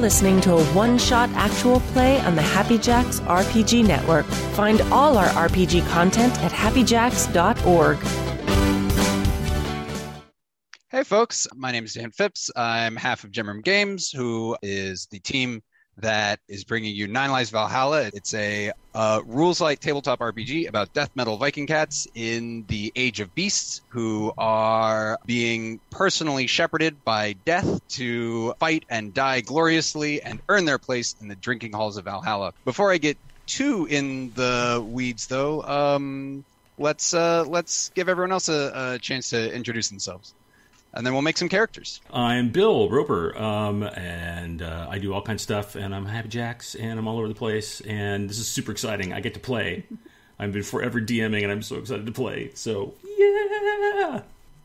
Listening to a one shot actual play on the Happy Jacks RPG Network. Find all our RPG content at happyjacks.org. Hey, folks. My name is Dan Phipps. I'm half of Gemroom Games, who is the team that is bringing you Nine Lives Valhalla. It's a uh, rules light tabletop RPG about death metal Viking cats in the Age of Beasts who are being personally shepherded by death to fight and die gloriously and earn their place in the drinking halls of Valhalla. Before I get too in the weeds, though, um, let's uh, let's give everyone else a, a chance to introduce themselves and then we'll make some characters. I'm Bill Roper, um, and uh, I do all kinds of stuff, and I'm Happy Jacks, and I'm all over the place, and this is super exciting. I get to play. I've been forever DMing, and I'm so excited to play. So yeah,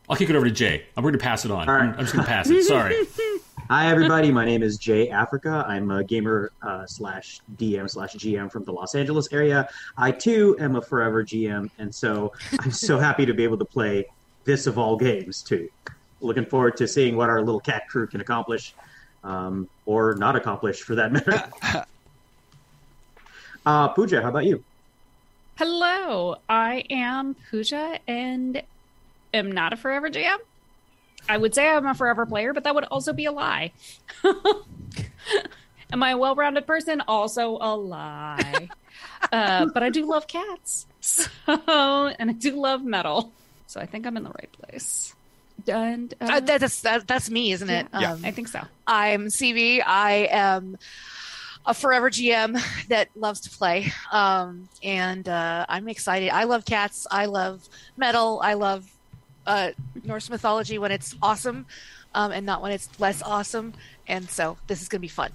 I'll kick it over to Jay. I'm going to pass it on. All right. I'm, I'm just going to pass it. Sorry. Hi, everybody. My name is Jay Africa. I'm a gamer uh, slash DM slash GM from the Los Angeles area. I too am a forever GM, and so I'm so happy to be able to play this of all games too. Looking forward to seeing what our little cat crew can accomplish, um, or not accomplish for that matter. uh, Pooja, how about you? Hello, I am Pooja and am not a forever GM. I would say I'm a forever player, but that would also be a lie. am I a well rounded person? Also a lie. uh, but I do love cats. So, and I do love metal. So I think I'm in the right place. And uh, Uh, that- that's that, that's me, isn't it? yeah, Um, I think so. I'm CV. I am a forever GM that loves to play, um, and uh, I'm excited. I love cats. I love metal. I love uh, Norse mythology when it's awesome, um, and not when it's less awesome. And so this is going to be fun.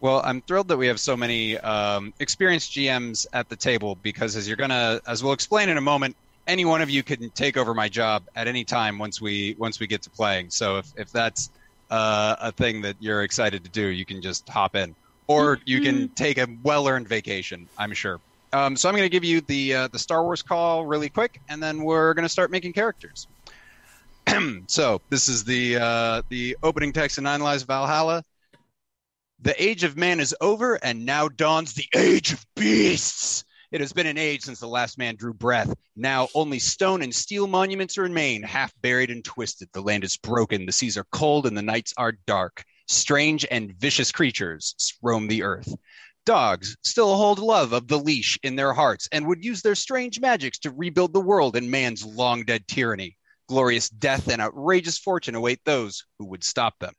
Well, I'm thrilled that we have so many um, experienced GMs at the table because, as you're gonna, as we'll explain in a moment, any one of you can take over my job at any time once we once we get to playing. So if if that's uh, a thing that you're excited to do, you can just hop in, or you can take a well-earned vacation. I'm sure. Um, so I'm going to give you the uh, the Star Wars call really quick, and then we're going to start making characters. so this is the uh, the opening text of Nine Lives Valhalla. The age of man is over, and now dawns the age of beasts. It has been an age since the last man drew breath. Now only stone and steel monuments remain, half buried and twisted. The land is broken, the seas are cold, and the nights are dark. Strange and vicious creatures roam the earth. Dogs still hold love of the leash in their hearts and would use their strange magics to rebuild the world in man's long dead tyranny. Glorious death and outrageous fortune await those who would stop them.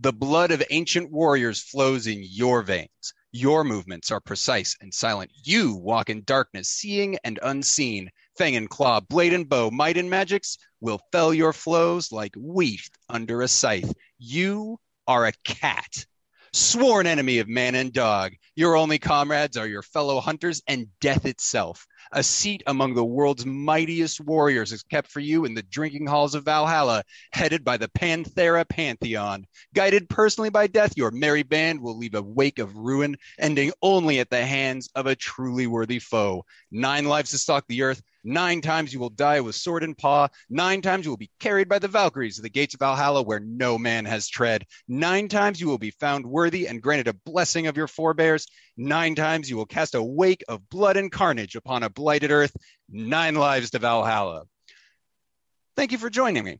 The blood of ancient warriors flows in your veins. Your movements are precise and silent. You walk in darkness, seeing and unseen. Fang and claw, blade and bow, might and magics will fell your flows like wheat under a scythe. You are a cat, sworn enemy of man and dog. Your only comrades are your fellow hunters and death itself. A seat among the world's mightiest warriors is kept for you in the drinking halls of Valhalla, headed by the Panthera Pantheon. Guided personally by death, your merry band will leave a wake of ruin, ending only at the hands of a truly worthy foe. Nine lives to stalk the earth. Nine times you will die with sword in paw. Nine times you will be carried by the Valkyries to the gates of Valhalla where no man has tread. Nine times you will be found worthy and granted a blessing of your forebears. Nine times you will cast a wake of blood and carnage upon a blighted earth. Nine lives to Valhalla. Thank you for joining me.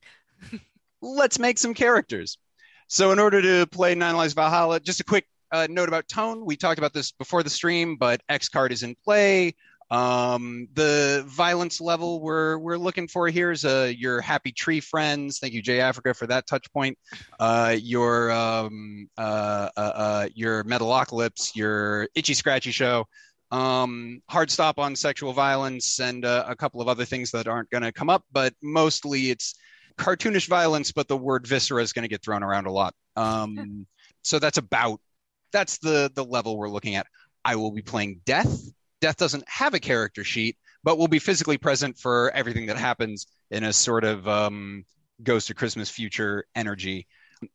Let's make some characters. So, in order to play Nine Lives Valhalla, just a quick uh, note about tone. We talked about this before the stream, but X card is in play. Um, the violence level we're we're looking for here is uh, your happy tree friends. Thank you, Jay Africa, for that touch point. Uh, your um, uh, uh, uh, your Metalocalypse, your Itchy Scratchy Show. Um, hard stop on sexual violence and uh, a couple of other things that aren't going to come up, but mostly it's cartoonish violence, but the word viscera is going to get thrown around a lot. Um, so that's about that's the the level we're looking at. I will be playing Death. Death doesn't have a character sheet, but will be physically present for everything that happens in a sort of um, Ghost of Christmas Future energy.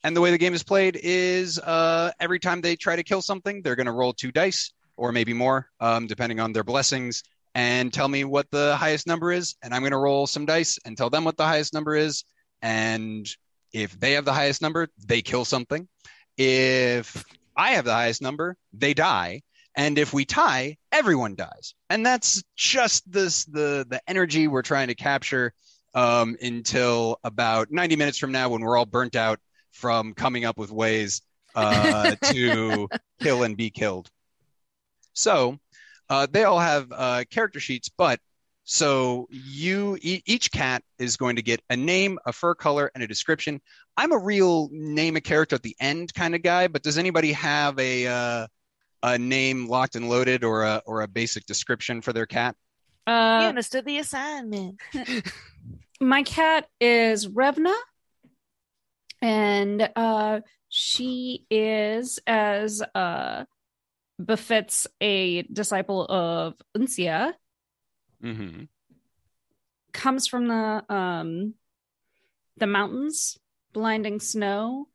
And the way the game is played is uh, every time they try to kill something, they're going to roll two dice or maybe more, um, depending on their blessings, and tell me what the highest number is. And I'm going to roll some dice and tell them what the highest number is. And if they have the highest number, they kill something. If I have the highest number, they die. And if we tie, everyone dies. And that's just this the the energy we're trying to capture um, until about 90 minutes from now when we're all burnt out from coming up with ways uh, to kill and be killed. So uh, they all have uh, character sheets, but so you e- each cat is going to get a name, a fur color, and a description. I'm a real name a character at the end kind of guy, but does anybody have a uh, a name locked and loaded or a or a basic description for their cat? you Uh, understood the assignment. my cat is Revna, and uh, she is as uh, befits a disciple of Uncia. Mm-hmm. Comes from the um, the mountains, blinding snow,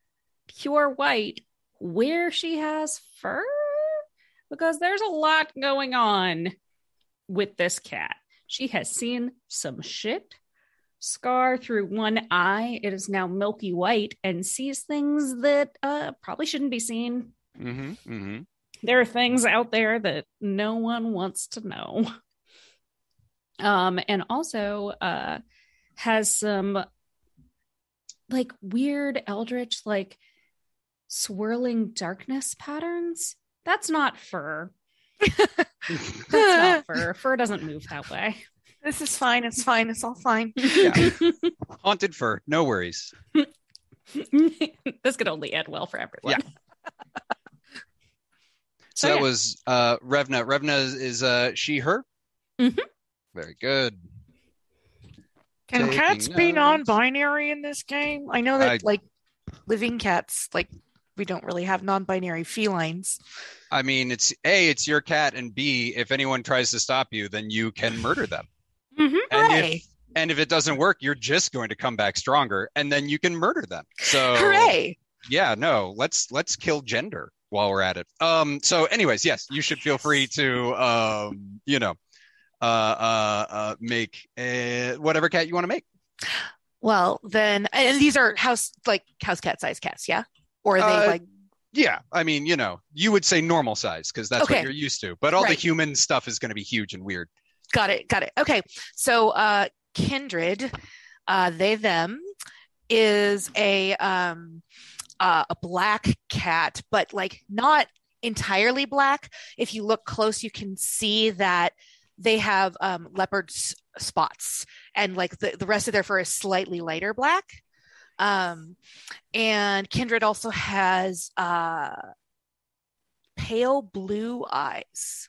pure white. Where she has fur, because there's a lot going on with this cat. She has seen some shit. Scar through one eye. It is now milky white and sees things that uh, probably shouldn't be seen. Mm-hmm. Mm-hmm. There are things out there that no one wants to know. Um, and also uh, has some like weird eldritch, like swirling darkness patterns. That's not fur. That's not fur. Fur doesn't move that way. This is fine. It's fine. It's all fine. Yeah. Haunted fur, no worries. this could only end well for everyone. Yeah. So Oh, that yeah. was uh, Revna. Revna is, is uh, she her. Mhm. Very good. Can Taking cats be non-binary in this game? I know that I- like living cats, like we don't really have non-binary felines. I mean, it's a, it's your cat, and b, if anyone tries to stop you, then you can murder them. Mhm. And Hooray! if and if it doesn't work, you're just going to come back stronger, and then you can murder them. So Hooray! yeah, no, let's let's kill gender while we're at it. Um, so, anyways, yes, you should feel free to um, you know, uh, uh, uh make uh whatever cat you want to make. Well, then, and these are house like house cat size cats, yeah? Or are they Uh, like Yeah, I mean, you know, you would say normal size because that's Okay. what you're used to. But all the human stuff is going to be huge and weird. got it, got it. Okay, so uh, kindred, uh, they them is a um uh, a black cat, but like not entirely black. If you look close, you can see that they have um, leopard s- spots, and like the, the rest of their fur is slightly lighter black. Um, and kindred also has uh, pale blue eyes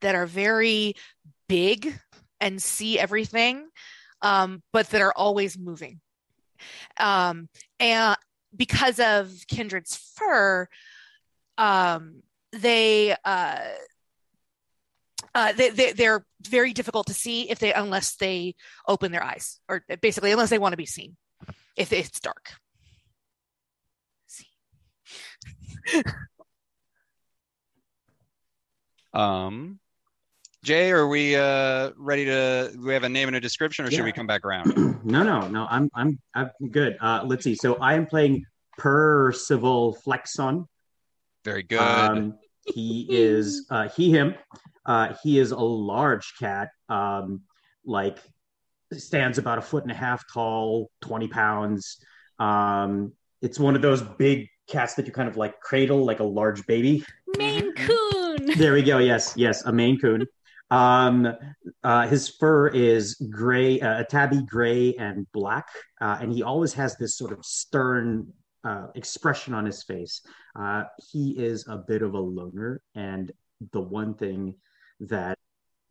that are very big and see everything, um, but that are always moving. Um, and because of Kindred's fur, um, they, uh, uh, they, they they're very difficult to see if they unless they open their eyes or basically unless they want to be seen if it's dark. See. Um, Jay, are we uh, ready to? Do we have a name and a description, or should we come back around? no, no, no. I'm I'm I'm good. Uh, let's see. So I am playing Percival Flexon. Very good. Um, he is uh, he him. Uh, he is a large cat. Um, like stands about a foot and a half tall, twenty pounds. Um, it's one of those big cats that you kind of like cradle like a large baby. Maine Coon. There we go. Yes, yes, a Maine Coon. Um, uh, his fur is gray, uh, a tabby gray and black, uh, and he always has this sort of stern uh, expression on his face. Uh, he is a bit of a loner, and the one thing that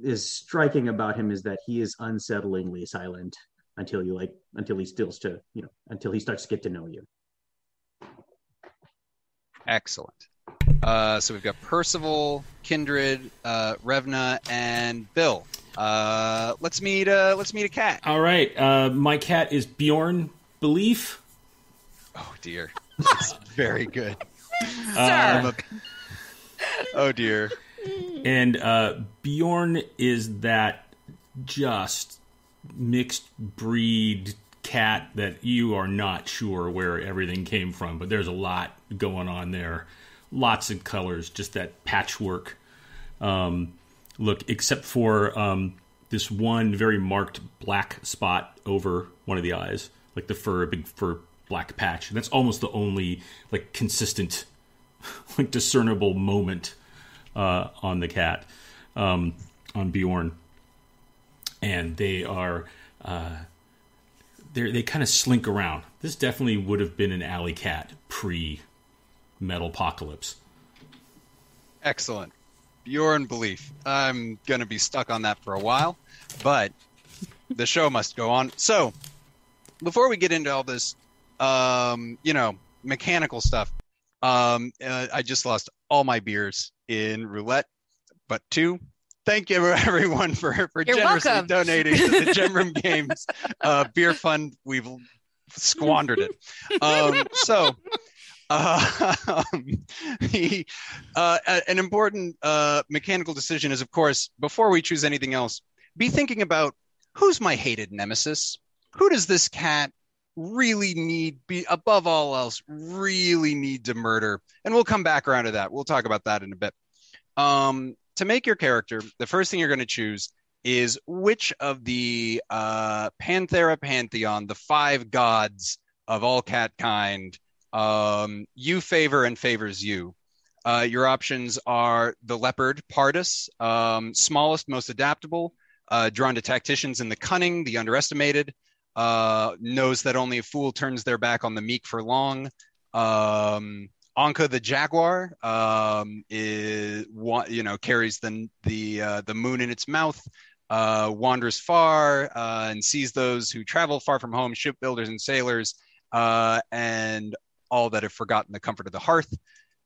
is striking about him is that he is unsettlingly silent until you like until he stills to you know until he starts to get to know you. Excellent. Uh, so we've got Percival, Kindred, uh, Revna, and Bill. Uh, let's meet. Uh, let's meet a cat. All right. Uh, my cat is Bjorn Belief. Oh dear, it's very good. Uh, Oh dear. And uh, Bjorn is that just mixed breed cat that you are not sure where everything came from, but there's a lot going on there. Lots of colors, just that patchwork um, look, except for um, this one very marked black spot over one of the eyes, like the fur, a big fur black patch. And that's almost the only like consistent, like discernible moment uh, on the cat, um, on Bjorn. And they are. Uh, they kind of slink around. This definitely would have been an alley cat pre metal apocalypse. Excellent. Bjorn belief. I'm going to be stuck on that for a while, but the show must go on. So, before we get into all this, um, you know, mechanical stuff, um, uh, I just lost all my beers in roulette, but two. Thank you, everyone, for, for You're generously welcome. donating to the Gem Room Games uh, beer fund. We've squandered it. Um, so, uh, the, uh, an important uh, mechanical decision is, of course, before we choose anything else, be thinking about who's my hated nemesis. Who does this cat really need, be above all else, really need to murder? And we'll come back around to that. We'll talk about that in a bit. Um, to make your character, the first thing you're going to choose is which of the uh, Panthera Pantheon, the five gods of all cat kind, um, you favor and favors you. Uh, your options are the leopard, Pardus, um, smallest, most adaptable, uh, drawn to tacticians in the cunning, the underestimated, uh, knows that only a fool turns their back on the meek for long. Um, Onca the jaguar um, is you know carries the the uh, the moon in its mouth, uh, wanders far uh, and sees those who travel far from home, shipbuilders and sailors, uh, and all that have forgotten the comfort of the hearth.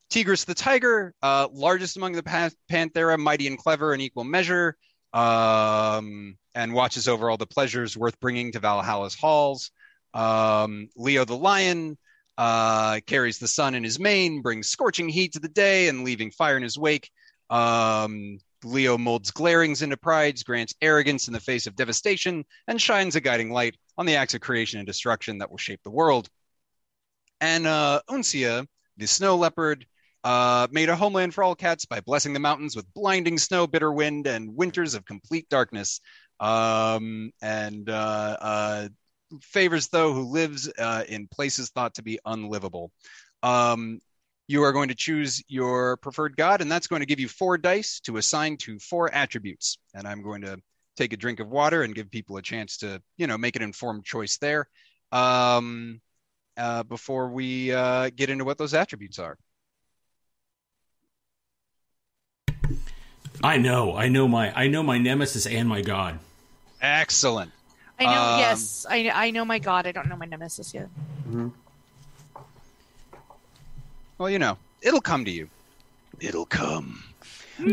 Tigris the tiger, uh, largest among the pan- Panthera, mighty and clever in equal measure, um, and watches over all the pleasures worth bringing to Valhalla's halls. Um, Leo the lion uh, carries the sun in his mane, brings scorching heat to the day, and leaving fire in his wake. Um, Leo molds glarings into prides, grants arrogance in the face of devastation, and shines a guiding light on the acts of creation and destruction that will shape the world. And uh, Uncia, the snow leopard, uh, made a homeland for all cats by blessing the mountains with blinding snow, bitter wind, and winters of complete darkness. Um, and uh, uh, favors though who lives uh, in places thought to be unlivable. Um, you are going to choose your preferred god, and that's going to give you four dice to assign to four attributes. And I'm going to take a drink of water and give people a chance to, you know, make an informed choice there. Um, uh, before we uh, get into what those attributes are. I know, I know my, I know my nemesis and my god. Excellent. I know. Um, yes, I I know my god. I don't know my nemesis yet. Well, you know, it'll come to you. It'll come.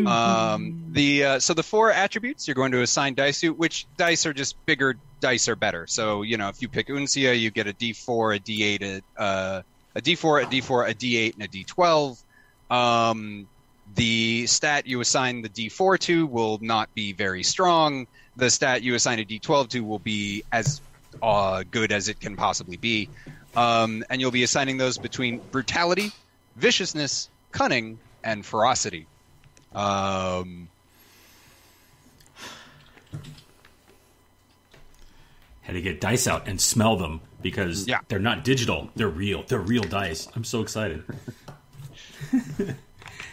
Um, the uh, so the four attributes you're going to assign dice to, which dice are just bigger dice are better. So you know, if you pick Uncia, you get a D4, a D8, a uh, a D4, a D4, a D8, and a D12. Um, the stat you assign the D4 to will not be very strong. The stat you assign a D12 to will be as uh, good as it can possibly be. Um, and you'll be assigning those between brutality, viciousness, cunning, and ferocity. Um, Had to get dice out and smell them because Yeah. they're not digital; they're real. They're real dice. I'm so excited.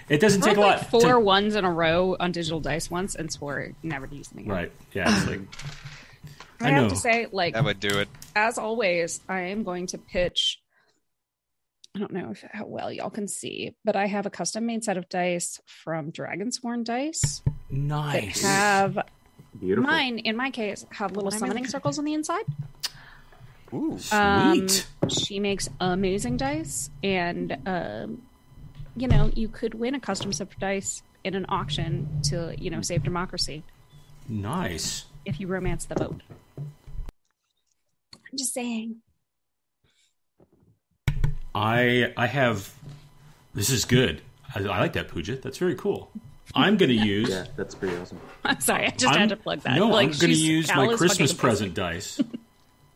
it doesn't take rolled a like lot. four to- ones in a row on digital dice once and swore never to use them again. right? Yeah, it's like I, I know. have to say, like that would do it. as always, I am going to pitch. I don't know if, how well y'all can see, but I have a custom made set of dice from Dragonsworn Dice that nice. have Beautiful. mine. In my case, have little I'm summoning circles on the inside. Ooh. Sweet. Um, she makes amazing dice, and um, you know you could win a custom set of dice in an auction to you know save democracy nice. if you romance the vote. I'm just saying. I I have. This is good. I, I like that Pooja. That's very cool. I'm going to use. Yeah, that's pretty awesome. I'm sorry, I just I'm- had to plug that. No, like, I'm going to use Cal my Christmas present dice.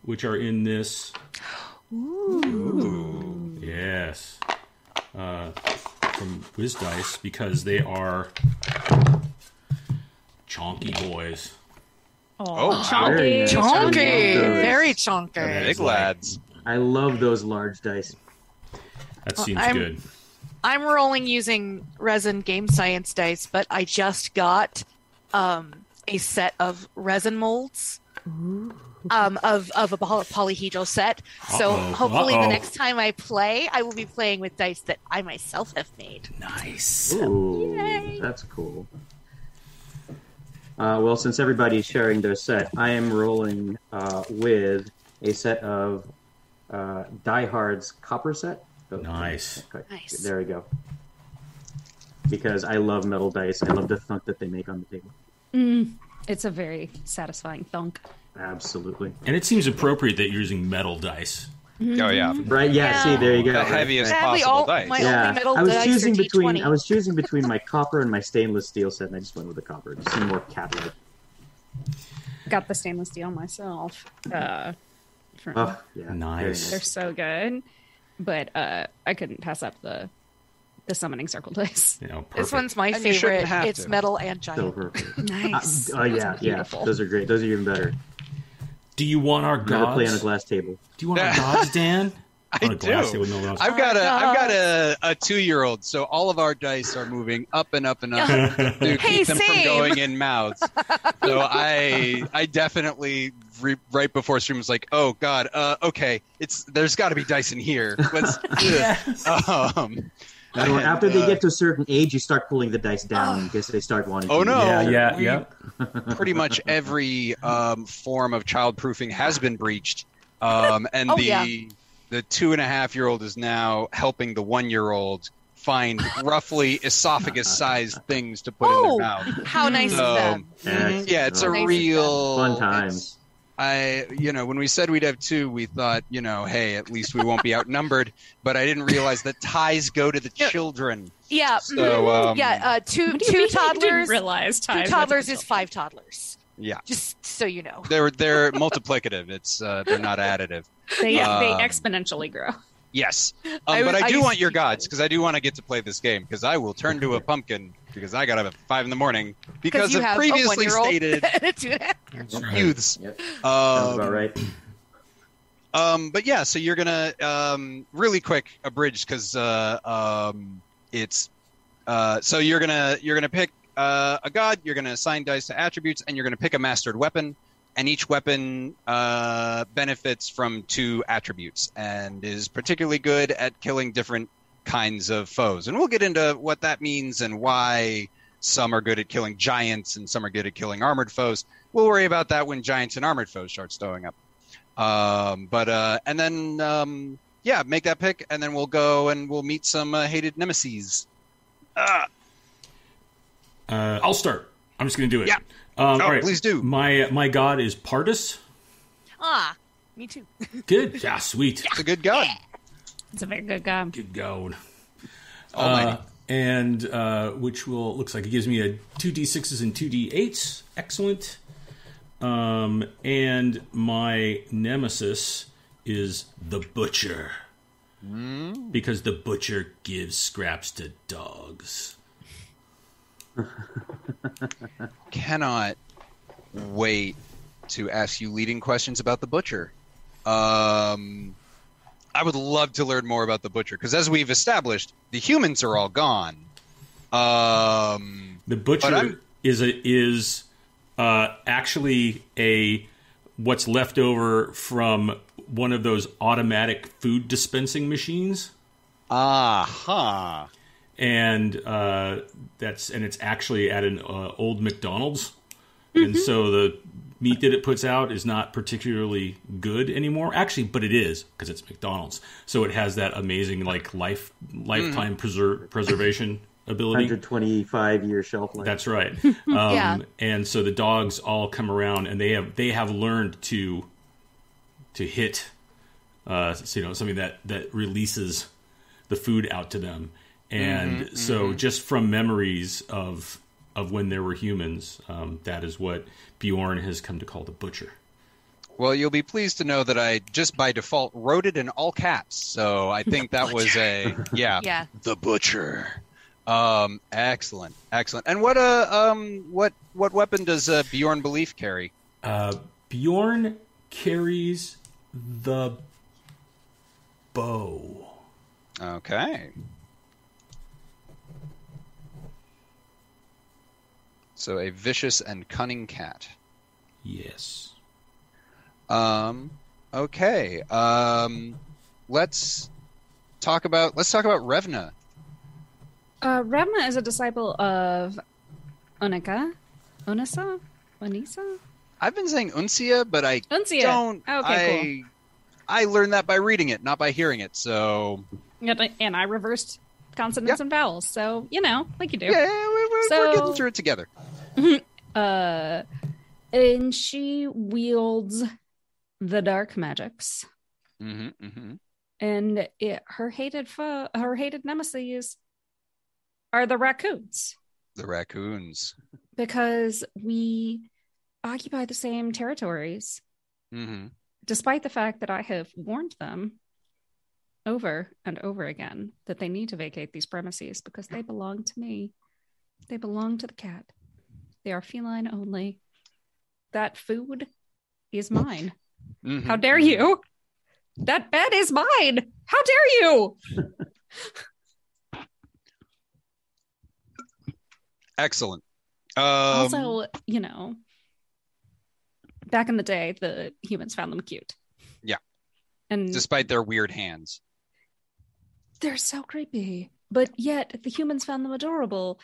which are in this. Ooh. Yes. Uh, from Wiz Dice because they are chonky boys. Oh, Very nice. Chonky, I love those. very Yeah, chonky. Big like- lads. I love those large dice. That seems I'm- good. I'm rolling using resin game science dice, but I just got um, a set of resin molds. Um, of of a poly- polyhedral set. So Uh-oh. hopefully Uh-oh. the next time I play, I will be playing with dice that I myself have made. Nice. Ooh, Yay. that's cool. Uh, well, since everybody's sharing their set, I am rolling uh, with a set of uh, Die Hard's copper set. Oh, Nice. okay. Nice. There we go. Because I love metal dice. I love the thunk that they make on the table. Mm, it's a very satisfying thunk. Absolutely. And it seems appropriate that you're using metal dice. Oh yeah, Right? Yeah. See, there you go. the Right, heaviest right. Sadly, possible all dice. my Yeah, only metal I was choosing between I was choosing between my copper and my stainless steel set, and I just went with the copper. Just seemed more cat-like. Got the stainless steel myself. Uh, from- Oh, yeah. Nice. They're so good, but uh, I couldn't pass up the the summoning circle dice. You know. This one's my And favorite. have It's to. metal and giant. Silver. Nice. Oh yeah, yeah. Those are great. Those are even better. Do you want our Never play on a glass table. Do you want our gods, Dan? I on a do. table, no. I've got a I've got a, a two year old, so all of our dice are moving up and up and up to keep them same. from going in mouths. So I I definitely re, right before stream was like, oh god, uh, okay, it's there's got to be dice in here. Let's um, And and, after they get to a certain age, you start pulling the dice down because they start wanting. Oh, to no. yeah, yeah, we- yeah. pretty much every um, form of childproofing has been breached, um, and Oh, the yeah. the two and a half year old is now helping the one year old find roughly esophagus sized things to put in Oh. their mouth. How nice So, of them. Excellent. Yeah, it's a real Fun it's- times. I, you know, when we said we'd have two, we thought, you know, hey, at least we won't be outnumbered. But I didn't realize that ties go to the Yeah. children. Yeah. So, um, yeah. Uh, two What do you two mean didn't toddlers. realize Two toddlers is five toddlers. Yeah, Just so you know. they're they're multiplicative. It's uh, they're not additive. They Um, they exponentially grow. Yes, um, I but I I do want your gods because I do want to get to play this game because I will turn to a pumpkin because I got up at five in the morning because you of have a previously one-year-old stated and a two and a half. That's right. youths. Yep. Sounds Um, about right. Um, but yeah, so you're gonna um, really quick abridge because uh, um, it's uh, so you're gonna you're gonna pick uh, a god, you're gonna assign dice to attributes, and you're gonna pick a mastered weapon, and each weapon uh, benefits from two attributes and is particularly good at killing different kinds of foes, and we'll get into what that means and why some are good at killing giants and some are good at killing armored foes. We'll worry about that when giants and armored foes start stowing up. Um, but uh, and then um, yeah, make that pick, and then we'll go and we'll meet some uh, hated nemesis. Ah, Uh, I'll start. I'm just going to do it. Yeah. Um, Oh, all right. please do. My my god is Pardus. Ah, me too. Good. Yeah, sweet. it's a good god. It's a very good guy. Good going. Uh, and uh, which will looks like it gives me a two d sixes and two d eights. Excellent. Um, and my nemesis is the butcher because the butcher gives scraps to dogs. Cannot wait to ask you leading questions about the butcher. Um, I would love to learn more about the butcher because, as we've established, the humans are all gone. Um, The butcher is a is uh, actually a what's left over from one of those automatic food dispensing machines. aha. and uh, that's and it's actually at an uh, old McDonald's, and so the meat that it puts out is not particularly good anymore. Actually, but it is because it's McDonald's, so it has that amazing like life lifetime preser- preservation ability. 125 year shelf life. That's right. Um, Yeah. And so the dogs all come around, and they have they have learned to to hit, uh, so, you know, something that that releases the food out to them. And so, just from memories of of when there were humans, um, that is what Bjorn has come to call the butcher. Well, you'll be pleased to know that I just by default wrote it in all caps. So I think that was a yeah, Yeah. the butcher. Um, excellent, excellent. And what uh um what what weapon does uh, Bjorn Belief carry? Uh, Bjorn carries the bow. Okay. So a vicious and cunning cat. Yes. Um, okay. Um, let's talk about let's talk about Revna. Uh, Revna is a disciple of Onika. Onisa? Onisa? I've been saying Uncia, but I Uncia. don't. Okay, I I learned that by reading it, not by hearing it. So cool. And- And I reversed consonants Yeah. and vowels, so you know, like you do. yeah, we, we're, So- we're getting through it together. Uh, and she wields the dark magics, hmm hmm and it, her hated foe, her hated nemesis, are the raccoons The raccoons. because we occupy the same territories, hmm despite the fact that I have warned them over and over again that they need to vacate these premises because they belong to me. They belong to the cat. They are feline only. That food is mine. hmm How dare you? That bed is mine. How dare you? Excellent. Um, also, you know, back in the day, the humans found them cute. Yeah. And despite their weird hands. they're so creepy. But yet the humans found them adorable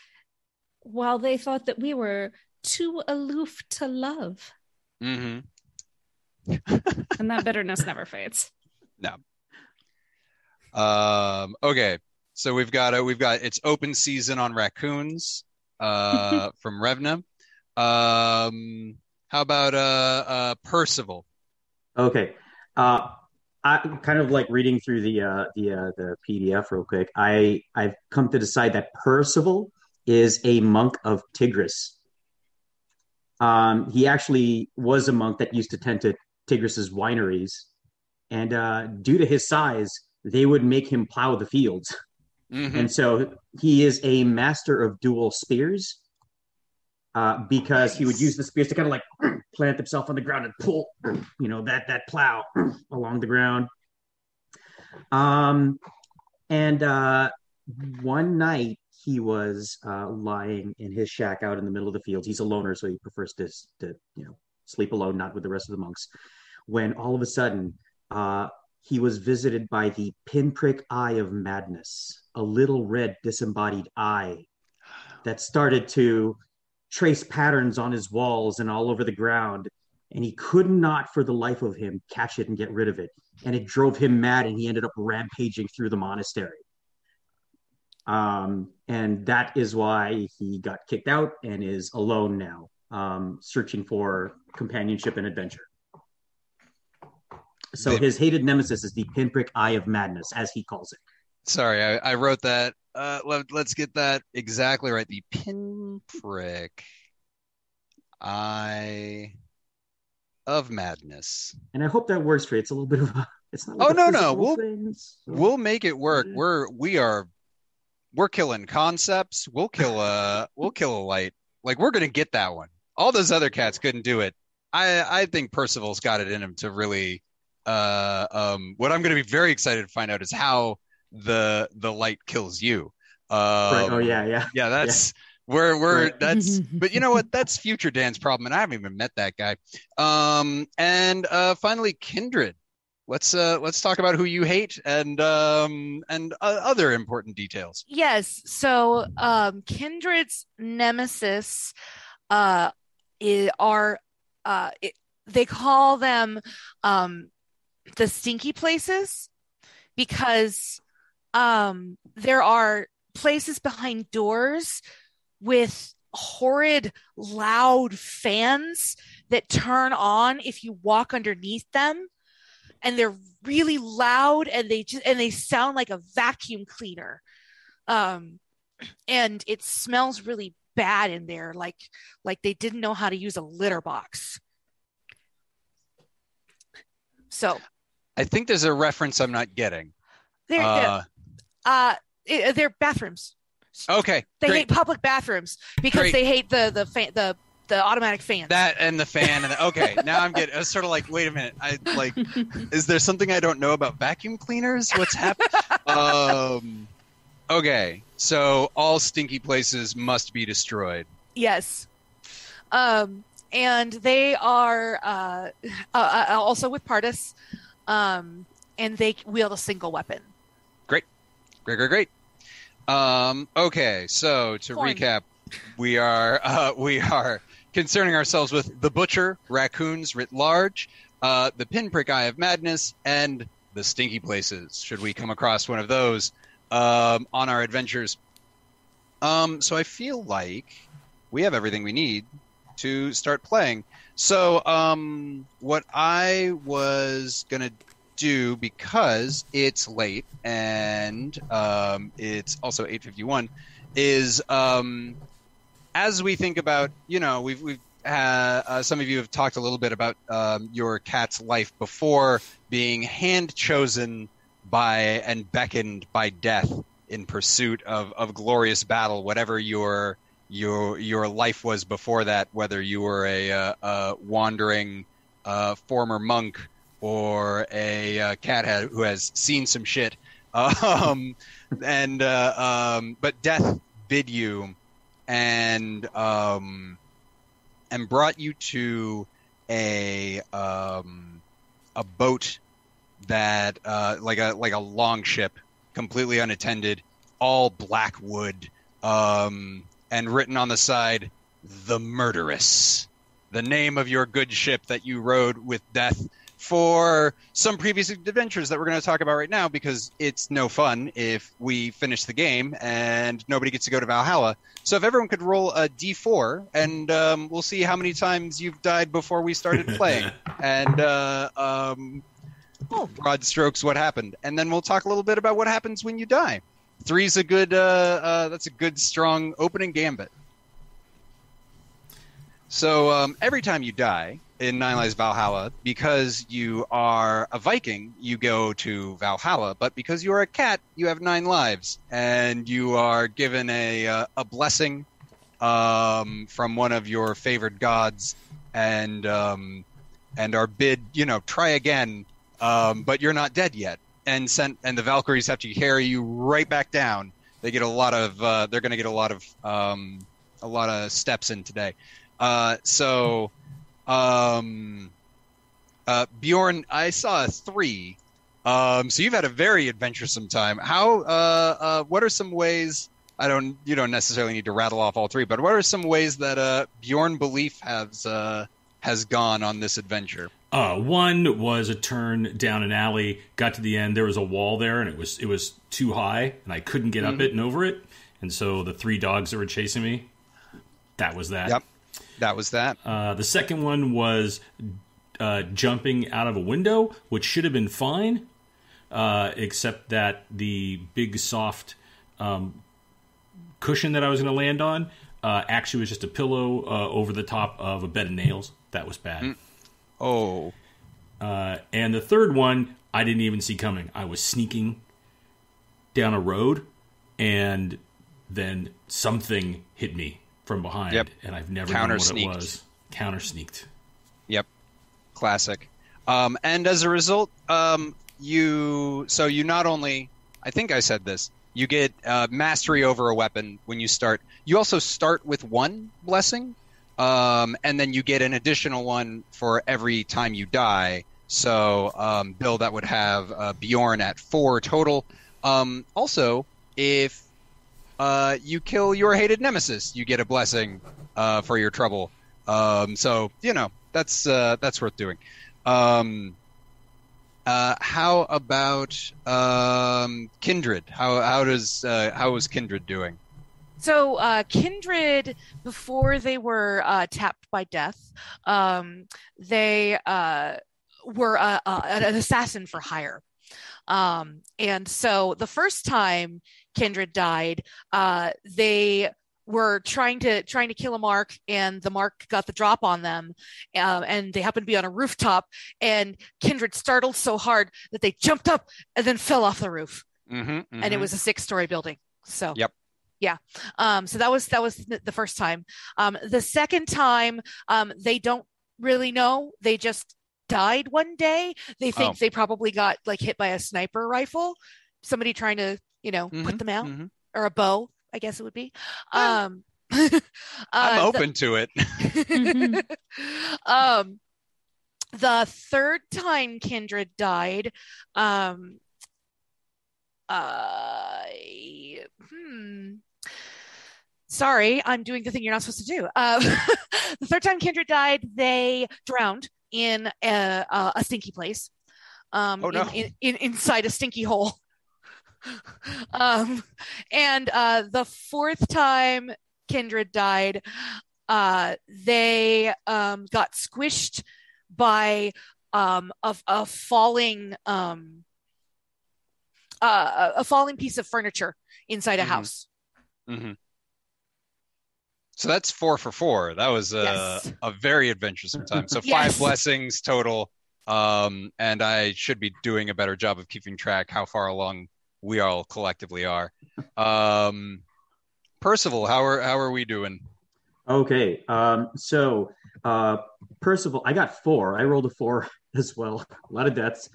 while they thought that we were too aloof to love. hmm And that bitterness never fades. Um, okay, so we've got uh, we've got it's open season on raccoons uh, from Revna. Um, how about uh, uh, Percival? Okay. Uh, I kind of like reading through the uh, the uh, the PDF real quick. I I've come to decide that Percival is a monk of Tigris. Um, he actually was a monk that used to tend to Tigris's wineries, and uh, due to his size, they would make him plow the fields. Mhm. And so he is a master of dual spears uh, because he would use the spears to kind of like plant himself on the ground and pull, you know, that that plow along the ground. Um, and uh, one night he was uh, lying in his shack out in the middle of the fields. He's a loner, so he prefers to, to you know sleep alone, not with the rest of the monks. When all of a sudden, uh, he was visited by the pinprick eye of madness, a little red disembodied eye that started to trace patterns on his walls and all over the ground. And he could not, for the life of him, catch it and get rid of it. And it drove him mad, and he ended up rampaging through the monastery. Um, and that is why he got kicked out and is alone now, um, searching for companionship and adventure. So his hated nemesis is the pinprick eye of madness, as he calls it. Sorry, I, I wrote that. Uh, let, let's get that exactly right. The pinprick eye of madness. And I hope that works for you. It's a little bit of a. It's not. Oh, Like a no, no, we'll- thing, so- We'll make it work. We're we are we're killing concepts. We'll kill a we'll kill a light. Like we're gonna get that one. All those other cats couldn't do it. I I think Percival's got it in him to really. Uh, um, what I'm gonna be very excited to find out is how the the light kills you. Um, right. Oh yeah, yeah. yeah. That's we're we're Right. that's. But you know what? That's future Dan's problem, and I haven't even met that guy. Um, and uh, finally, Kindred let's uh let's talk about who you hate and um and uh, other important details Yes. So, um, Kindred's nemesis, uh, are, uh, it, they call them, um, the stinky places because, um, there are places behind doors with horrid, loud fans that turn on if you walk underneath them. And they're really loud and they just, and they sound like a vacuum cleaner um and it smells really bad in there like like they didn't know how to use a litter box So I think there's a reference I'm not getting. they're Uh, uh, uh, they're bathrooms. okay, They great. hate public bathrooms because Great. they hate the the the the automatic fan. That and the fan and the, okay. Now I'm getting. I was sort of like, wait a minute. I like. is there something I don't know about vacuum cleaners? What's happening? um. Okay, so all stinky places must be destroyed. Yes. Um, and they are uh, uh, uh, also with Pardus, um, and they wield a single weapon. Great, great, great. Um. Okay, so to recap, we are uh, we are concerning ourselves with the butcher, raccoons writ large, uh, the pinprick eye of madness, and the stinky places. Should we come across one of those um, on our adventures? Um, so I feel like we have everything we need to start playing. So um, what I was gonna do because it's late and um, it's also 8:51 is um, as we think about you know we've we've uh, uh, some of you have talked a little bit about um, your cat's life before being hand chosen by and beckoned by death in pursuit of, of glorious battle whatever your your your life was before that whether you were a, uh, a wandering uh, former monk or a uh, cat who has seen some shit. Um, and uh, um, but death bid you and um, and brought you to a um, a boat that uh, like a like a long ship, completely unattended, all black wood, um, and written on the side, "The Murderess," the name of your good ship that you rode with death for some previous adventures that we're going to talk about right now because it's no fun if we finish the game and nobody gets to go to Valhalla. So if everyone could roll a d4 and um, we'll see how many times you've died before we started playing and uh, um, broad strokes what happened, and then we'll talk a little bit about what happens when you die. Three's a good. Uh, uh, that's a good strong opening gambit. So um, every time you die in Nine Lives Valhalla, because you are a Viking, you go to Valhalla. But because you are a cat, you have nine lives, and you are given a uh, a blessing um, from one of your favored gods, and um, and are bid, you know, try again. Um, but you're not dead yet, and sent and the Valkyries have to carry you right back down. They get a lot of. Uh, they're going to get a lot of um, a lot of steps in today. Uh, so, um, uh, Bjorn, I saw a three. Um, so you've had a very adventuresome time. How? Uh, uh, what are some ways? I don't. You don't necessarily need to rattle off all three, but what are some ways that uh, Bjorn Belief has uh, has gone on this adventure? Uh, one was a turn down an alley. Got to the end, there was a wall there, and it was it was too high, and I couldn't get up it and over it. And so the three dogs that were chasing me, that was that. Yep, that was that. Uh, the second one was uh, jumping out of a window, which should have been fine, uh, except that the big soft um, cushion that I was going to land on uh, actually was just a pillow uh, over the top of a bed of nails. That was bad. Oh, Uh, and the third one, I didn't even see coming. I was sneaking down a road, and then something hit me from behind, Yep. and I've never known what it was. Counter sneaked. Yep, classic. Um, and as a result, um, you so you not only I think I said this. You get uh, mastery over a weapon when you start. You also start with one blessing, um, and then you get an additional one for every time you die. So, um, Bill, that would have uh, Bjorn at four total. Um, also, if uh, you kill your hated nemesis, you get a blessing uh, for your trouble. Um, so you know that's uh, that's worth doing. Um, uh, how about um, Kindred? How how does uh, how is Kindred doing? So, uh, Kindred, before they were uh, tapped by death, um, they uh, were an assassin for hire. Um, and so, the first time Kindred died, uh, they were trying to trying to kill a mark and the mark got the drop on them uh, and they happened to be on a rooftop and kindred startled so hard that they jumped up and then fell off the roof. Mhm, and it was a six story building so Yep. yeah um so that was that was the the first time. Um the second time um they don't really know. They just died one day. They think Oh. they probably got like hit by a sniper rifle somebody trying to you know put Mhm, them out mhm. or a bow i guess it would be Yeah. um I'm uh, the- open to it. um the third time kindred died um uh hmm sorry i'm doing the thing you're not supposed to do uh, the third time kindred died they drowned in a, a, a stinky place um Oh, no. in, in, in, inside a stinky hole um and uh the fourth time kindred died uh, they um, got squished by um, a, a falling um, uh, a falling piece of furniture inside a Mhm. house. hmm So that's four for four. That was a, Yes. a very adventuresome time. So five Yes. blessings total. Um, and I should be doing a better job of keeping track how far along we all collectively are. Um, Percival, how are how are we doing? Okay, um, so uh, Percival, I got four. I rolled a four as well. A lot of deaths.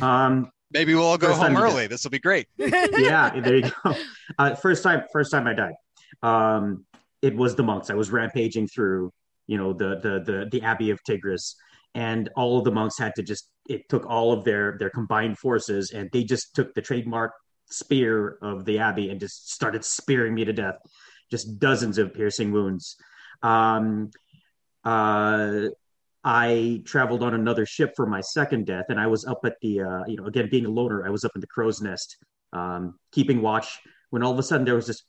Um, Maybe we'll all go home early. This will be great. yeah, there you go. Uh, first time, first time I died. Um, it was the monks. I was rampaging through, you know, the the the the Abbey of Tigris, and all of the monks had to just. It took all of their their combined forces, and they just took the trademark spear of the Abbey and just started spearing me to death. Just dozens of piercing wounds. Um, uh, I traveled on another ship for my second death, and I was up at the, uh, you know, again being a loner, I was up in the crow's nest, um, keeping watch. When all of a sudden there was this,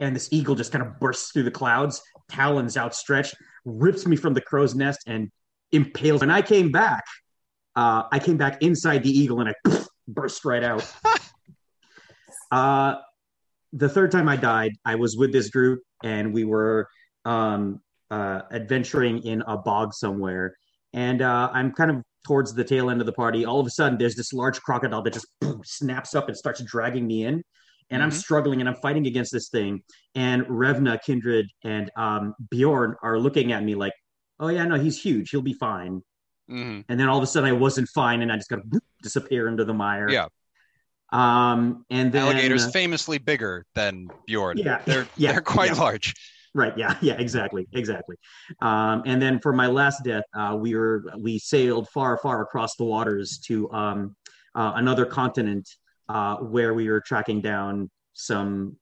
and this eagle just kind of bursts through the clouds, talons outstretched, rips me from the crow's nest, and impales. When I came back, uh, I came back inside the eagle, and I burst right out. uh, the third time I died, I was with this group, and we were um, uh, adventuring in a bog somewhere. And uh, I'm kind of towards the tail end of the party. All of a sudden, there's this large crocodile that just boom, snaps up and starts dragging me in. And I'm Mhm. struggling and I'm fighting against this thing. And Revna, Kindred, and um, Bjorn are looking at me like, oh, yeah, no, he's huge. He'll be fine. Hmm And then all of a sudden, I wasn't fine. And I just got to disappear into the mire. Yeah. Um, and then Alligators uh, famously bigger than Bjorn. Yeah, They're yeah, they're quite yeah. large. Right. Yeah. Yeah. Exactly. Exactly. Um, and then for my last death, uh, we were we sailed far, far across the waters to um, uh, another continent uh, where we were tracking down some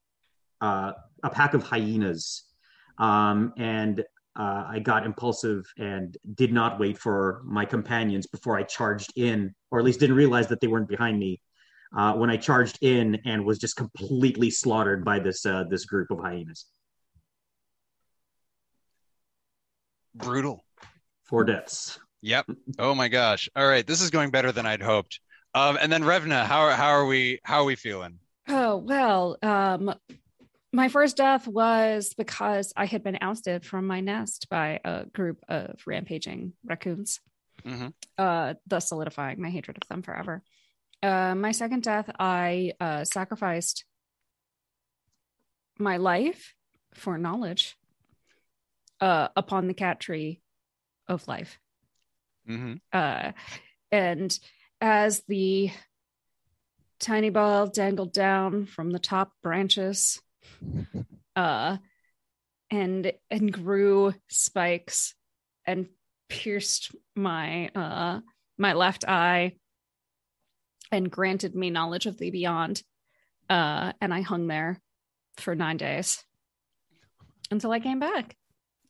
uh, a pack of hyenas, um, and uh, I got impulsive and did not wait for my companions before I charged in, or at least didn't realize that they weren't behind me. Uh, when I charged in and was just completely slaughtered by this uh, this group of hyenas. Brutal. Four deaths. Yep. Oh my gosh. All right. This is going better than I'd hoped. Um, and then Revna, how how are we how are we feeling? Oh, well, um, my first death was because I had been ousted from my nest by a group of rampaging raccoons, Mhm. uh, thus solidifying my hatred of them forever. Uh, my second death, I uh, sacrificed my life for knowledge uh, upon the cat tree of life hmm uh, and as the tiny ball dangled down from the top branches uh, and and grew spikes and pierced my uh, my left eye and granted me knowledge of the beyond uh, and i hung there for nine days until i came back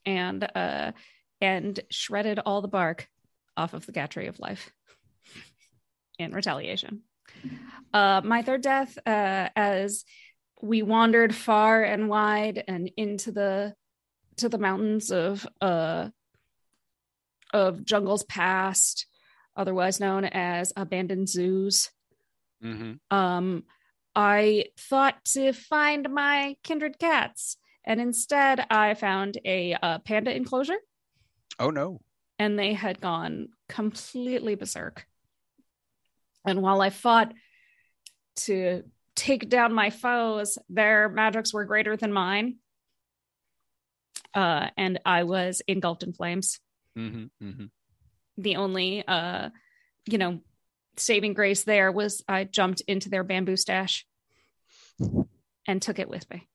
and uh, and shredded all the bark off of the cat tree of life in retaliation. Uh, my third death, uh, as we wandered far and wide and into the to the mountains of uh, of jungles past, otherwise known as abandoned zoos. hmm Um, I thought to find my kindred cats, and instead I found a uh, panda enclosure, Oh no. and they had gone completely berserk. And while I fought to take down my foes, their magics were greater than mine. Uh, and I was engulfed in flames. hmm hmm The only, uh, you know, saving grace there was I jumped into their bamboo stash and took it with me.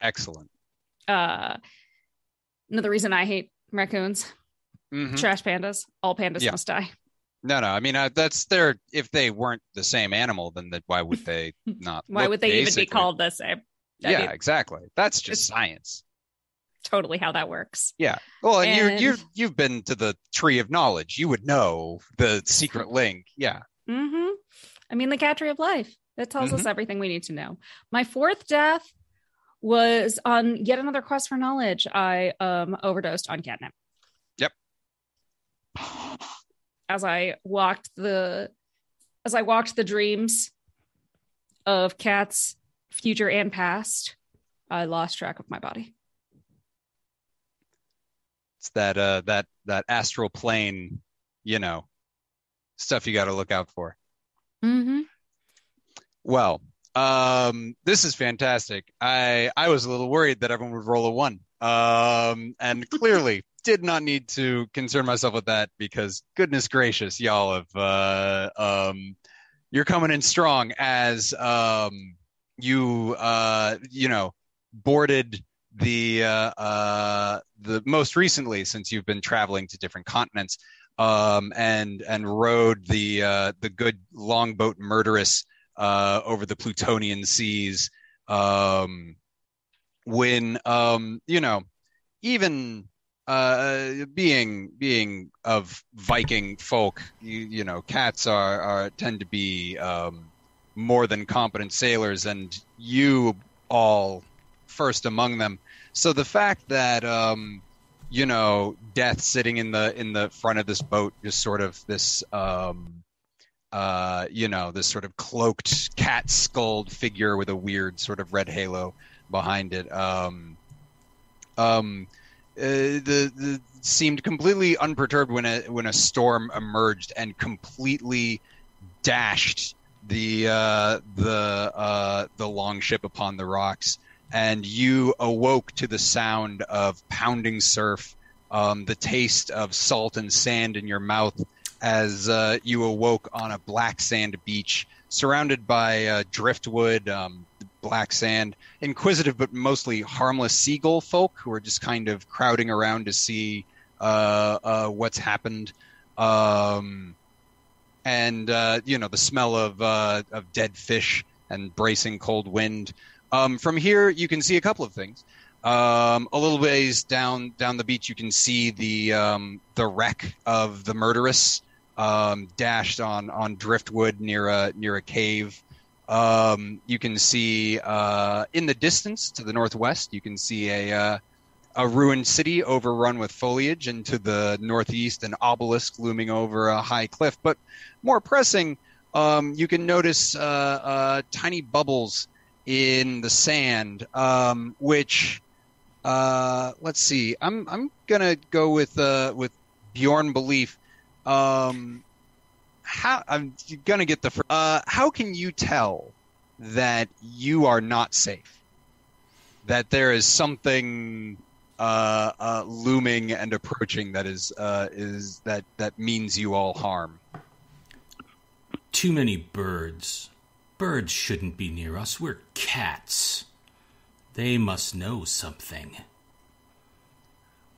Excellent. Uh, another reason I hate raccoons, Mhm. trash pandas. All pandas Yeah. must die. No, no. I mean, uh, that's their. If they weren't the same animal, then that why would they not? Why look would they even be called the same? Yeah, exactly. That's just science. totally how that works. Yeah. Well, and, And- you you you've been to the tree of knowledge. You would know the secret link. Yeah. Mm-hmm. I mean, the cat tree of life that tells Mm-hmm. us everything we need to know. My fourth death was on yet another quest for knowledge. I um overdosed on catnip. Yep. As I walked the, as I walked the dreams of cats, future and past, I lost track of my body. It's that uh that that astral plane, you know, stuff you got to look out for. Mm-hmm. Well, um, this is fantastic. I I was a little worried that everyone would roll a one, um, and clearly did not need to concern myself with that because goodness gracious, y'all have uh, um, you're coming in strong as um, you uh, you know boarded the uh, uh, the most recently since you've been traveling to different continents um, and and rode the uh, the good longboat murderess uh, over the Plutonian seas. Um, when um, you know, even uh, being being of Viking folk, you, you know, cats are, are tend to be um, more than competent sailors, and you all first among them. So the fact that um, you know, death sitting in the in the front of this boat, just sort of this um, uh, you know, this sort of cloaked cat skulled figure with a weird sort of red halo behind it. Um, um, uh, the, the seemed completely unperturbed when a when a storm emerged and completely dashed the uh, the uh, the longship upon the rocks, and you awoke to the sound of pounding surf, um, the taste of salt and sand in your mouth as uh, you awoke on a black sand beach surrounded by uh, driftwood, um, black sand, inquisitive but mostly harmless seagull folk who are just kind of crowding around to see uh, uh, what's happened. Um, and uh, you know the smell of uh, of dead fish and bracing cold wind. Um, from here, you can see a couple of things. Um, a little ways down down the beach, you can see the um, the wreck of the murderess um, dashed on on driftwood near a near a cave. Um, you can see uh, in the distance to the northwest, you can see a uh, a ruined city overrun with foliage, and to the northeast, an obelisk looming over a high cliff. But more pressing, um, you can notice uh, uh, tiny bubbles in the sand, um, which uh, let's see. I'm I'm gonna go with uh, with Bjorn belief. Um, how I'm gonna get the. Uh, how can you tell that you are not safe? That there is something uh, uh, looming and approaching that is uh, is that that means you all harm. Too many birds. Birds shouldn't be near us. We're cats. They must know something.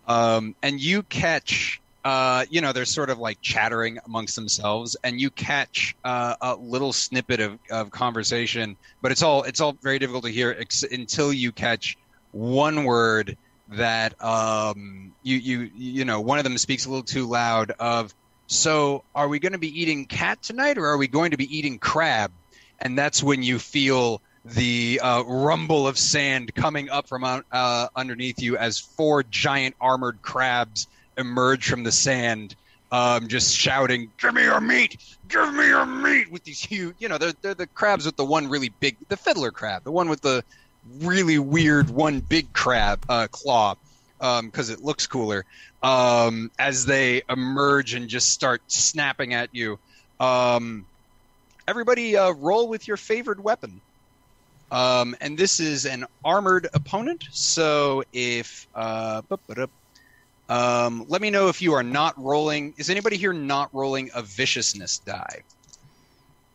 um, and you catch uh, you know they're sort of like chattering amongst themselves and you catch uh, a little snippet of, of conversation but it's all it's all very difficult to hear ex- until you catch one word that um, you you you know one of them speaks a little too loud of so are we going to be eating cat tonight or are we going to be eating crab? And that's when you feel the uh, rumble of sand coming up from uh, underneath you as four giant armored crabs emerge from the sand um, just shouting, "Give me your meat! Give me your meat!" With these huge, you know, they're they're the crabs with the one really big, the fiddler crab, the one with the really weird one big crab uh, claw, because it looks cooler. Um, as they emerge and just start snapping at you, um, everybody uh, roll with your favored weapon. Um, and this is an armored opponent. So if uh. Um, let me know if you are not rolling. Is anybody here not rolling a viciousness die?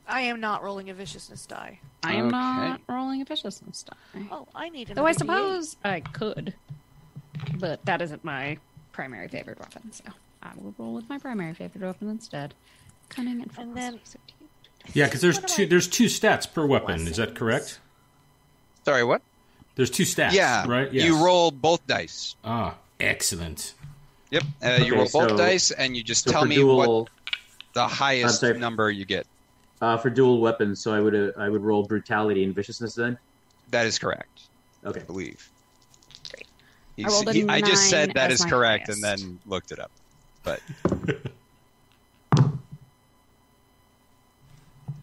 I am not rolling a viciousness die. I am Okay. not rolling a viciousness die. Oh, I need Though I another D8. suppose I could, but that isn't my primary favorite weapon, so I will roll with my primary favorite weapon instead. Cunning and And then- Yeah, because there's two. I- There's two stats per weapon. Is that correct? Sorry, what? There's two stats. yeah, Right. Yes. You roll both dice. Ah, excellent. Yep, uh, Okay, you roll both so- dice, and you just So tell me dual, what the highest sorry. number you get. uh, for dual weapons, so I would uh, I would roll brutality and viciousness then. That is correct, Okay. I believe. Great. He's- rolled he- I just said nine that as is my correct, highest. and then looked it up. But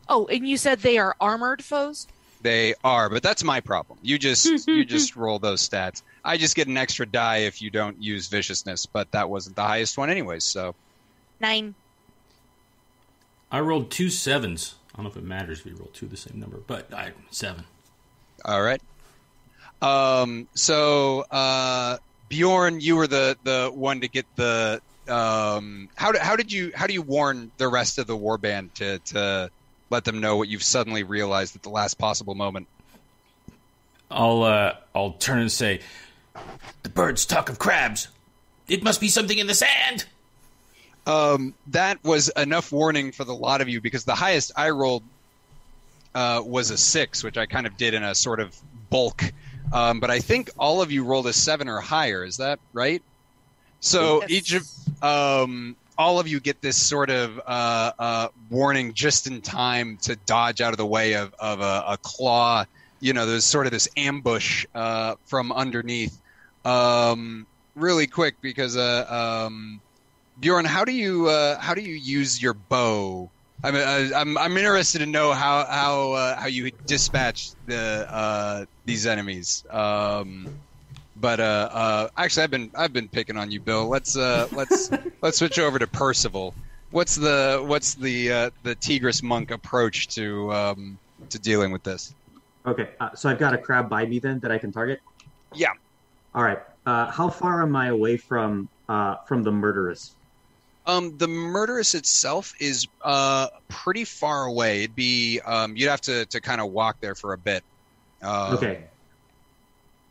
Oh, and you said they are armored foes? They are, but that's my problem. You just you just roll those stats. I just get an extra die if you don't use viciousness, but that wasn't the highest one anyways. So Nine. I rolled two sevens. I don't know if it matters if you roll two the same number, but I seven. All right. Um, so uh, Bjorn, you were the the one to get the. Um, how did how did you how do you warn the rest of the warband to to let them know what you've suddenly realized at the last possible moment? I'll uh, I'll turn and say, "The birds talk of crabs. It must be something in the sand." Um, that was enough warning for the lot of you because the highest I rolled uh, was a six, which I kind of did in a sort of bulk. Um, but I think all of you rolled a seven or higher. Is that right? So Yes. each of um, all of you get this sort of uh, uh, warning just in time to dodge out of the way of, of a, a claw. You know, there's sort of this ambush uh, from underneath. Um, really quick because uh, um, Bjorn, how do you uh, how do you use your bow? I'm I'm I'm interested to know how how uh, how you dispatch the these enemies. Um, but uh, uh, actually, I've been I've been picking on you, Bill. Let's uh, let's let's switch over to Percival. What's the what's the uh, the Tigris monk approach to um, to dealing with this? Okay. Uh, so I've got a crab by me then that I can target. Yeah. All right. Uh, how far am I away from uh, from the murderess? Um, the murderess itself is uh, pretty far away. It'd be um, you'd have to, to kind of walk there for a bit. Uh, Okay.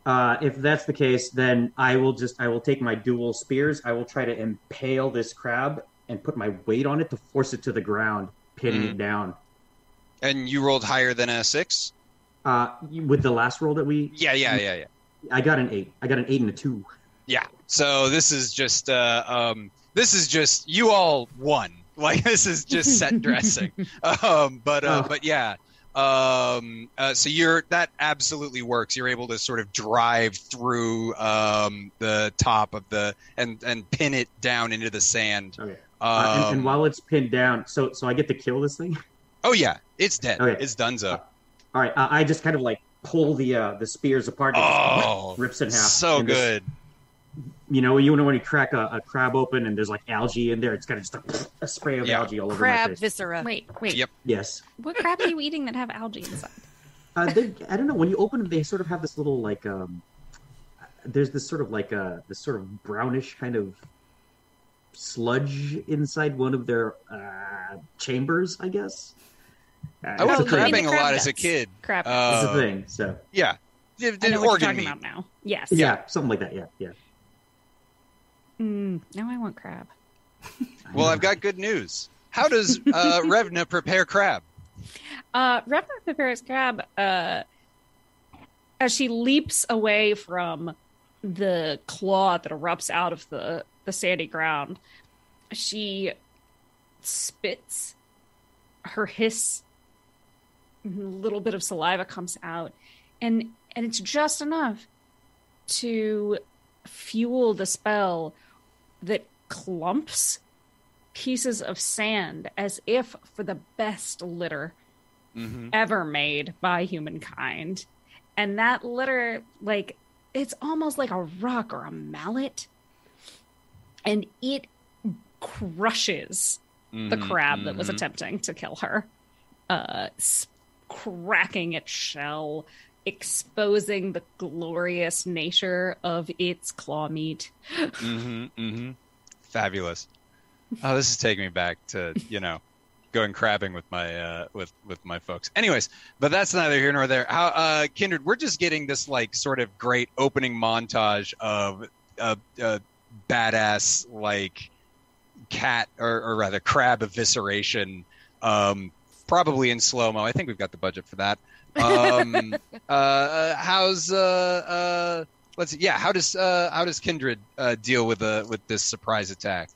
Uh, if that's the case, then I will just I will take my dual spears. I will try to impale this crab and put my weight on it to force it to the ground, pinning Mhm. it down. And you rolled higher than a six. Uh, with the last roll that we, Yeah, yeah, yeah, yeah. I got an eight. I got an eight and a two. Yeah. So this is just uh, um, this is just you all won. Like this is just set dressing. Um, but uh, Oh. but yeah. Um, uh, so you're that absolutely works. You're able to sort of drive through um, the top of the and and pin it down into the sand. Okay. Um, Uh, and, and while it's pinned down, so so I get to kill this thing. oh yeah, it's dead. Okay. It's donezo. All right. Uh, I just kind of like pull the uh, the spears apart. and just Oh, rips it in half. so good. You know, you know when you crack a, a crab open and there's like algae in there, it's kind of just a, a spray of Yeah. algae all over Crab my face. viscera. Wait, wait. Yep. Yes. What crab are you eating that have algae inside? Uh, they, I don't know. When you open them, they sort of have this little like um. There's this sort of like uh this sort of brownish kind of sludge inside one of their uh, chambers, I guess. Uh, I was crabbing a crab lot as a kid. Crab. Uh, It's a thing. So Yeah. The, I the know what organ you're talking meat. about now. Yes. yeah, something like that. Yeah, yeah. Mm, now I want crab. Well, I've got good news. How does uh, Revna prepare crab? Uh, Revna prepares crab uh, as she leaps away from the claw that erupts out of the, the sandy ground. She spits her hiss, a little bit of saliva comes out, and and it's just enough to fuel the spell that clumps pieces of sand as if for the best litter Mm-hmm. ever made by humankind. And that litter, like, it's almost like a rock or a mallet. And it crushes the Mhm, crab that was mhm. attempting to kill her, uh, cracking its shell, exposing the glorious nature of its claw meat. Mm-hmm, mm-hmm. Fabulous. Oh, this is taking me back to you know going crabbing with my uh, with with my folks. Anyways, but that's neither here nor there. How uh, Kindred, we're just getting this like sort of great opening montage of a uh, uh, badass like cat or, or rather crab evisceration, um, probably in slow mo. I think we've got the budget for that. Um, uh, uh, how's uh, uh, let's see, yeah, how does uh, how does Kindred uh, deal with uh, with this surprise attack?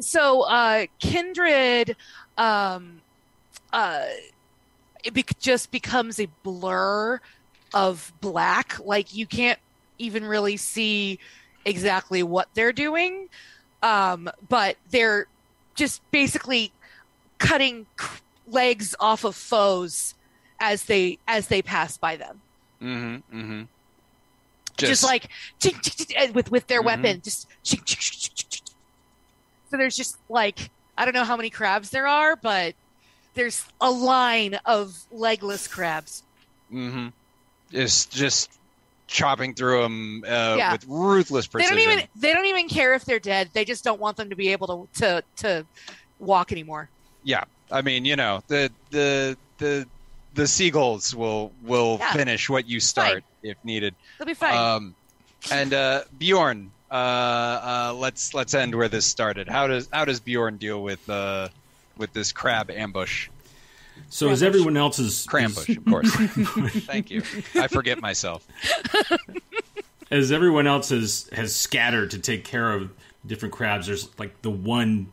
So uh, Kindred, um, uh, it be- just becomes a blur of black. Like you can't even really see exactly what they're doing, um, but they're just basically cutting legs off of foes as they as they pass by them. Mm-hmm. Mm-hmm. Just, like chink, chink, chink, with with their Mhm. weapon, just so there's just like I don't know how many crabs there are, but there's a line of legless crabs. mm-hmm. just just chopping through them uh, Yeah. with ruthless precision. They don't even they don't even care if they're dead. They just don't want them to be able to to to walk anymore. Yeah, I mean, you know, the the the the seagulls will will Yeah. finish what you start if needed. They'll be fine. Um, and uh, Bjorn, uh, uh, let's let's end where this started. How does how does Bjorn deal with uh, with this crab ambush? So is everyone else's is, Crambush, of course. Thank you. I forget myself. as everyone else has has scattered to take care of different crabs, there's like the one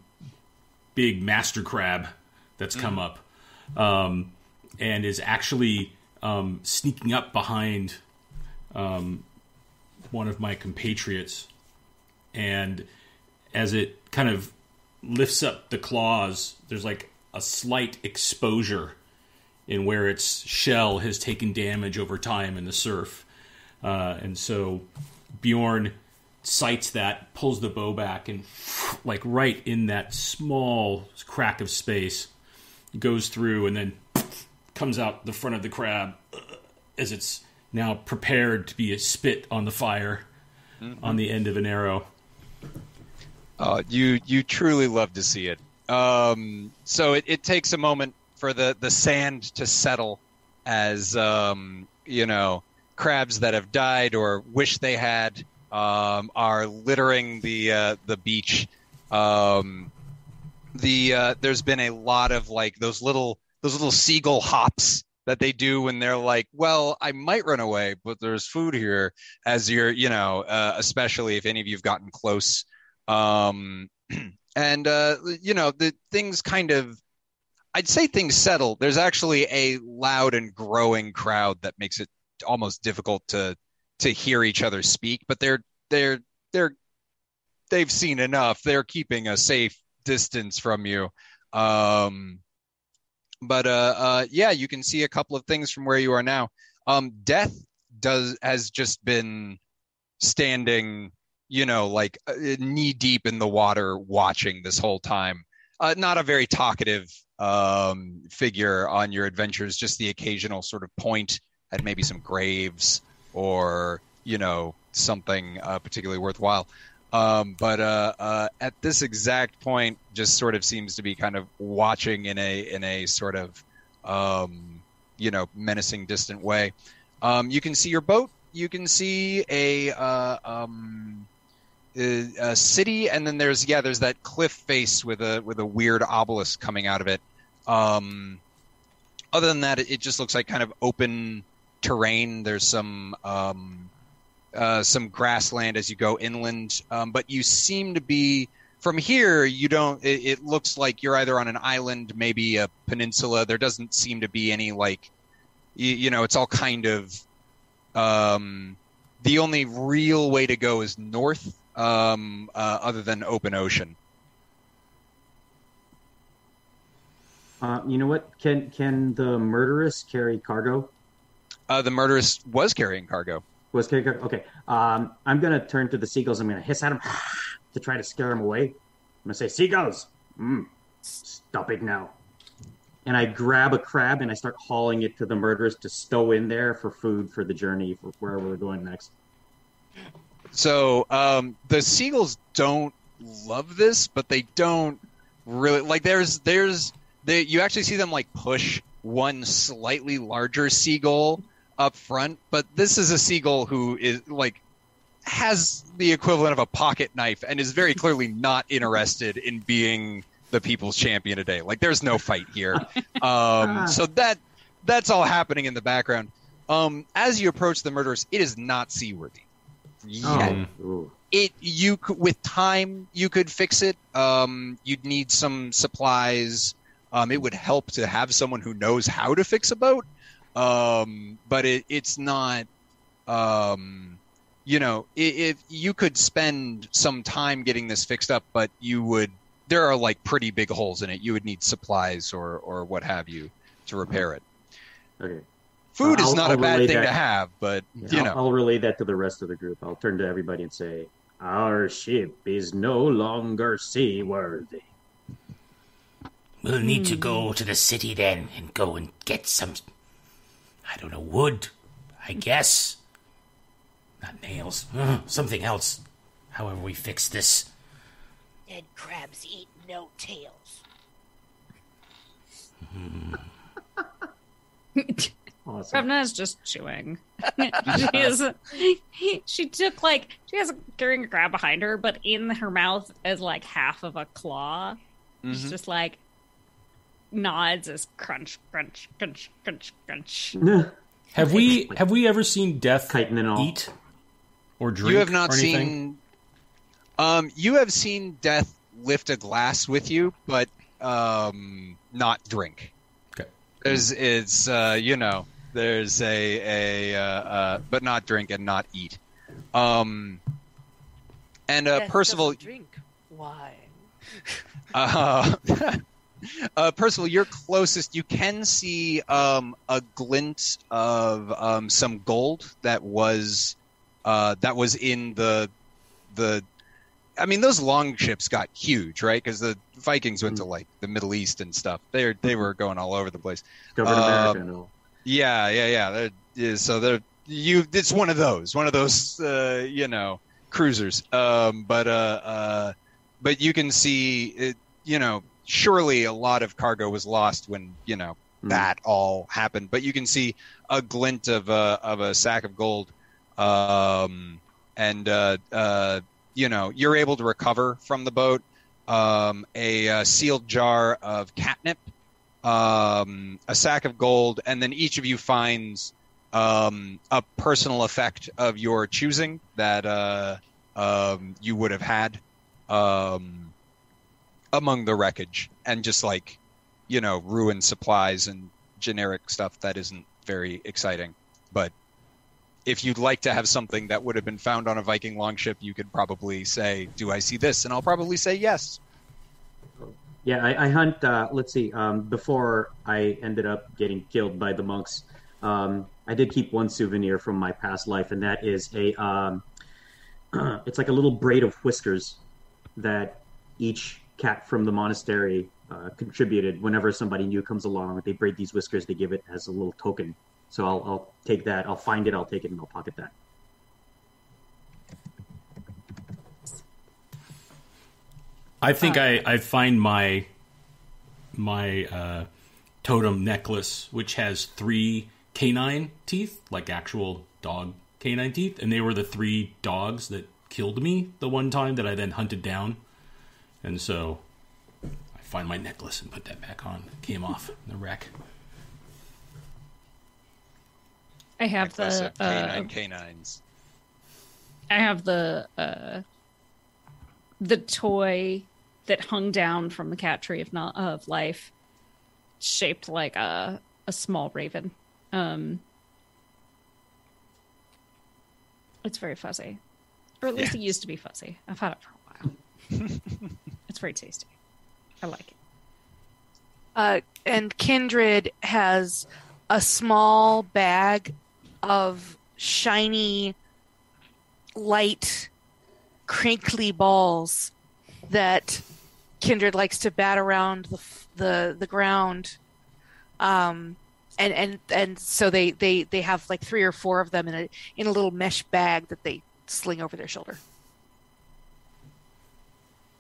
big master crab that's come up, um, and is actually um, sneaking up behind um, one of my compatriots, and as it kind of lifts up the claws, there's like a slight exposure in where its shell has taken damage over time in the surf. Uh, and so Bjorn sights that, pulls the bow back, and like right in that small crack of space, goes through and then comes out the front of the crab uh, as it's now prepared to be a spit on the fire on the end of an arrow. Uh, you you truly love to see it. Um, so it, it takes a moment for the, the sand to settle as um, you know crabs that have died or wish they had um, are littering the uh, the beach. Um, the uh, there's been a lot of like those little those little seagull hops that they do when they're like, well, I might run away, but there's food here. As you're, you know, uh, especially if any of you've gotten close. Um and uh you know the things kind of i'd say things settle. There's actually a loud and growing crowd that makes it almost difficult to to hear each other speak but they're they're they're they've seen enough. They're keeping a safe distance from you. Um but uh uh yeah you can see a couple of things from where you are now um death does has just been standing you know, like uh, knee deep in the water watching this whole time. Uh, not a very talkative um, figure on your adventures, just the occasional sort of point at maybe some graves or, you know, something uh, particularly worthwhile. Um, but uh, uh, at this exact point, just sort of seems to be kind of watching in a in a sort of um, you know menacing, distant way. Um, you can see your boat. You can see a uh, um, a city, and then there's yeah, there's that cliff face with a with a weird obelisk coming out of it. Um, other than that, it, it just looks like kind of open terrain. There's some um, uh, some grassland as you go inland, um, but you seem to be from here. You don't. It, it looks like you're either on an island, maybe a peninsula. There doesn't seem to be any like, you, you know, it's all kind of. Um, the only real way to go is north um, uh, other than open ocean. Uh, you know what? Can can the murderess carry cargo? Uh, the murderess was carrying cargo. Was cargo? Okay. Um, I'm gonna turn to the seagulls. I'm gonna hiss at them to try to scare them away. I'm gonna say, "Seagulls, mm, stop it now!" And I grab a crab and I start hauling it to the murderess to stow in there for food for the journey for wherever we're going next. So um, the seagulls don't love this, but they don't really like. There's there's they you actually see them like push one slightly larger seagull up front, but this is a seagull who is like has the equivalent of a pocket knife and is very clearly not interested in being the people's champion today. Like there's no fight here. Um, so that that's all happening in the background. Um, as you approach the murderess, it is not seaworthy. Yet. Oh. It you with time you could fix it. Um, you'd need some supplies. Um, it would help to have someone who knows how to fix a boat. Um, but it, it's not. Um, you know, i- if you could spend some time getting this fixed up, but you would there are like pretty big holes in it. You would need supplies or or what have you to repair it. okay. Food is not I'll a bad thing that. to have, but Yeah, you I'll, know, I'll relay that to the rest of the group. I'll turn to everybody and say, "Our ship is no longer seaworthy." We'll need to go to the city then and go and get some. I don't know, wood, I guess. Not nails. Ugh, something else. However, we fix this. Dead crabs eat no tails. Awesome. Ravna is just chewing. she is. She took like she has a carrying a crab behind her, but in her mouth is like half of a claw. It's mm-hmm. just like nods as crunch, crunch, crunch, crunch, crunch. Have we have we ever seen Death Chitin and all. eat or drink? you have not or seen. Um, you have seen Death lift a glass with you, but um, not drink. Okay. There's it's uh, you know there's a a uh, uh, but not drink and not eat. Um, and uh, Death Percival, drink wine. uh, uh, Percival, you're closest. You can see um, a glint of um, some gold that was uh, that was in the the. I mean, those long ships got huge, right? Because the Vikings went to like the Middle East and stuff. They they were going all over the place. Discovered America and all. Yeah, yeah, yeah. They're, yeah so they're you. It's one of those, one of those, uh, you know, cruisers. Um, but uh, uh, but you can see, it, you know, surely a lot of cargo was lost when you know Mm. that all happened. But you can see a glint of a of a sack of gold, um, and uh, uh, you know, you're able to recover from the boat um, a, uh sealed jar of catnip um, a sack of gold, and then each of you finds um, a personal effect of your choosing that uh, um, you would have had um, among the wreckage, and just like you know, ruined supplies and generic stuff that isn't very exciting. But if you'd like to have something that would have been found on a Viking longship, you could probably say, "Do I see this?" And I'll probably say yes. Yeah, I, I hunt. Uh, let's see. Um, before I ended up getting killed by the monks, um, I did keep one souvenir from my past life, and that is a. Um, it's like a little braid of whiskers that each cat from the monastery uh, contributed. Whenever somebody new comes along, they braid these whiskers. They give it as a little token. So I'll, I'll take that. I'll find it. I'll take it, and I'll pocket that. I think I, I find my my uh, totem necklace, which has three canine teeth, like actual dog canine teeth, and they were the three dogs that killed me the one time that I then hunted down, and so I find my necklace and put that back on. Came off in the wreck. I have Necklace the of uh, canine canines. I have the uh, the toy that hung down from the cat tree of not of life, shaped like a a small raven. Um, it's very fuzzy, or at least it used to be fuzzy. I've had it for a while. It's very tasty. I like it. Uh, and Kindred has a small bag of shiny, light, crinkly balls that Kindred likes to bat around the the, the ground. Um, and and and so they, they they have like three or four of them in a in a little mesh bag that they sling over their shoulder.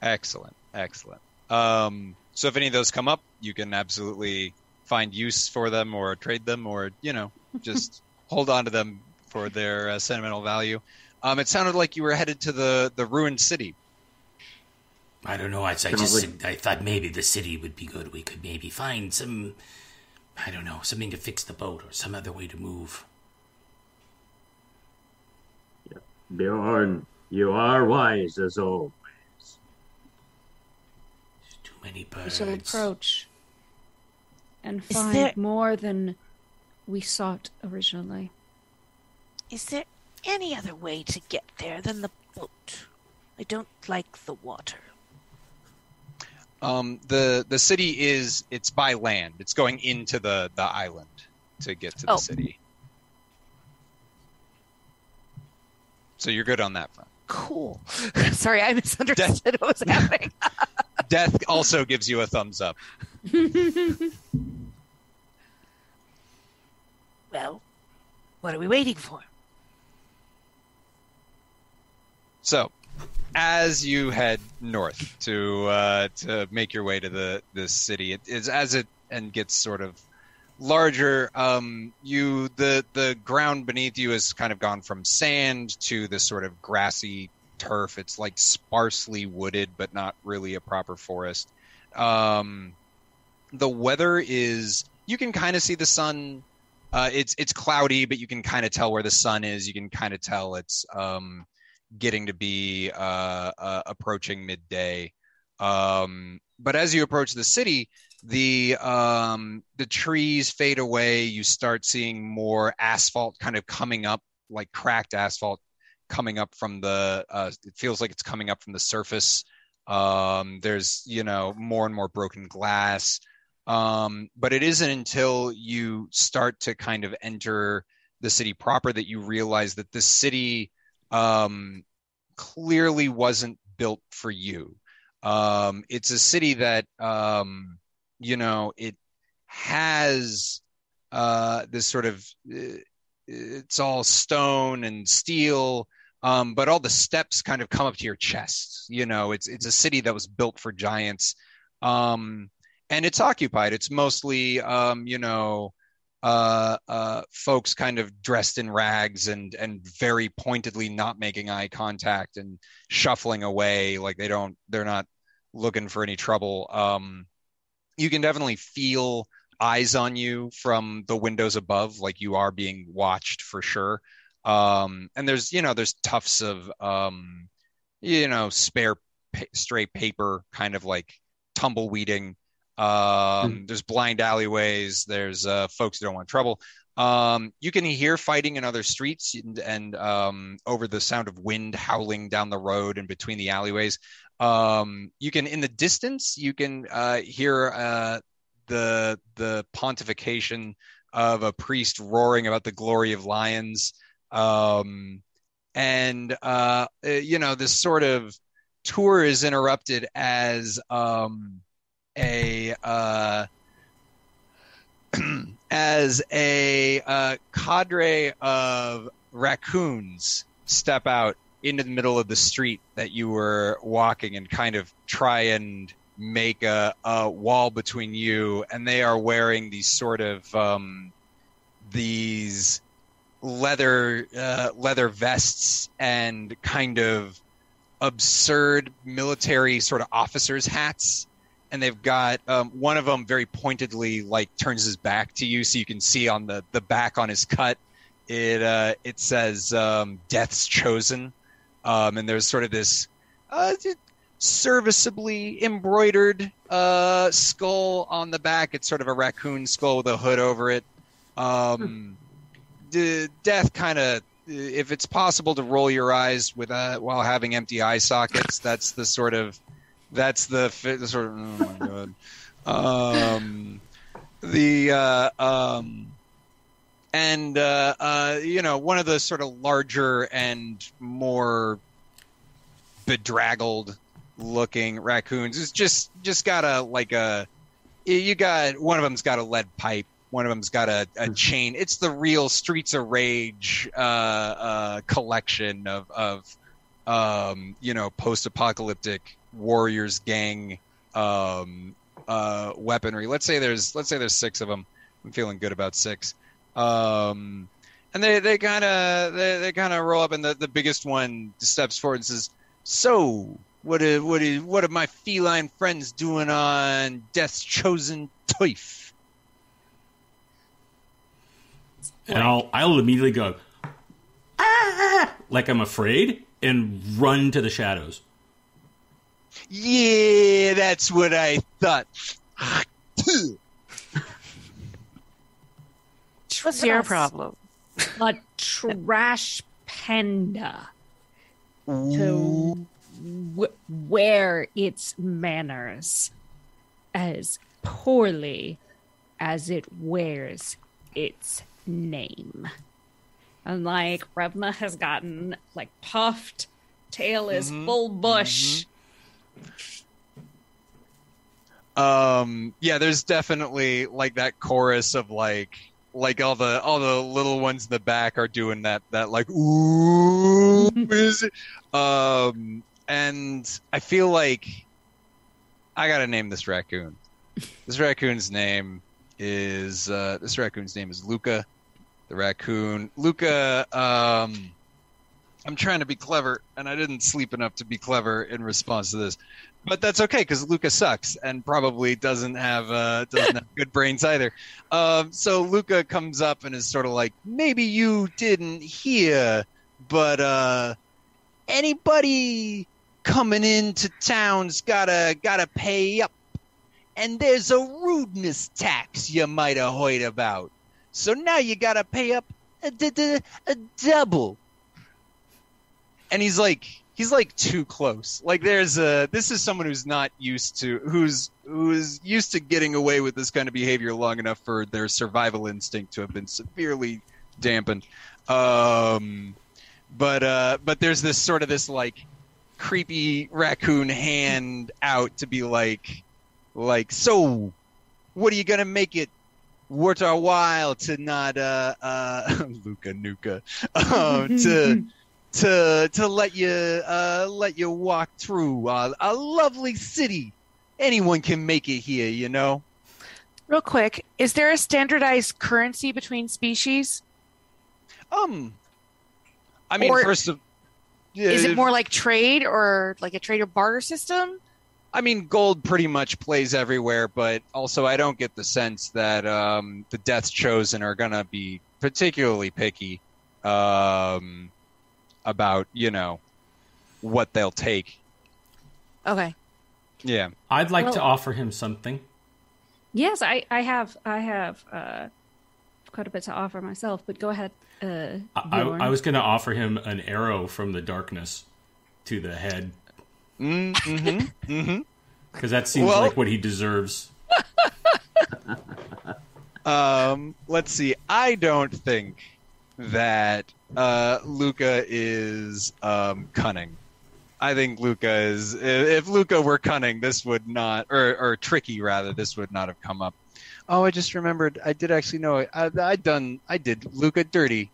Excellent, excellent. Um, so if any of those come up, you can absolutely find use for them or trade them or you know just hold on to them for their uh, sentimental value. Um, it sounded like you were headed to the the ruined city. I don't know. I, I Sounds just I thought maybe the city would be good. We could maybe find some, I don't know, something to fix the boat or some other way to move. Yeah, Bjorn, you are wise as always. Too many We shall approach and Is find there- more than we sought originally. Is there any other way to get there than the boat? I don't like the water. Um, the the city is it's by land. It's going into the the island to get to the Oh. city. So you're good on that front. Cool. Sorry, I misunderstood what was happening. Death also gives you a thumbs up. Well, what are we waiting for? So, as you head north to uh, to make your way to the the city, it is as it and gets sort of larger. Um, you the the ground beneath you has kind of gone from sand to this sort of grassy turf. It's like sparsely wooded, but not really a proper forest. Um, the weather is you can kind of see the sun. Uh, it's it's cloudy, but you can kind of tell where the sun is. You can kind of tell it's um, getting to be uh, uh, approaching midday. Um, but as you approach the city, the um, the trees fade away. You start seeing more asphalt kind of coming up, like cracked asphalt coming up from the. Uh, it feels like it's coming up from the surface. Um, there's you know more and more broken glass. Um, but it isn't until you start to kind of enter the city proper that you realize that the city um, clearly wasn't built for you. Um, it's a city that um, you know it has uh, this sort of uh, it's all stone and steel, um, but all the steps kind of come up to your chest. You know, it's it's a city that was built for giants, um, and it's occupied. It's mostly um, you know uh, uh, folks kind of dressed in rags and and very pointedly not making eye contact and shuffling away like they don't they're not looking for any trouble. Um, you can definitely feel eyes on you from the windows above, like you are being watched for sure. Um, and there's you know there's tufts of um, you know spare pa- stray paper, kind of like tumbleweeding um, There's blind alleyways. There's uh, folks who don't want trouble. Um, you can hear fighting in other streets and, and um, over the sound of wind howling down the road and between the alleyways. Um, you can, in the distance, you can uh, hear uh, the the pontification of a priest roaring about the glory of lions. Um, and uh, uh, you know, this sort of tour is interrupted as um, a uh, as a uh, cadre of raccoons step out into the middle of the street that you were walking and kind of try and make a, a wall between you and they are wearing these sort of um, these leather uh, leather vests and kind of absurd military sort of officers hats. And they've got um, one of them very pointedly like turns his back to you so you can see on the the back on his cut. It uh, it says um, death's chosen um, and there's sort of this uh, serviceably embroidered uh, skull on the back. It's sort of a raccoon skull with a hood over it. Um, the death kind of if it's possible to roll your eyes with uh, while having empty eye sockets that's the sort of that's the, the sort of oh my god. Um, the uh, um, and uh, uh, you know one of the sort of larger and more bedraggled looking raccoons is just just got a like a you got one of them's got a lead pipe. One of them's got a, a chain. It's the real streets of rage uh, uh, collection of of um, you know post-apocalyptic warriors gang um, uh, weaponry. Let's say there's let's say there's six of them i'm feeling good about six um, and they they kind of they, they kind of roll up and the, the biggest one steps forward and says so what are, what are, what are my feline friends doing on Death's chosen turf? And I'll I'll immediately go ah, like I'm afraid and run to the shadows. Yeah, that's what I thought. What's your problem? A trash panda to w- wear its manners as poorly as it wears its name. And like Revna has gotten like puffed, tail is full bush. Um, yeah, there's definitely like that chorus of like like all the all the little ones in the back are doing that that like ooh is um and I feel like I gotta name this raccoon. This raccoon's name is uh, this raccoon's name is Luca. The raccoon Luca. Um, I'm trying to be clever, and I didn't sleep enough to be clever in response to this. But that's okay because Luca sucks and probably doesn't have uh, doesn't have good brains either. Um, so Luca comes up and is sort of like, maybe you didn't hear, but uh, anybody coming into town's gotta gotta pay up, and there's a rudeness tax you might have heard about. So now you gotta pay up a, double. And he's like, he's like too close. Like there's a this is someone who's not used to who's who's used to getting away with this kind of behavior long enough for their survival instinct to have been severely dampened. Um, but uh, but there's this sort of this like creepy raccoon hand out to be like like so what are you gonna make it worth our while to not uh uh Luca Nuka um, to to to let you uh let you walk through uh, a lovely city anyone can make it here you know Real quick, is there a standardized currency between species? um I mean Or- first of yeah, Is it more like trade or like a trade or barter system? I mean, gold pretty much plays everywhere, but also I don't get the sense that um, the Death's Chosen are going to be particularly picky um, about, you know, what they'll take. Okay. Yeah. I'd like to offer him something. Yes, I, I have I have uh, quite a bit to offer myself, but go ahead. Uh, I, I, was going to offer him an arrow from the darkness to the head Mm, mm-hmm. mm-hmm. because that seems Well- like what he deserves. Um, let's see. I don't think that uh, Luca is um, cunning. I think Luca is. If Luca were cunning, this would not, or, or tricky rather, this would not have come up. Oh, I just remembered. I did actually know. it. I, I done. I did Luca dirty.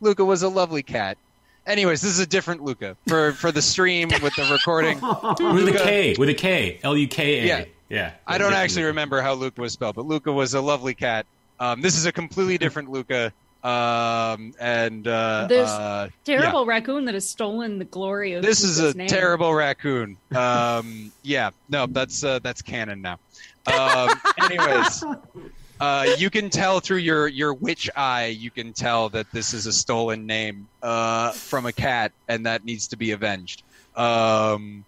Luca was a lovely cat. Anyways, this is a different Luca for for the stream with the recording. With a Luca- K, with a K, L U K A. Yeah. yeah. I don't Yeah. actually remember how Luca was spelled, but Luca was a lovely cat. Um, this is a completely different Luca. Um, and uh, This uh, terrible raccoon that has stolen the glory of this is a name. terrible raccoon. Um, yeah, no, that's uh, that's canon now. Um, anyways, uh, you can tell through your your witch eye, you can tell that this is a stolen name uh, from a cat, and that needs to be avenged. Um,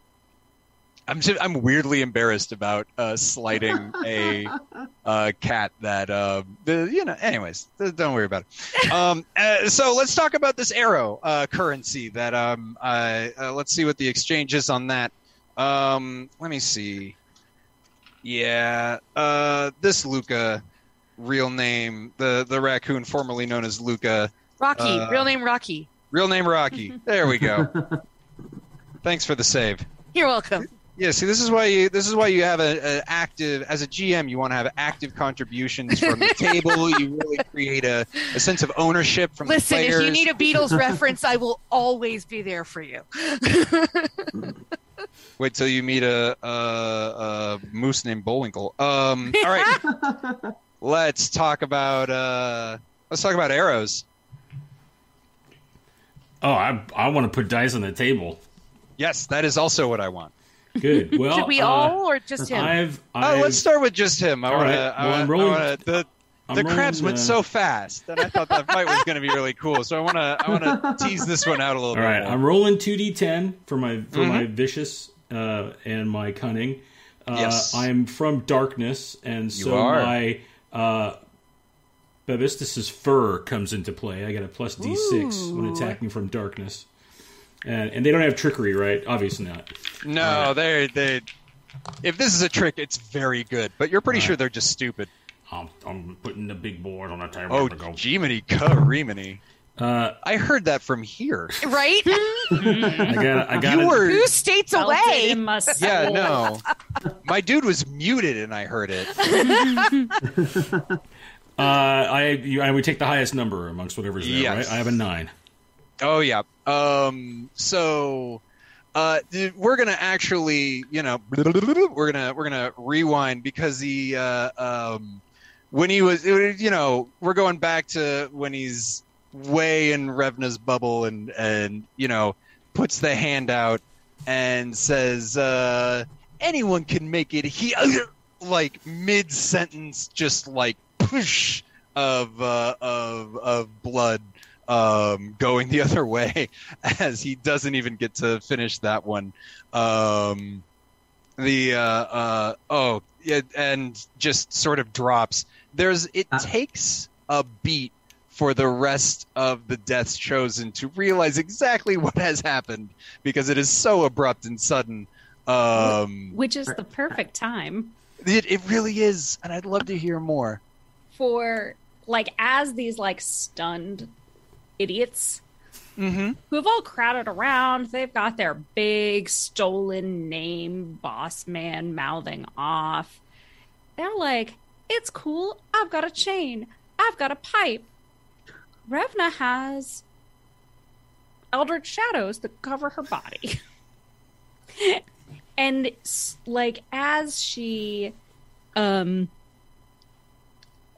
I'm just, I'm weirdly embarrassed about uh, slighting a uh, cat that um, the, you know. Anyways, don't worry about it. Um, uh, so let's talk about this arrow uh, currency. That um, uh, uh, let's see what the exchange is on that. Um, let me see. Yeah, uh, this Luca, real name, the the raccoon formerly known as Luca, Rocky, Uh, real name Rocky. real name Rocky. there we go. Thanks for the save. You're welcome. Yeah, see, this is why you this is why you have a, a active as a GM. You want to have active contributions from the table. You really create a, a sense of ownership from Listen, the if you need a Beatles reference, I will always be there for you. Wait till you meet a, a, a moose named Bullwinkle. Um, all right, let's talk about uh, let's talk about arrows. Oh, I I want to put dice on the table. Yes, that is also what I want. Good. Well, Should we uh, all or just him? I've, Uh, I've let's start with just him. I All want right. to. Well, I'm rolling- the I'm the rolling, crabs went uh, so fast that I thought that fight was going to be really cool. So I want to. I want to tease this one out a little All bit. right, more. I'm rolling two d10 for my for my Mm-hmm. vicious uh, and my cunning. Uh, Yes. I'm from darkness, and so my uh, Babistus's fur comes into play. I get a plus d6 when attacking from darkness, and and they don't have trickery, right? Obviously not. No, they they. If this is a trick, it's very good. But you're pretty All sure they're just stupid. I'm, I'm putting the big board on the table. Oh, to go. Jiminy Karimini. Uh, I heard that from here. right? I got I got You were. Two states away. Yeah, no. My dude was muted, and I heard it. Uh, I you, I would take the highest number amongst whatever's there, Yes. right? I have a nine. Oh yeah. Um. So, uh, we're gonna actually, you know, we're gonna we're gonna rewind because he, uh, um, when he was- you know, we're going back to when he's way in Revna's bubble and and you know puts the hand out and says, uh, anyone can make it. He like mid sentence, just like push of uh, of of blood um, going the other way as he doesn't even get to finish that one. Um, the uh, uh, oh yeah, and just sort of drops. There's it Uh. takes a beat for the rest of the deaths chosen to realize exactly what has happened because it is so abrupt and sudden. Um, Which is the perfect time it, it really is, and I'd love to hear more. for like as these like stunned idiots Mm-hmm. who have all crowded around. They've got their big stolen name boss man mouthing off. They're like, it's cool. I've got a chain. I've got a pipe. Revna has eldritch shadows that cover her body. and like as she um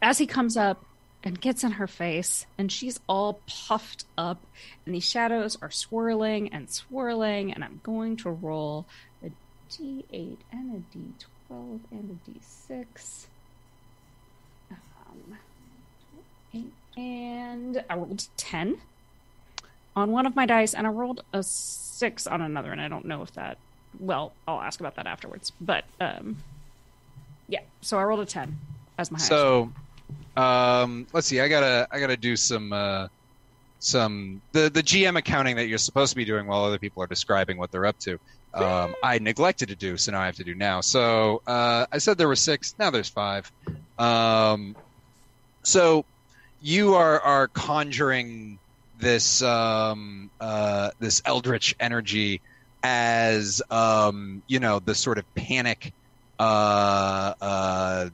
as he comes up and gets in her face and she's all puffed up and these shadows are swirling and swirling and i'm going to roll a d8 and a d12 and a d6 um, and i rolled 10 on one of my dice and i rolled a 6 on another and i don't know if that well i'll ask about that afterwards but um yeah so i rolled a 10 as my highest. Um, let's see. I gotta I gotta do some uh, some the the GM accounting that you're supposed to be doing while other people are describing what they're up to. Um, I neglected to do, so now I have to do now. So uh, I said there were six. Now there's five. Um, so you are are conjuring this um, uh, this eldritch energy as um, you know the sort of panic uh, uh,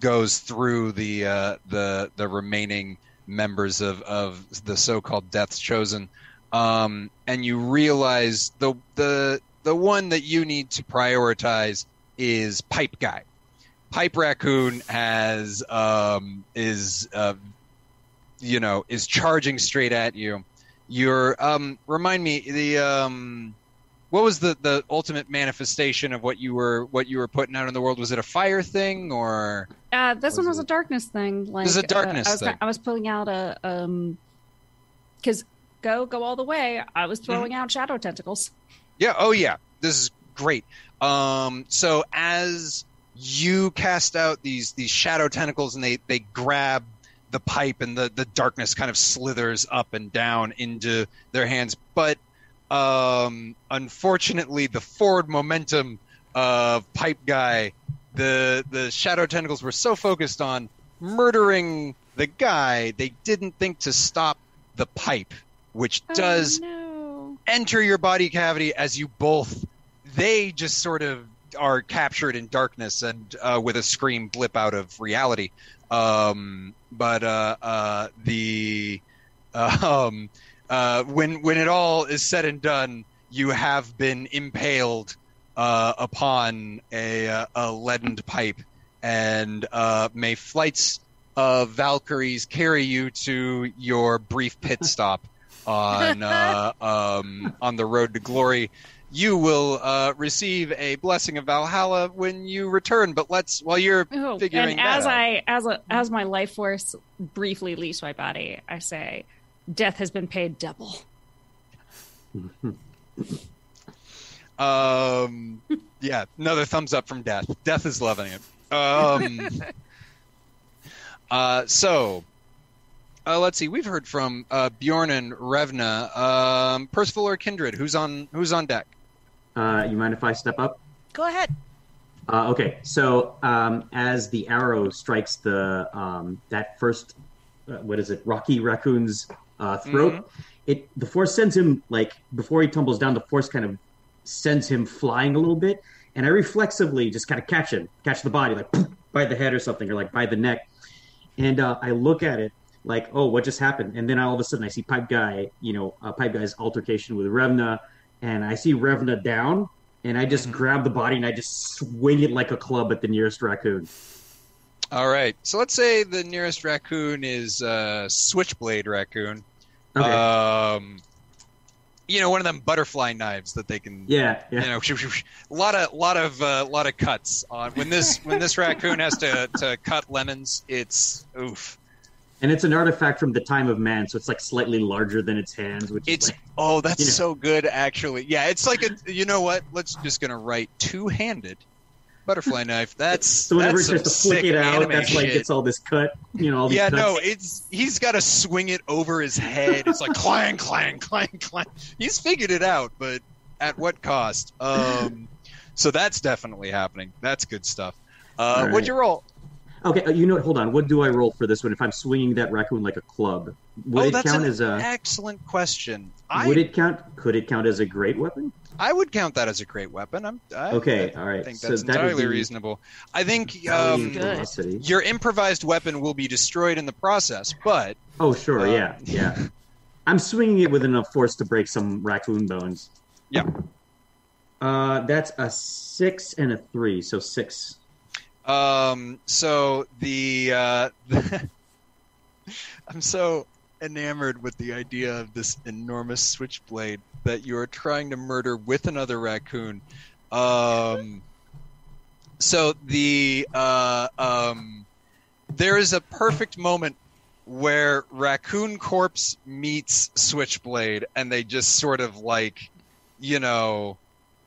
goes through the uh, the the remaining members of, of the so-called deaths chosen, um, and you realize the the the one that you need to prioritize is Pipe Guy. Pipe Raccoon has um, is uh, you know is charging straight at you. You're um, remind me the um, what was the, the ultimate manifestation of what you were what you were putting out in the world? Was it a fire thing or Uh, this Was one was it- a darkness thing. Like This is a darkness uh, I was, thing. I was pulling out a um, because go go all the way. I was throwing Mm-hmm. out shadow tentacles. Yeah. Oh, yeah. This is great. Um, so as you cast out these these shadow tentacles, and they they grab the pipe, and the the darkness kind of slithers up and down into their hands. But um, unfortunately, the forward momentum of Pipe Guy the the shadow tentacles were so focused on murdering the guy, they didn't think to stop the pipe, which does Oh, no. enter your body cavity as you both they just sort of are captured in darkness and uh, with a scream blip out of reality um, but uh, uh, the um, uh, when when it all is said and done you have been impaled uh, upon a, uh, a leadened pipe and uh, may flights of valkyries carry you to your brief pit stop on uh, um, on the road to glory. You will uh, receive a blessing of Valhalla when you return. But let's while you're Oh, figuring and that as out. I as a, as my life force briefly leaves my body, I say, "Death has been paid double." Um, yeah, another thumbs up from Death. Death is loving it. Um, uh, so, uh, let's see. We've heard from uh, Bjorn and Revna. Um, Percival or Kindred? Who's on? Who's on deck? Uh, you mind if I step up? Go ahead. Uh, okay, so um, as the arrow strikes the um, that first, uh, what is it, Rocky Raccoon's uh, throat, it the force sends him like before he tumbles down. The force kind of sends him flying a little bit, and I reflexively just kind of catch him, catch the body like by the head or something, or like by the neck, and uh, I look at it like, oh, what just happened? And then all of a sudden I see Pipe Guy, you know, uh, Pipe Guy's altercation with Revna, and I see Revna down, and I just grab the body and I just swing it like a club at the nearest raccoon. All right. So let's say the nearest raccoon is uh, Switchblade raccoon. Okay. Um, you know, one of them butterfly knives that they can. yeah, yeah. You know, a lot of, lot of, uh, lot of cuts on when this when this raccoon has to to cut lemons. It's oof. And it's an artifact from the time of man, so it's like slightly larger than its hands, which It's is like, oh, that's you know. so good actually. Yeah, it's like a. You know what? Let's just gonna write two handed butterfly knife. That's so whenever that's he tries to flick it out, that's like shit. it's all this cut, you know, all these Yeah, cuts. no, it's he's got to swing it over his head. It's like clang, clang, clang, clang. He's figured it out, but at what cost? Um, so that's definitely happening. That's good stuff. Uh, All What'd you roll? Okay, uh, you know, what, hold on. What do I roll for this one? If I'm swinging that raccoon like a club, would oh, it count as a? excellent question. I Would it count? Could it count as a great weapon? I would count that as a great weapon. I'm I, Okay, I all right. think So that's that would entirely reasonable. I think um, your improvised weapon will be destroyed in the process, but Oh, sure, Uh, yeah, yeah. I'm swinging it with enough force to break some raccoon bones. Yeah. Uh, that's a six and a three, so six. Um, so the, uh, I'm so enamored with the idea of this enormous switchblade that you are trying to murder with another raccoon. Um, so the uh, um, there is a perfect moment where raccoon corpse meets switchblade, and they just sort of like, you know,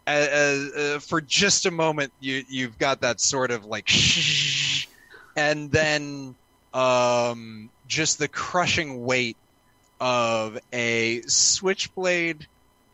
uh, for just a moment you you've got that sort of like shh, and then um just the crushing weight of a switchblade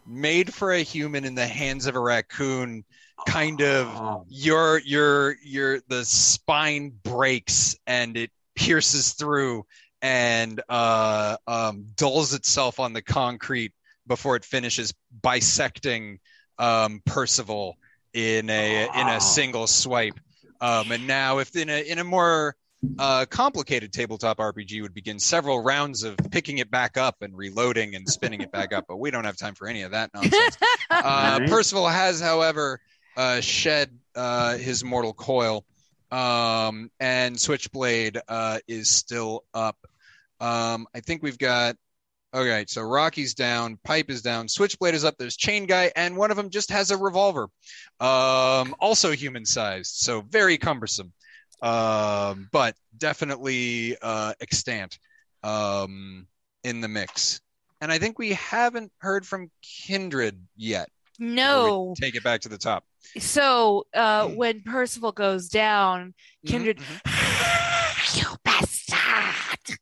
made for a human in the hands of a raccoon kind of Oh, your your your the spine breaks and it pierces through and uh um dulls itself on the concrete before it finishes bisecting um Percival in a in a single swipe. Um and now if in a in a more uh, complicated tabletop RPG would begin several rounds of picking it back up and reloading and spinning it back up, but we don't have time for any of that nonsense. Uh, Alright. Percival has, however, uh, shed uh, his mortal coil, um, and Switchblade uh, is still up. Um, I think we've got. Okay, so Rocky's down, Pipe is down, Switchblade is up. There's Chain Guy, and one of them just has a revolver, um, also human sized, so very cumbersome, um, but definitely uh, extant um, in the mix. And I think we haven't heard from Kindred yet. No. take it back to the top. So uh, when Percival goes down, Kindred, Mhm, You bastard!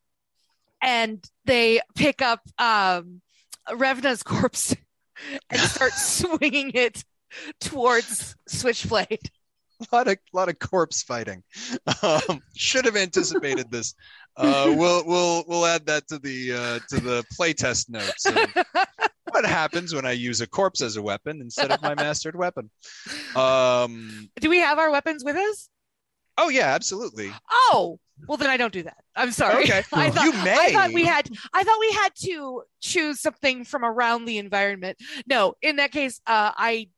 and they pick up um, Revna's corpse and start swinging it towards Switchblade. A lot of lot of corpse fighting. Um, should have anticipated this. Uh, we'll we'll we'll add that to the uh, to the playtest notes. what happens when I use a corpse as a weapon instead of my mastered weapon? Um, Do we have our weapons with us? oh yeah, absolutely. Oh, well then I don't do that. I'm sorry. Okay. I thought, You I thought we had. I thought we had to choose something from around the environment. No, in that case, uh, I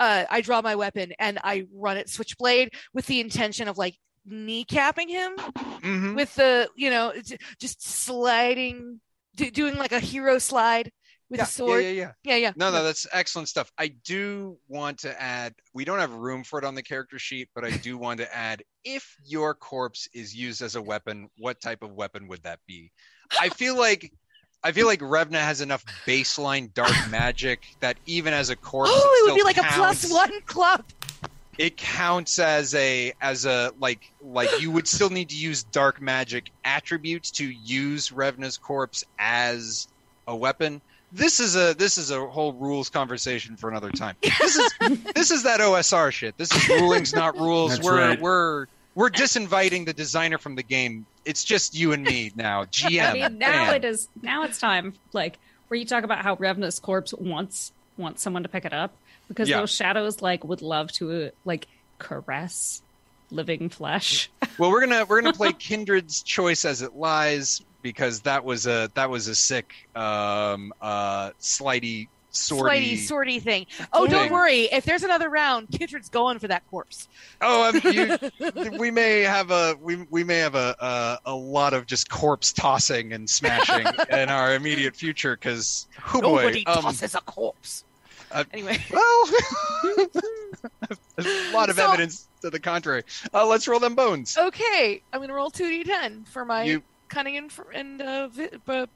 uh, I draw my weapon and I run it switchblade with the intention of like kneecapping him Mhm. with the you know just sliding, do, doing like a hero slide with Yeah, a sword. yeah, yeah, yeah. yeah, yeah. No, no, that's excellent stuff. I do want to add, we don't have room for it on the character sheet, but I do want to add if your corpse is used as a weapon, what type of weapon would that be? I feel like I feel like Revna has enough baseline dark magic that even as a corpse, Oh, it would be like a one club. It counts as a as a like like you would still need to use dark magic attributes to use Revna's corpse as a weapon. This is a this is a whole rules conversation for another time. This is this is that OSR shit. This is rulings, not rules. That's we're right. we're we're disinviting the designer from the game. It's just you and me now. GM. I mean, now fan. it is. Now it's time, like where you talk about how Revna's corpse wants wants someone to pick it up because Yeah. those shadows like would love to uh, like caress living flesh. Well, we're gonna we're gonna play Kindred's choice as it lies because that was a that was a sick um uh slidey Sorty. sorty thing. Oh, don't worry. If there's another round, Kindred's going for that corpse. Oh, I mean, you, we may have a we we may have a a, a lot of just corpse tossing and smashing in our immediate future because oh boy, Nobody um, tosses a corpse. uh, Anyway, well, there's a lot of So- evidence to the contrary. Uh, let's roll them bones. okay. I'm gonna roll two d10 for my You cunning and and uh, vi- but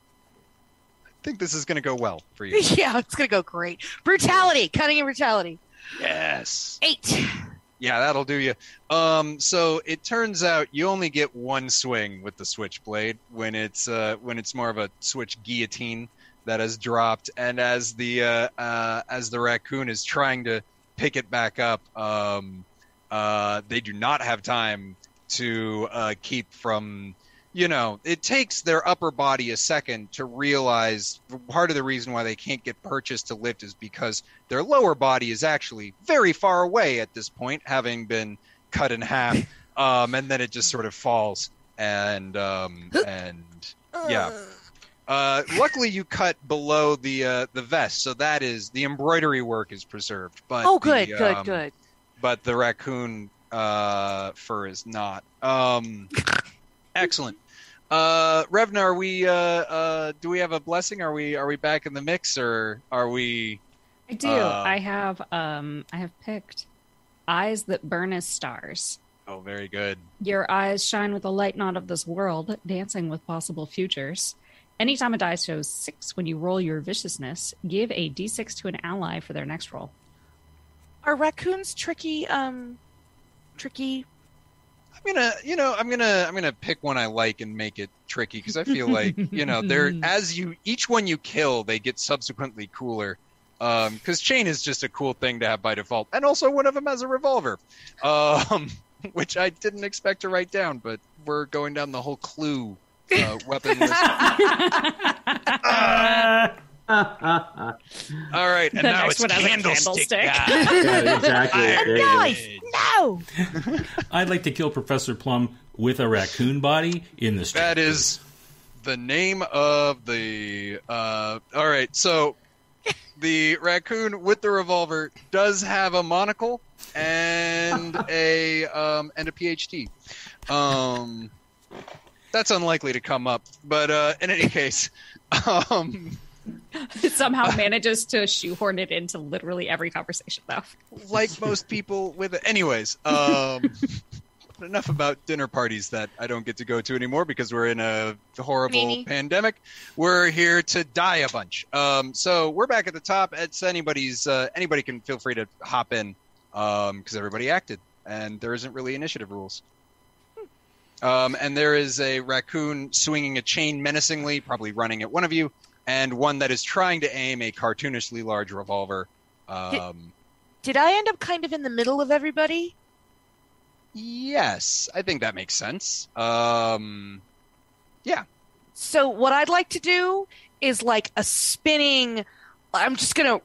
think this is gonna go well for you? yeah, it's gonna go great. Brutality, cunning and brutality. yes. Eight. Yeah, that'll do you. Um, so it turns out you only get one swing with the switchblade when it's uh, when it's more of a switch guillotine that has dropped, and as the uh, uh, as the raccoon is trying to pick it back up, um, uh, they do not have time to uh, keep from. You know, it takes their upper body a second to realize part of the reason why they can't get purchased to lift is because their lower body is actually very far away at this point, having been cut in half, um, and then it just sort of falls. And um, and yeah, uh, luckily you cut below the uh, the vest, so that is the embroidery work is preserved. But Oh, good, the, good, um, good. But the raccoon uh, fur is not. Um, excellent. Uh, Revna, are we? Uh, uh, do we have a blessing? Are we? Are we back in the mix, or are we? I do. Uh, I have um I have picked eyes that burn as stars. Oh, very good. Your eyes shine with the light not of this world, dancing with possible futures. Anytime a die shows six when you roll your viciousness, give a d6 to an ally for their next roll. Are raccoons tricky? Um, tricky. I'm gonna, you know, I'm gonna, I'm gonna pick one I like and make it tricky because I feel like, you know, they're as you each one you kill, they get subsequently cooler. Um, because chain is just a cool thing to have by default, and also one of them has a revolver, um, which I didn't expect to write down, but we're going down the whole clue uh, weapon list. Ah, All right, and The now next it's one has a candlestick. candlestick. Yeah, exactly. There you No. I'd like to kill Professor Plum with a raccoon body in the street. That is the name of the. Uh, all right, so the raccoon with the revolver does have a monocle and a um, and a PhD. Um, that's unlikely to come up, but uh, in any case, um, It somehow manages to shoehorn it into literally every conversation, though. like most people with it. Anyways, um, enough about dinner parties that I don't get to go to anymore because we're in a horrible Meanie. pandemic. We're here to die a bunch. Um, so we're back at the top. It's anybody's. Uh, anybody can feel free to hop in because everybody acted, and there isn't really initiative rules. Um, and there is a raccoon swinging a chain menacingly, probably running at one of you, and one that is trying to aim a cartoonishly large revolver. Um, Did I end up kind of in the middle of everybody? Yes, I think that makes sense. Um, yeah. So what I'd like to do is like a spinning. I'm just gonna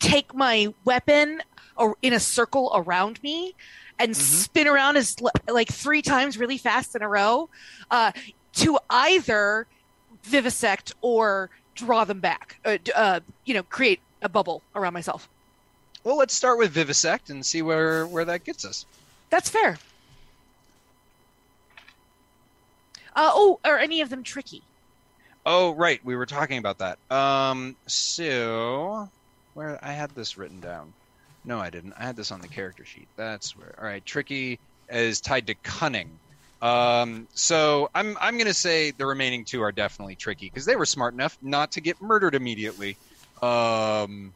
take my weapon or in a circle around me and spin around as like three times really fast in a row uh, to either vivisect or draw them back. Uh, uh, you know, create a bubble around myself. Well, let's start with vivisect and see where where that gets us. That's fair. Uh, oh, are any of them tricky? Oh, right, we were talking about that. Um, so where I had this written down. No, I didn't. I had this on the character sheet. That's where. All right, tricky is tied to cunning. Um, so I'm I'm gonna say the remaining two are definitely tricky because they were smart enough not to get murdered immediately. Um,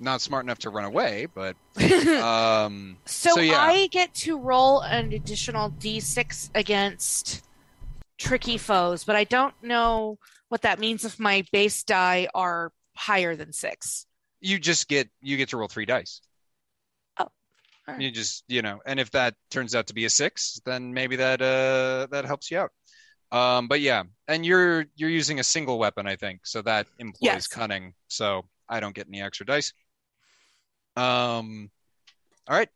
not smart enough to run away, but um, So, So, yeah. I get to roll an additional d6 against tricky foes, but I don't know what that means if my base die are higher than six. you just get you get to roll three dice. Right. You just you know, and if that turns out to be a six, then maybe that uh that helps you out. Um, but yeah, and you're you're using a single weapon, I think, so that employs Yes. cunning. So I don't get any extra dice. Um, all right,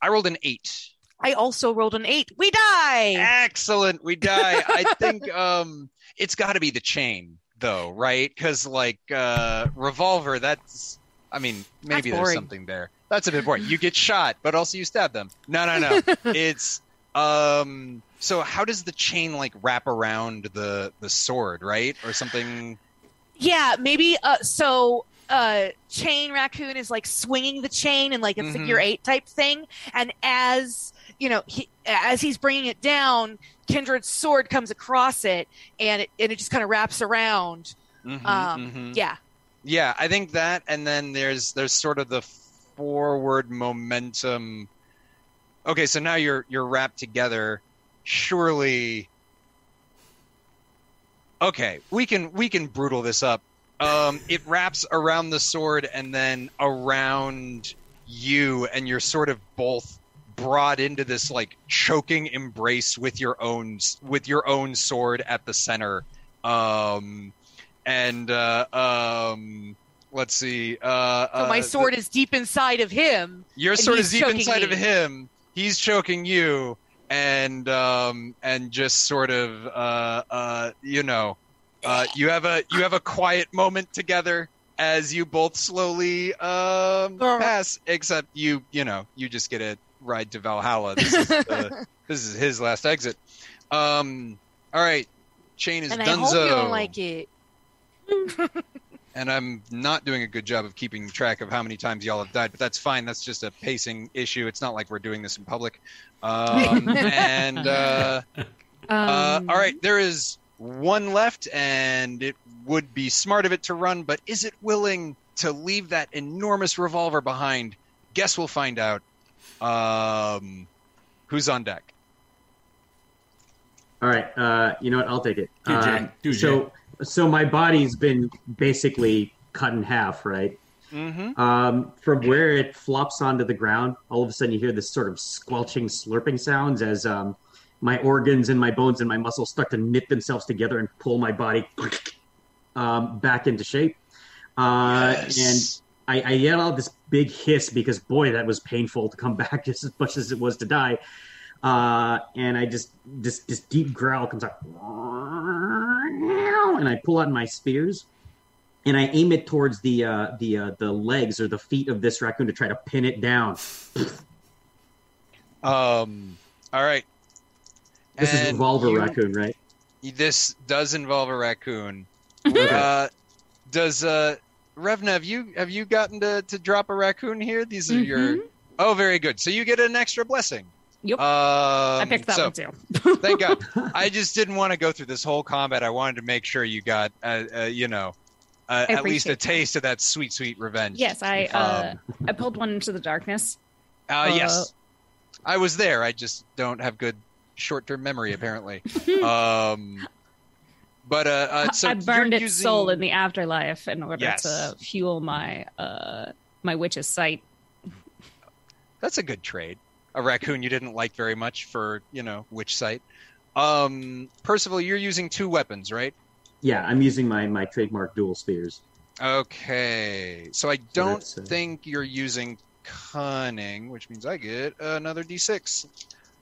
I rolled an eight. I also rolled an eight. We die. Excellent. We die. I think um it's got to be the chain though, right? Cuz like uh revolver that's I mean, maybe That's there's something there. That's a bit boring. You get shot, but also you stab them. No, no, no. it's um so how does the chain like wrap around the the sword, right? Or something Yeah, maybe. Uh, so, uh, chain raccoon is like swinging the chain in like a Mhm. figure eight type thing, and as you know, he, as he's bringing it down, Kindred's sword comes across it, and it and it just kind of wraps around. Mhm, Um, mhm. Yeah, Yeah, I think that, and then there's there's sort of the forward momentum. Okay, so now you're you're wrapped together. Surely, okay, we can we can brutal this up. Um, it wraps around the sword and then around you, and you're sort of both brought into this like choking embrace with your own with your own sword at the center. Um, and uh, um, let's see. Uh, so my uh, sword is deep inside of him. your sword is deep inside me. of him. He's choking you, and um, and just sort of uh, uh, you know, uh, you have a you have a quiet moment together as you both slowly um, pass. Except you you know you just get a ride to Valhalla. This is, the, this is his last exit. Um, all right, chain is and I Dunzo hope you don't like it. and I'm not doing a good job of keeping track of how many times y'all have died, but that's fine. That's just a pacing issue. It's not like we're doing this in public. Um, and uh, uh, Um, all right, there is one left, and it would be smart of it to run, but is it willing to leave that enormous revolver behind? Guess we'll find out. Um, who's on deck? All right, uh, you know what? I'll take it. Do Jay. Um, Do so, so my body's been basically cut in half, right? Mm-hmm. Um, from where it flops onto the ground, all of a sudden you hear this sort of squelching, slurping sounds as um, my organs and my bones and my muscles start to knit themselves together and pull my body um, back into shape. Uh, And I, I yell out this big hiss because boy, that was painful to come back just as much as it was to die. Uh, and I just this this deep growl comes out, and I pull out my spears, and I aim it towards the uh, the uh, the legs or the feet of this raccoon to try to pin it down. Um, all right. This is And revolver you- raccoon, right? This does involve a raccoon. uh, does uh, Revna have you have you gotten to, to drop a raccoon here? These are your oh, very good. So you get an extra blessing. Yep. Um, I picked that so, one too. thank God. I just didn't want to go through this whole combat. I wanted to make sure you got, uh, uh, you know, uh, at least a appreciate that. taste of that sweet, sweet revenge. Yes, I uh, Um, I pulled one into the darkness. Uh, yes, I was there. I just don't have good short-term memory, apparently. um, but uh, uh, so I burned its soul in the afterlife in order Yes. to fuel my uh my witch's sight. That's a good trade. A raccoon you didn't like very much for you know witch sight. Um, Percival, you're using two weapons, right? Yeah, I'm using my my trademark dual spears. Okay, so I don't that's, uh, think you're using cunning, which means I get another d6.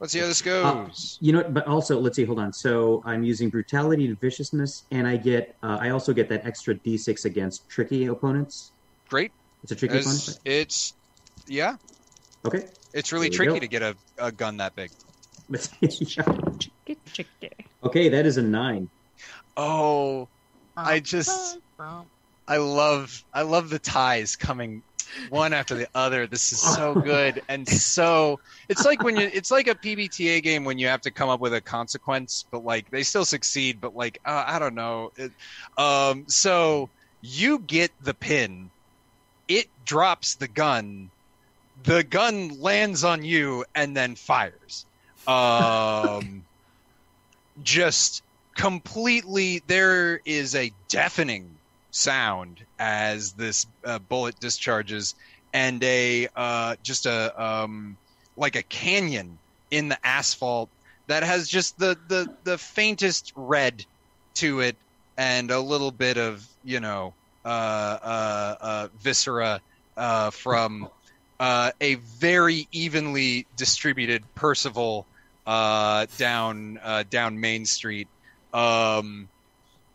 Let's see how this goes. You know, but also let's see. Hold on. So I'm using brutality and viciousness, and I get uh, I also get that extra d6 against tricky opponents. Great. It's a tricky As opponent. it's yeah, Okay. It's really tricky go. to get a, a gun that big. Yeah. Get chicky. Okay, that is a nine. Oh, I just I love I love the ties coming one after the other. This is so good and so it's like when you it's like a PBTA game when you have to come up with a consequence, but like they still succeed, but like uh, I don't know. It, um, so you get the pin, it drops the gun, the gun lands on you and then fires. Um, just completely there is a deafening sound as this uh, bullet discharges and a uh, just a um, like a canyon in the asphalt that has just the the the faintest red to it and a little bit of you know uh, uh, uh, viscera uh, from uh, a very evenly distributed Percival uh, down uh, down Main Street. Um,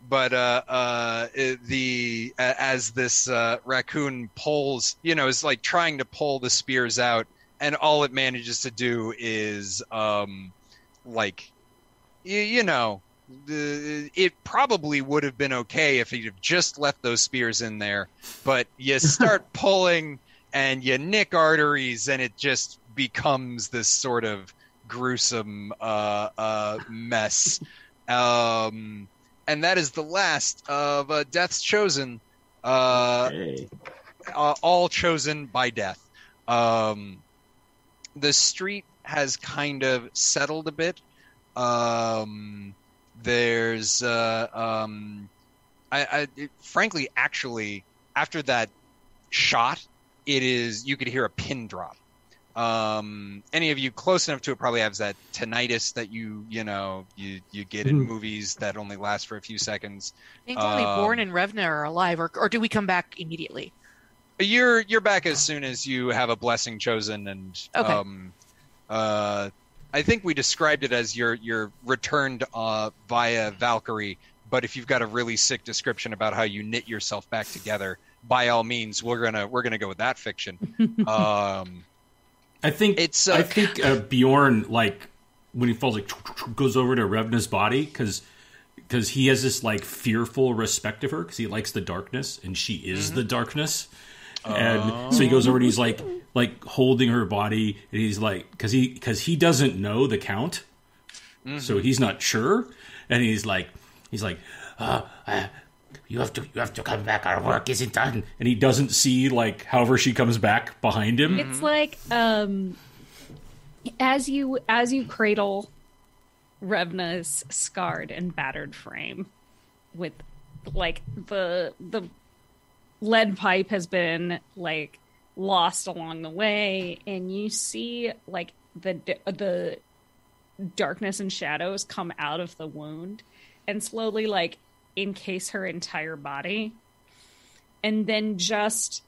but uh, uh, the as this uh, raccoon pulls, you know, is like trying to pull the spears out, and all it manages to do is um, like, you, you know, it probably would have been okay if he'd have just left those spears in there, but you start pulling and you nick arteries, and it just becomes this sort of gruesome uh, uh, mess. Um, and that is the last of uh, Death's Chosen, uh, uh, all chosen by death. Um, the street has kind of settled a bit. Um, there's, uh, um, I, I it, frankly, actually, after that shot, it is you could hear a pin drop. Um, any of you close enough to it probably has that tinnitus that you you know you you get in Mhm. movies that only last for a few seconds. I think only Um, Bjorn and Revna are alive, or, or do we come back immediately? You're you're back as soon as you have a blessing chosen, and Okay. um, uh, I think we described it as you're you're returned uh, via Valkyrie. But if you've got a really sick description about how you knit yourself back together, by all means, we're gonna we're gonna go with that fiction. um, I think It's, uh, I think uh, Bjorn like when he falls like goes over to Revna's body because because he has this like fearful respect of her because he likes the darkness and she is Mm-hmm. the darkness. And so he goes over and he's like like holding her body and he's like because he because he doesn't know the count, Mm-hmm. so he's not sure, and he's like he's like Uh, uh, you have to you have to come back. Our work isn't done. and he doesn't see like however she comes back behind him. It's like um as you as you cradle Revna's scarred and battered frame with like the the lead pipe has been like lost along the way and you see like the the darkness and shadows come out of the wound and slowly like encase her entire body. And then just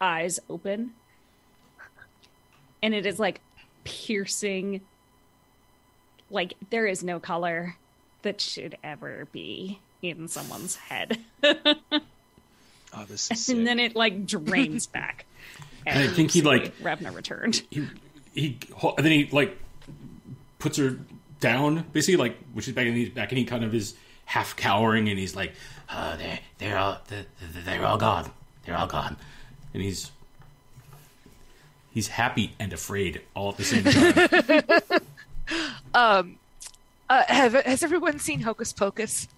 eyes open. And it is like piercing. Like there is no color that should ever be in someone's head. Oh, this is sick. and then it like drains back. And I think he, like- Revna returned he he and then he like puts her down basically like which is back and he's back and he kind of is half cowering and he's like Uh, they're they're all they're, they're all gone. They're all gone. and he's he's happy and afraid all at the same time Um, uh, have has everyone seen Hocus Pocus?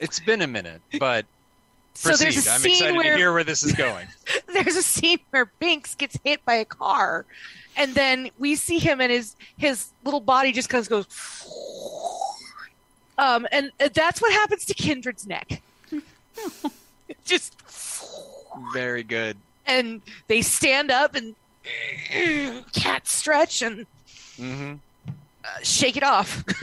it's been a minute, but So proceed. there's a I'm scene excited where to hear where this is going. there's a scene where Binx gets hit by a car, and then we see him and his his little body just kind of goes. Um, and that's what happens to Kindred's neck. just Very good. and they stand up and "Mm, cat stretch and Mm-hmm. uh, shake it off.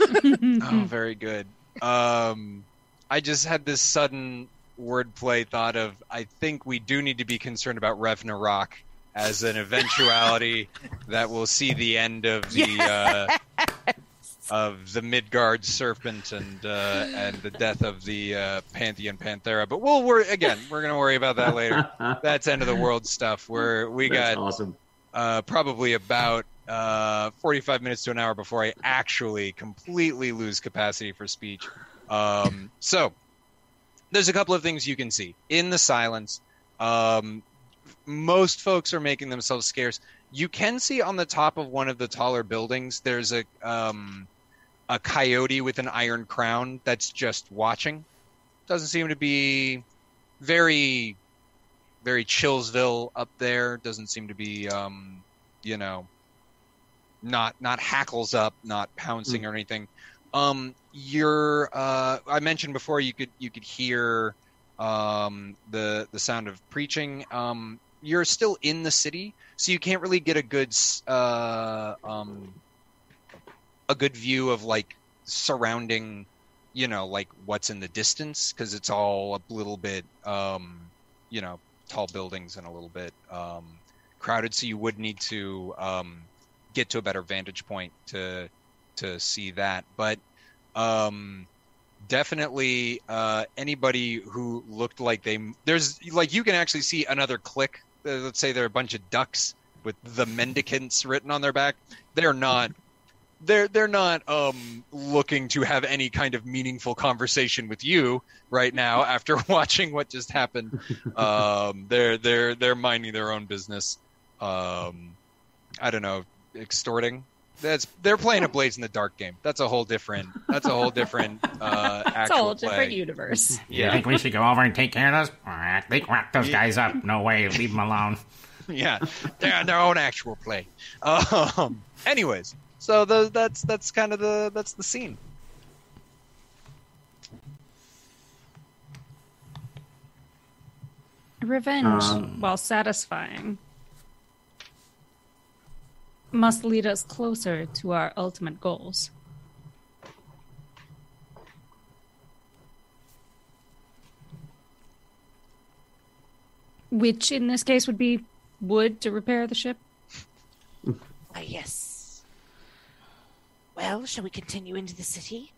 Oh, very good. Um, I just had this sudden wordplay thought of I think we do need to be concerned about Ragnarok as an eventuality that will see the end of the uh, of the Midgard serpent and uh, and the death of the uh, Pantheon Panthera. But we'll worry again. We're gonna worry about that later. That's end of the world stuff. Where we That's got awesome. uh, probably about uh, 45 minutes to an hour before I actually completely lose capacity for speech. Um, so, there's a couple of things you can see in the silence. Um, most folks are making themselves scarce. You can see on the top of one of the taller buildings, there's a um, a coyote with an iron crown that's just watching. Doesn't seem to be very, very Chillsville up there. Doesn't seem to be, um, you know, not not hackles up, not pouncing or anything. Um, you're uh, I mentioned before you could you could hear um, the the sound of preaching. Um, you're still in the city, so you can't really get a good uh, um, a good view of like surrounding, you know, like what's in the distance because it's all a little bit, um, you know, tall buildings and a little bit um, crowded. So you would need to um, get to a better vantage point to to see that. But um, definitely uh, anybody who looked like they there's like you can actually see another click. Uh, let's say there are a bunch of ducks with the mendicants written on their back. They're not. They're they're not um, looking to have any kind of meaningful conversation with you right now after watching what just happened. Um, they're they're they're minding their own business. Um, I don't know, extorting. That's they're playing a Blades in the Dark game. That's a whole different. That's a whole different. Uh, It's a actual whole different play. universe. You Yeah. think we should go over and take care of those? They wrap those guys up. No way. Leave them alone. yeah, they're on their own actual play. Um, anyways, so the, that's that's kind of the that's the scene. Revenge, Um, while satisfying, must lead us closer to our ultimate goals. Which in this case would be wood to repair the ship. Ah, yes. Well, shall we continue into the city?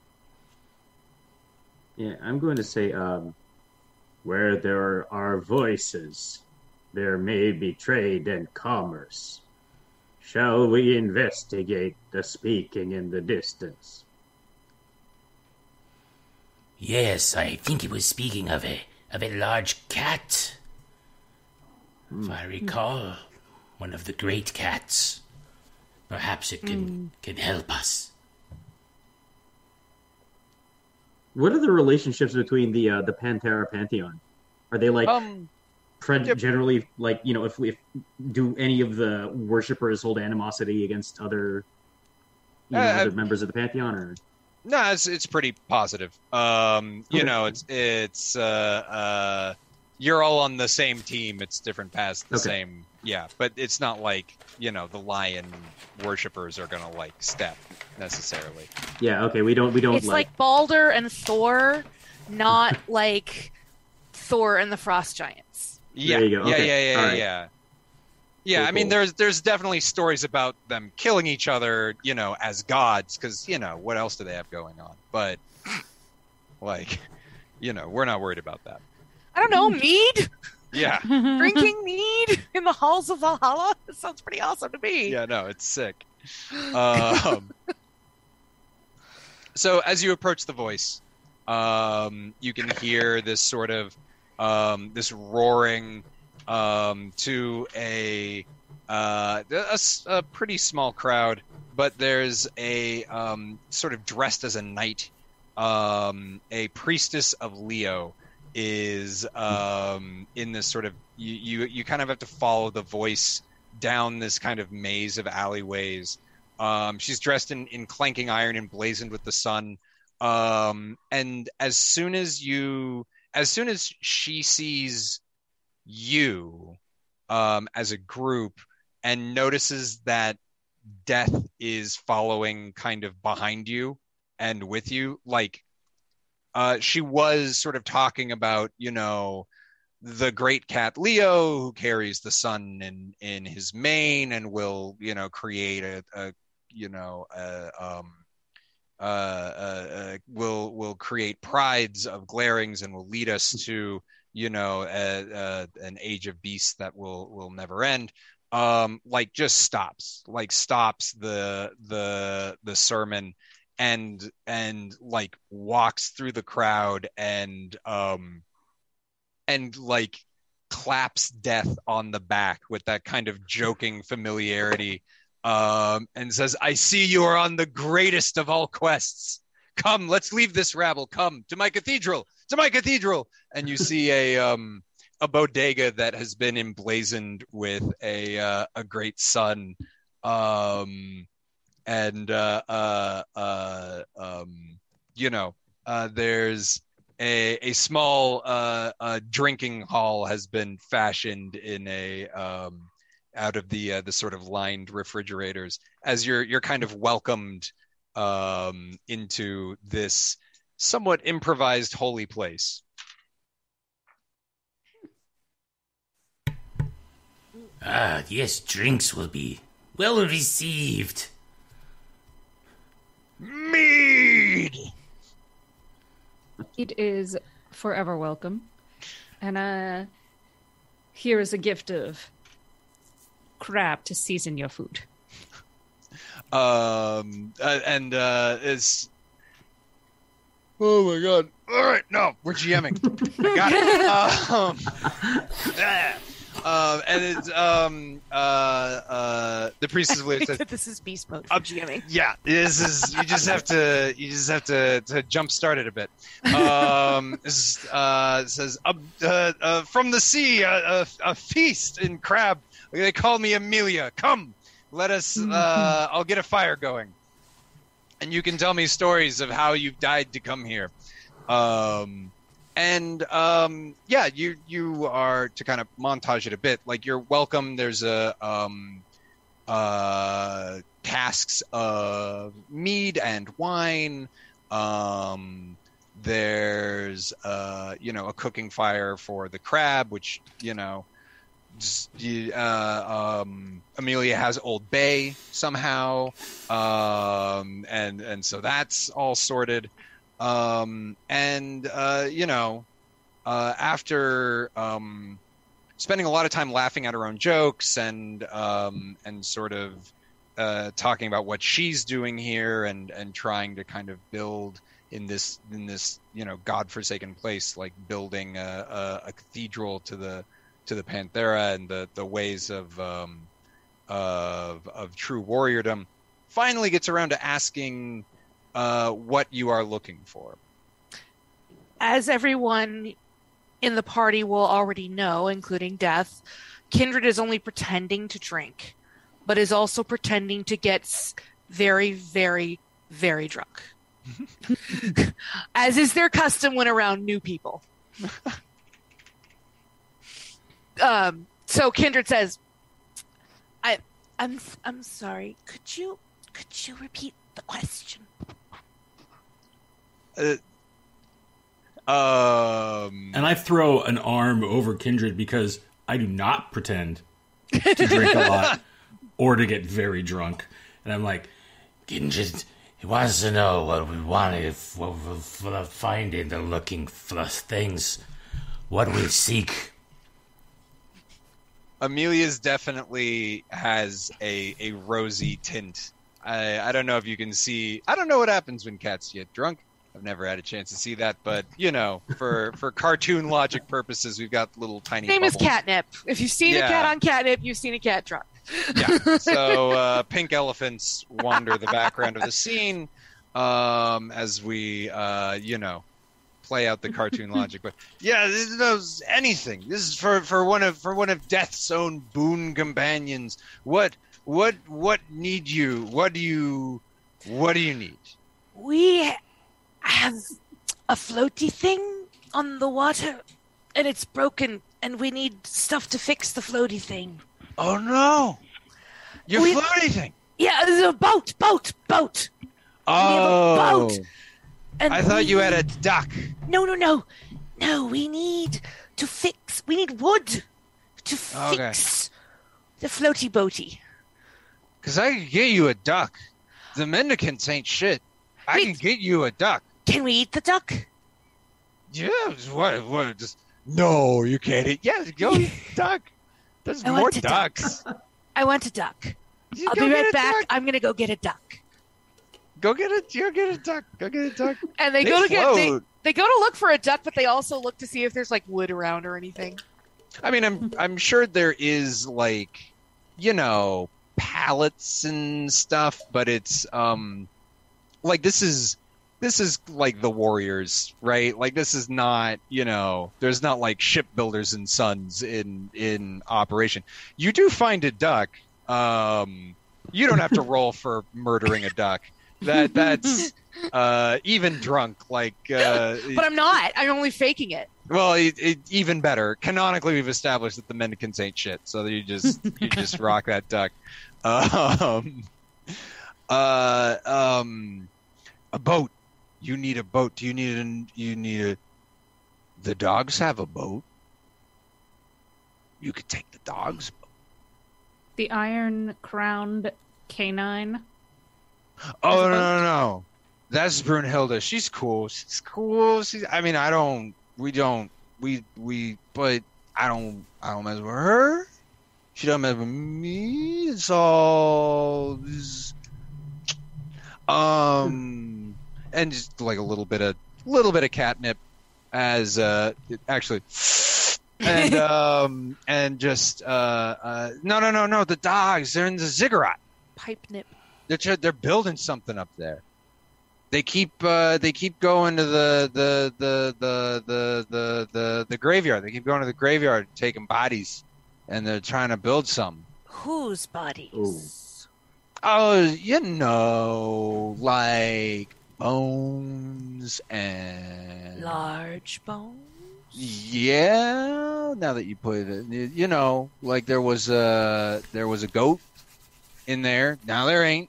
Yeah, I'm going to say, um, where there are voices, there may be trade and commerce. Shall we investigate the speaking in the distance? Yes, I think he was speaking of a of a large cat. If I recall, one of the great cats. Perhaps it can can help us. What are the relationships between the uh, the Panthera Pantheon? Are they like Um, pre- generally like you know if we if, do any of the worshippers hold animosity against other you know, Uh, other members of the Pantheon or no, it's it's pretty positive. Um, you know, it's it's uh, uh, you're all on the same team. It's different paths, the Okay. same. Yeah, but it's not like you know the lion worshippers are gonna like step necessarily. yeah okay we don't we don't It's like Balder and Thor, not like Thor and the Frost Giants. Yeah, you go. yeah, Okay. yeah, yeah, All right. yeah. Yeah, Cool, I mean, there's there's definitely stories about them killing each other, you know, as gods, because you know what else do they have going on? But like, you know, we're not worried about that. I don't know, mead? Yeah, Drinking mead in the halls of Valhalla? That sounds pretty awesome to me. yeah, no, it's sick. Um, so as you approach the voice, um, you can hear this sort of um, this roaring um, to a, uh, a s- a pretty small crowd, but there's a um, sort of dressed as a knight, um, a priestess of Leo is um, in this sort of you, you you kind of have to follow the voice down this kind of maze of alleyways. Um, she's dressed in, in clanking iron and blazoned with the sun. Um, and as soon as you, as soon as she sees you um, as a group, and notices that death is following kind of behind you and with you like uh she was sort of talking about you know the great cat leo who carries the sun in in his mane and will you know create a, a you know a, um uh, uh, uh, will will create prides of glarings and will lead us to you know an age of beasts that will will never end. Um like just stops like stops the the the sermon and and like walks through the crowd and um and like claps death on the back with that kind of joking familiarity um and says i see you are on the greatest of all quests. Come let's leave this rabble. Come to my cathedral to my cathedral. And you see a um a bodega that has been emblazoned with a uh, a great sun um and uh uh uh um you know uh there's a a small uh, uh drinking hall has been fashioned in a um out of the the sort of lined refrigerators as you're you're kind of welcomed um into this somewhat improvised holy place Ah, yes, drinks will be well received. Mead It is forever welcome. And uh here is a gift of crab to season your food. um uh, and uh is oh my god all right no we're gming i got it um, yeah. um and it's um uh uh the priestess of says this is beast mode. Up- for GMing. yeah this is you just have to you just have to to jump start it a bit um this is, uh says uh, uh, uh, from the sea a, a, a feast in crab they call me amelia come let us uh i'll get a fire going and you can tell me stories of how you've died to come here um and um yeah you you are to kind of montage it a bit. Like you're welcome. There's a um uh of mead and wine. Um there's uh you know a cooking fire for the crab which you know uh, um, Amelia has Old Bay somehow, um, and and so that's all sorted. Um, and uh, you know, uh, after um, spending a lot of time laughing at her own jokes and um, and sort of uh, talking about what she's doing here and and trying to kind of build in this in this you know godforsaken place, like building a, a, a cathedral to the to the Panthera and the the ways of um, of of true warriordom, finally gets around to asking uh, what you are looking for. As everyone in the party will already know, including Death, Kindred is only pretending to drink, but is also pretending to get very, very, very drunk. As is their custom when around new people. um, so Kindred says, I, I'm, I'm sorry. Could you, could you repeat the question? Uh, um, And I throw an arm over Kindred because I do not pretend to drink a lot or to get very drunk. And I'm like, Kindred, he wants to know what we wanted, what we're finding, the looking for things, what we seek. Amelia's definitely has a a rosy tint. I I don't know if you can see. I don't know what happens when cats get drunk. I've never had a chance to see that, but you know, for for cartoon logic purposes, we've got little tiny. Name is. Catnip. If you've seen Yeah. a cat on Catnip, you've seen a cat drunk. Yeah. So uh, pink elephants wander the background of the scene um, as we, uh, you know, play out the cartoon logic. But yeah, this knows anything. This is for, for one of for one of Death's own boon companions. What what what need you? What do you what do you need? We have a floaty thing on the water, and it's broken, and we need stuff to fix the floaty thing. Oh no! Your We- floaty thing. Yeah, the boat, boat, boat. a Oh, boat. And I thought we you had a duck. No, no, no, no. We need to fix. We need wood to Okay. fix the floaty boaty. Cause I can get you a duck. The mendicants ain't shit. I Wait. can get you a duck. Can we eat the duck? Yeah, what? What? Just no, you can't eat. Yeah, go eat duck. There's I more a duck. ducks. I want a duck. I'll be right back. duck. I'm gonna go get a duck. Go get a. Go get a duck. Go get a duck. And they, They go to get they, they go to look for a duck, but they also look to see if there's like wood around or anything. I mean, I'm I'm sure there is like, you know, pallets and stuff, but it's um, like this is this is like the Warriors, right? Like this is not, you know, there's not like shipbuilders and sons in in operation. You do find a duck. Um, you don't have to roll for murdering a duck. That that's uh even drunk like uh But I'm not. I'm only faking it. well, it, it, even better. Canonically, we've established that the mendicants ain't shit, so you just you just rock that duck. Um, uh, um, a boat. You need a boat. Do you need a? You need a. The dogs have a boat. You could take the dogs. The iron crowned canine. Oh no, no, no! That's Brunhilde. She's cool. She's cool. She's. I mean, I don't. We don't. We we. But I don't. I don't mess with her. She don't mess with me. It's all. it's- Um, and just like a little bit of little bit of catnip, as uh, actually. And um and just uh uh no no no no the dogs they're in the ziggurat Pipe nip. they're they're building something up there. They keep uh, they keep going to the the the the the the the, the graveyard. They keep going to the graveyard, taking bodies, and they're trying to build some. Whose bodies? Ooh. Oh, you know, like bones and Large bones. yeah. Now that you put it, you know, like there was a there was a goat in there. Now there ain't.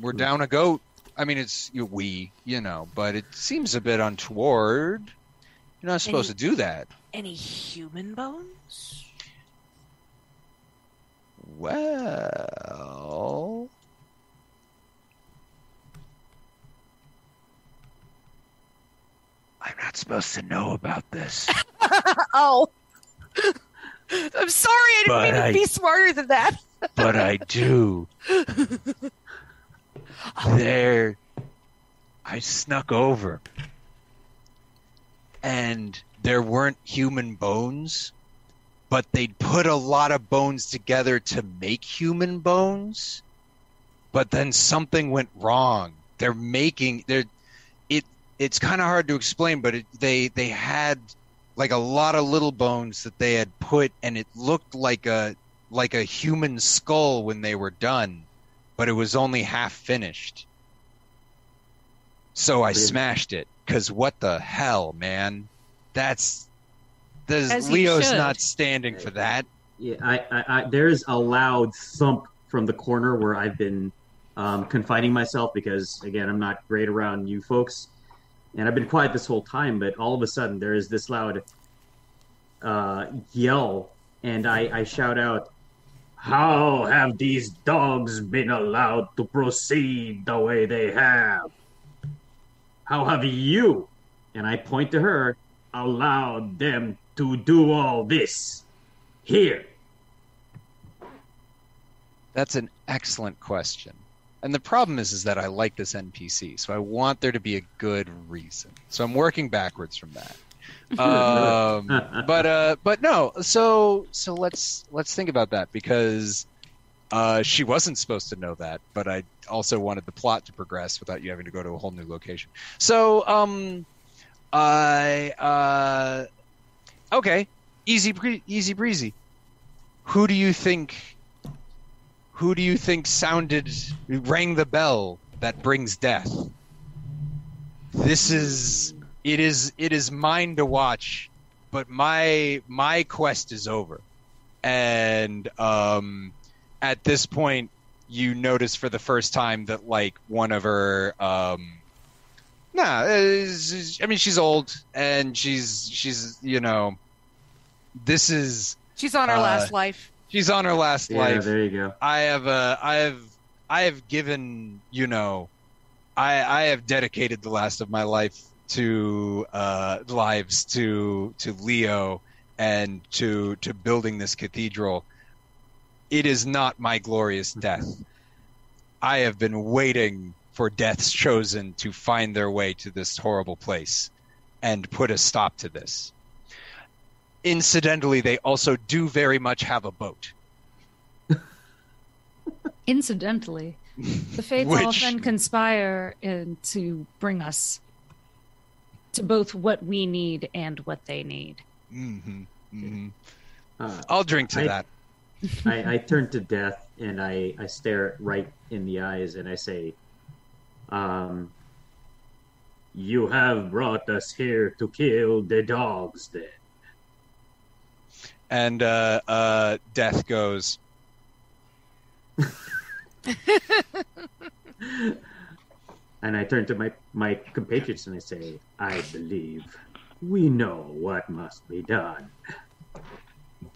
We're down a goat. I mean, it's we, you know, but it seems a bit untoward. You're not supposed Any- to do that. Any human bones? Well, I'm not supposed to know about this. Oh. I'm sorry, I didn't But mean to I- be smarter than that. but I do. there, I snuck over, and there weren't human bones, but they'd put a lot of bones together to make human bones. But then something went wrong. They're making they're. It's kind of hard to explain, but it, they they had like a lot of little bones that they had put, and it looked like a like a human skull when they were done, but it was only half finished. So I Really? smashed it because what the hell, man? That's there's Leo's not standing for that. Yeah, I, I, I there's a loud thump from the corner where I've been um, confining myself because again I'm not great around you folks, and I've been quiet this whole time. But all of a sudden there is this loud uh, yell, and I, I shout out, "How have these dogs been allowed to proceed the way they have? How have you?" And I point to her, allowed them to do all this here. That's an excellent question. And the problem is, is that I like this NPC, so I want there to be a good reason. So I'm working backwards from that. Um, but uh, but no. So so let's let's think about that because uh, she wasn't supposed to know that, but I also wanted the plot to progress without you having to go to a whole new location. So um, I uh, okay, easy easy breezy. Who do you think? Who do you think sounded rang the bell that brings death? This is it is it is mine to watch, but my my quest is over, and um, at this point, you notice for the first time that like one of her, um, nah, is- I mean she's old and she's she's you know, this is She's on her Uh, last life. She's on her last Yeah, life. there you go. I have uh, I have I have given you know I I have dedicated the last of my life to uh, lives to to Leo and to to building this cathedral. It is not my glorious death. I have been waiting for death's chosen to find their way to this horrible place and put a stop to this. Incidentally, they also do very much have a boat. Incidentally, the fates Which- often conspire in to bring us to both what we need and what they need. hmm hmm Uh, I'll drink to I- that. I, I turn to death and I, I stare it right in the eyes and I say, um, You have brought us here to kill the dogs, then. And uh, uh, Death goes, And I turn to my, my compatriots and I say, I believe we know what must be done.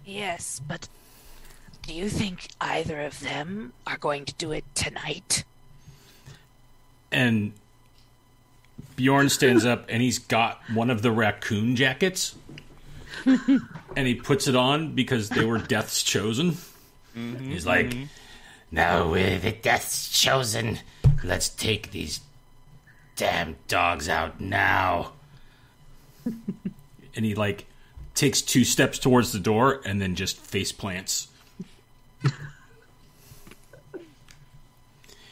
Yes, but do you think either of them are going to do it tonight? And Bjorn stands up and he's got one of the raccoon jackets. and he puts it on because they were death's chosen. Mm-hmm. He's like, mm-hmm. Now, with the death's chosen, let's take these damn dogs out now. and he like takes two steps towards the door and then just face plants.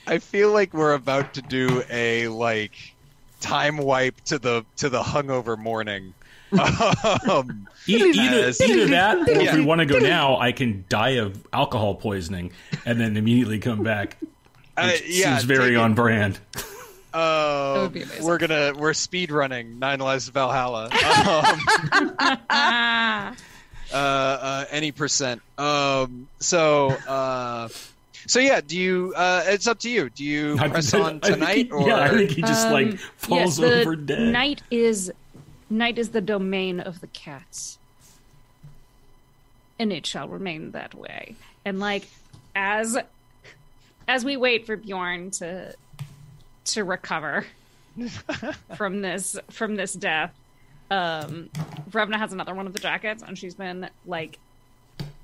I feel like we're about to do a like time wipe to the to the hungover morning. Um, either, As- either that, or if we want to go now, I can die of alcohol poisoning and then immediately come back. uh, yeah, seems very take it. on brand. Uh, would be amazing. we're gonna we're speed running Nine Lives of Valhalla. Um, uh, uh, any percent. Um, so uh, so yeah. Do you? Uh, it's up to you. Do you press on think tonight he- or? yeah, I think he just Um, like falls yes, the over dead. Night is night is the domain of the cats, and it shall remain that way. And like as as we wait for Bjorn to to recover from this from this death, um, Revna has another one of the jackets, and she's been like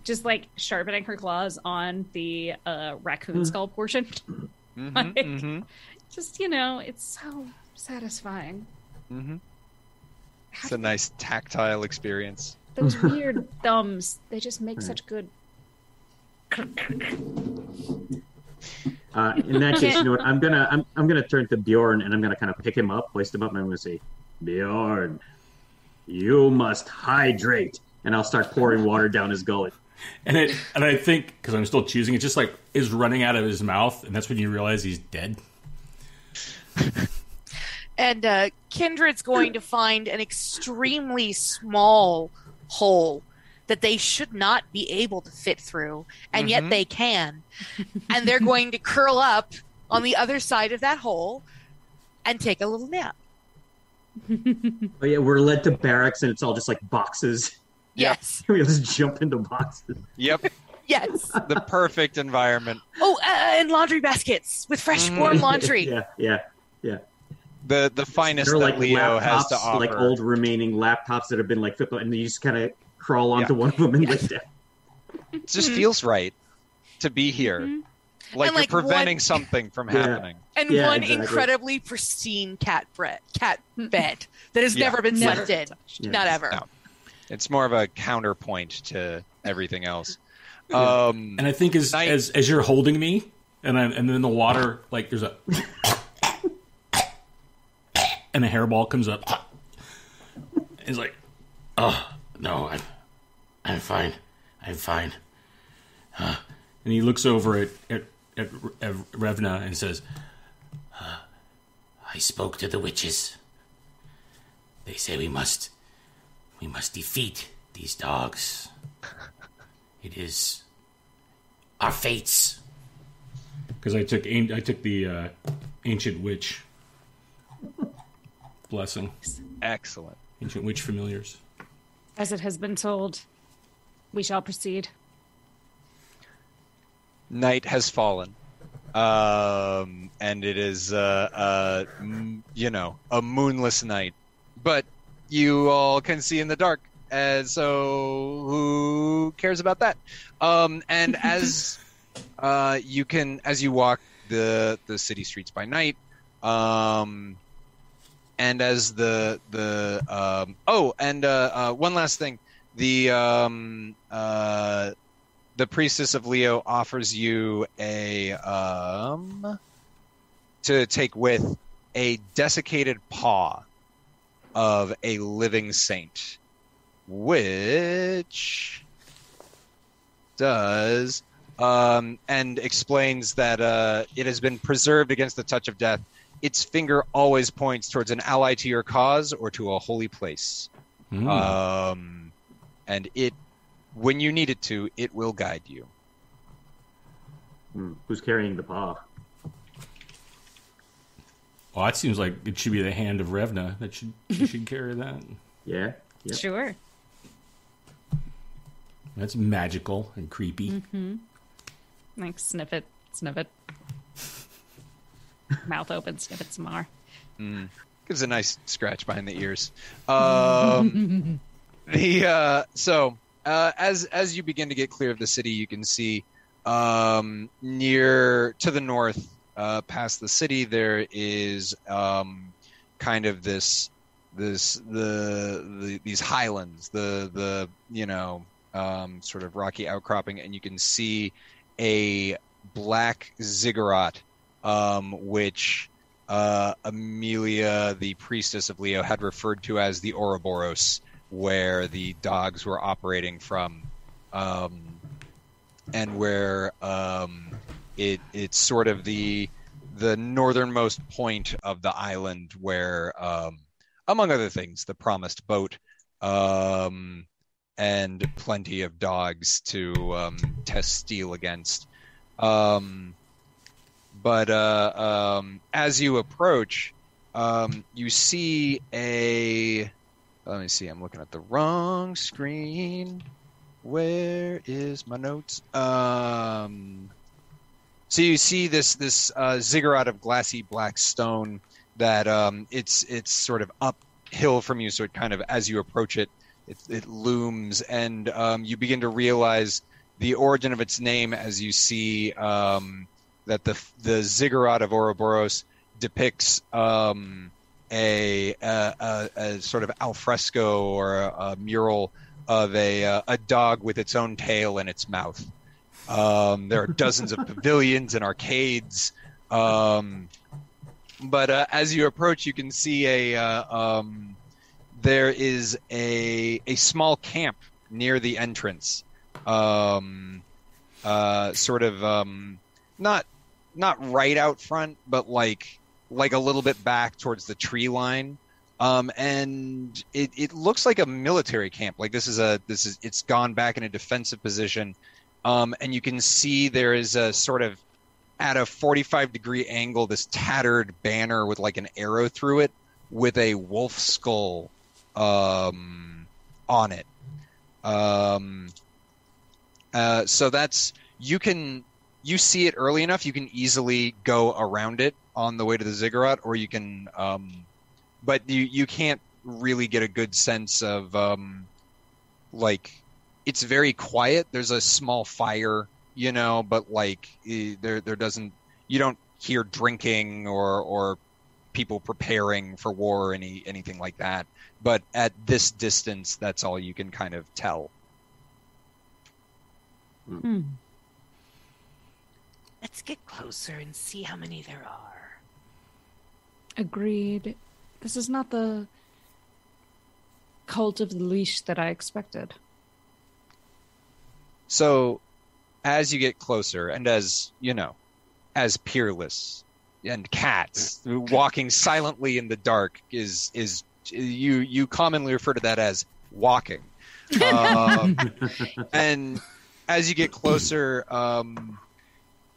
just like sharpening her claws on the uh, raccoon skull portion. Mhm, like, mhm, just you know it's so satisfying mhm. How It's a nice tactile experience. those weird thumbs they just make such good Uh, in that case, you know what? I'm gonna I'm, I'm gonna turn to Bjorn and I'm gonna kind of pick him up, hoist him up, and I'm gonna say, Bjorn, you must hydrate, and I'll start pouring water down his gullet. And it, and I think because I'm still choosing, it just like is running out of his mouth, and that's when you realize he's dead. And uh, Kindred's going to find an extremely small hole that they should not be able to fit through, and yet Mhm. they can. and they're going to curl up on the other side of that hole and take a little nap. Oh yeah, we're led to barracks and it's all just like boxes. Yes, we just jump into boxes. Yep, yes. the perfect environment. Oh, uh, and laundry baskets with fresh, warm laundry. Yeah, yeah, yeah. The the finest that like Leo has to offer. like old remaining laptops that have been like flipped, and you just kind of crawl onto one of them and lay down. It just feels right to be here. Like And, you're preventing one- something from Yeah. happening. And Yeah, one exactly. incredibly pristine cat bre- cat bed that has Yeah. never been Never slept in. Yeah. Not ever. No. It's more of a counterpoint to everything else. Um, And I think as Night- as as you're holding me, and I and then the water like there's a and a hairball comes up. He's like Oh, no, I'm, I'm fine. I'm fine. and he looks over at at, at, Revna and says, I spoke to the witches. They say we must, we must defeat these dogs. It is our fates. Because I took I took the uh, ancient witch blessing, Excellent. ancient witch familiars. As it has been told, we shall proceed. night has fallen um and it is uh uh m- you know a moonless night but you all can see in the dark and so who cares about that um and as uh you can as you walk the the city streets by night um and as the the um oh and uh, uh one last thing the um uh the priestess of Leo offers you a um to take with a desiccated paw of a living saint, which does um, and explains that uh, it has been preserved against the touch of death. Its finger always points towards an ally to your cause or to a holy place. Hmm. Um, and it, when you need it to, it will guide you. Hmm, Who's carrying the paw? well, that seems like it should be the hand of Revna that should she should carry that. Yeah. Yeah. Sure. That's magical and creepy. Like sniff it, sniff it. Mouth open, sniff it some more. gives a nice scratch behind the ears. Um, the uh, so uh, as as you begin to get clear of the city, you can see um, near to the north, uh, past the city, there is um, kind of this this the, the these highlands, the the you know um, sort of rocky outcropping, and you can see a black ziggurat, um, which uh, Amelia, the priestess of Leo, had referred to as the Ouroboros, where the dogs were operating from, um, and where um, it it's sort of the the northernmost point of the island, where, um, among other things, the promised boat. Um, and plenty of dogs to um, test steel against. Um, but uh, um, as you approach, um, you see a. Let me see. I'm looking at the wrong screen. Where is my notes? Um, so you see this this uh, ziggurat of glassy black stone that um, it's it's sort of uphill from you. So it kind of as you approach it, it, it looms, and um, you begin to realize the origin of its name as you see um, that the the ziggurat of Ouroboros depicts um, a, a, a, a sort of alfresco or a, mural of a uh, a dog with its own tail in its mouth. Um, there are dozens of pavilions and arcades. Um, but uh, as you approach, you can see a uh, um, there is a a small camp near the entrance, um, uh, sort of um, not not right out front, but like like a little bit back towards the tree line. Um, and it, it looks like a military camp. Like this is a this is it's gone back in a defensive position. Um, and you can see there is a sort of at a 45 degree angle this tattered banner with like an arrow through it with a wolf skull um, on it. Um, uh, so that's you can you see it early enough, you can easily go around it on the way to the ziggurat, or you can, um, but you you can't really get a good sense of um, like it's very quiet. There's a small fire, you know, but like there there doesn't you don't hear drinking or or people preparing for war or any anything like that. But at this distance, that's all you can kind of tell. Hmm. Let's get closer and see how many there are. Agreed. This is not the cult of the leash that I expected. So, as you get closer, and as you know, as peerless and cats walking silently in the dark is is you you commonly refer to that as walking, um, and as you get closer, um,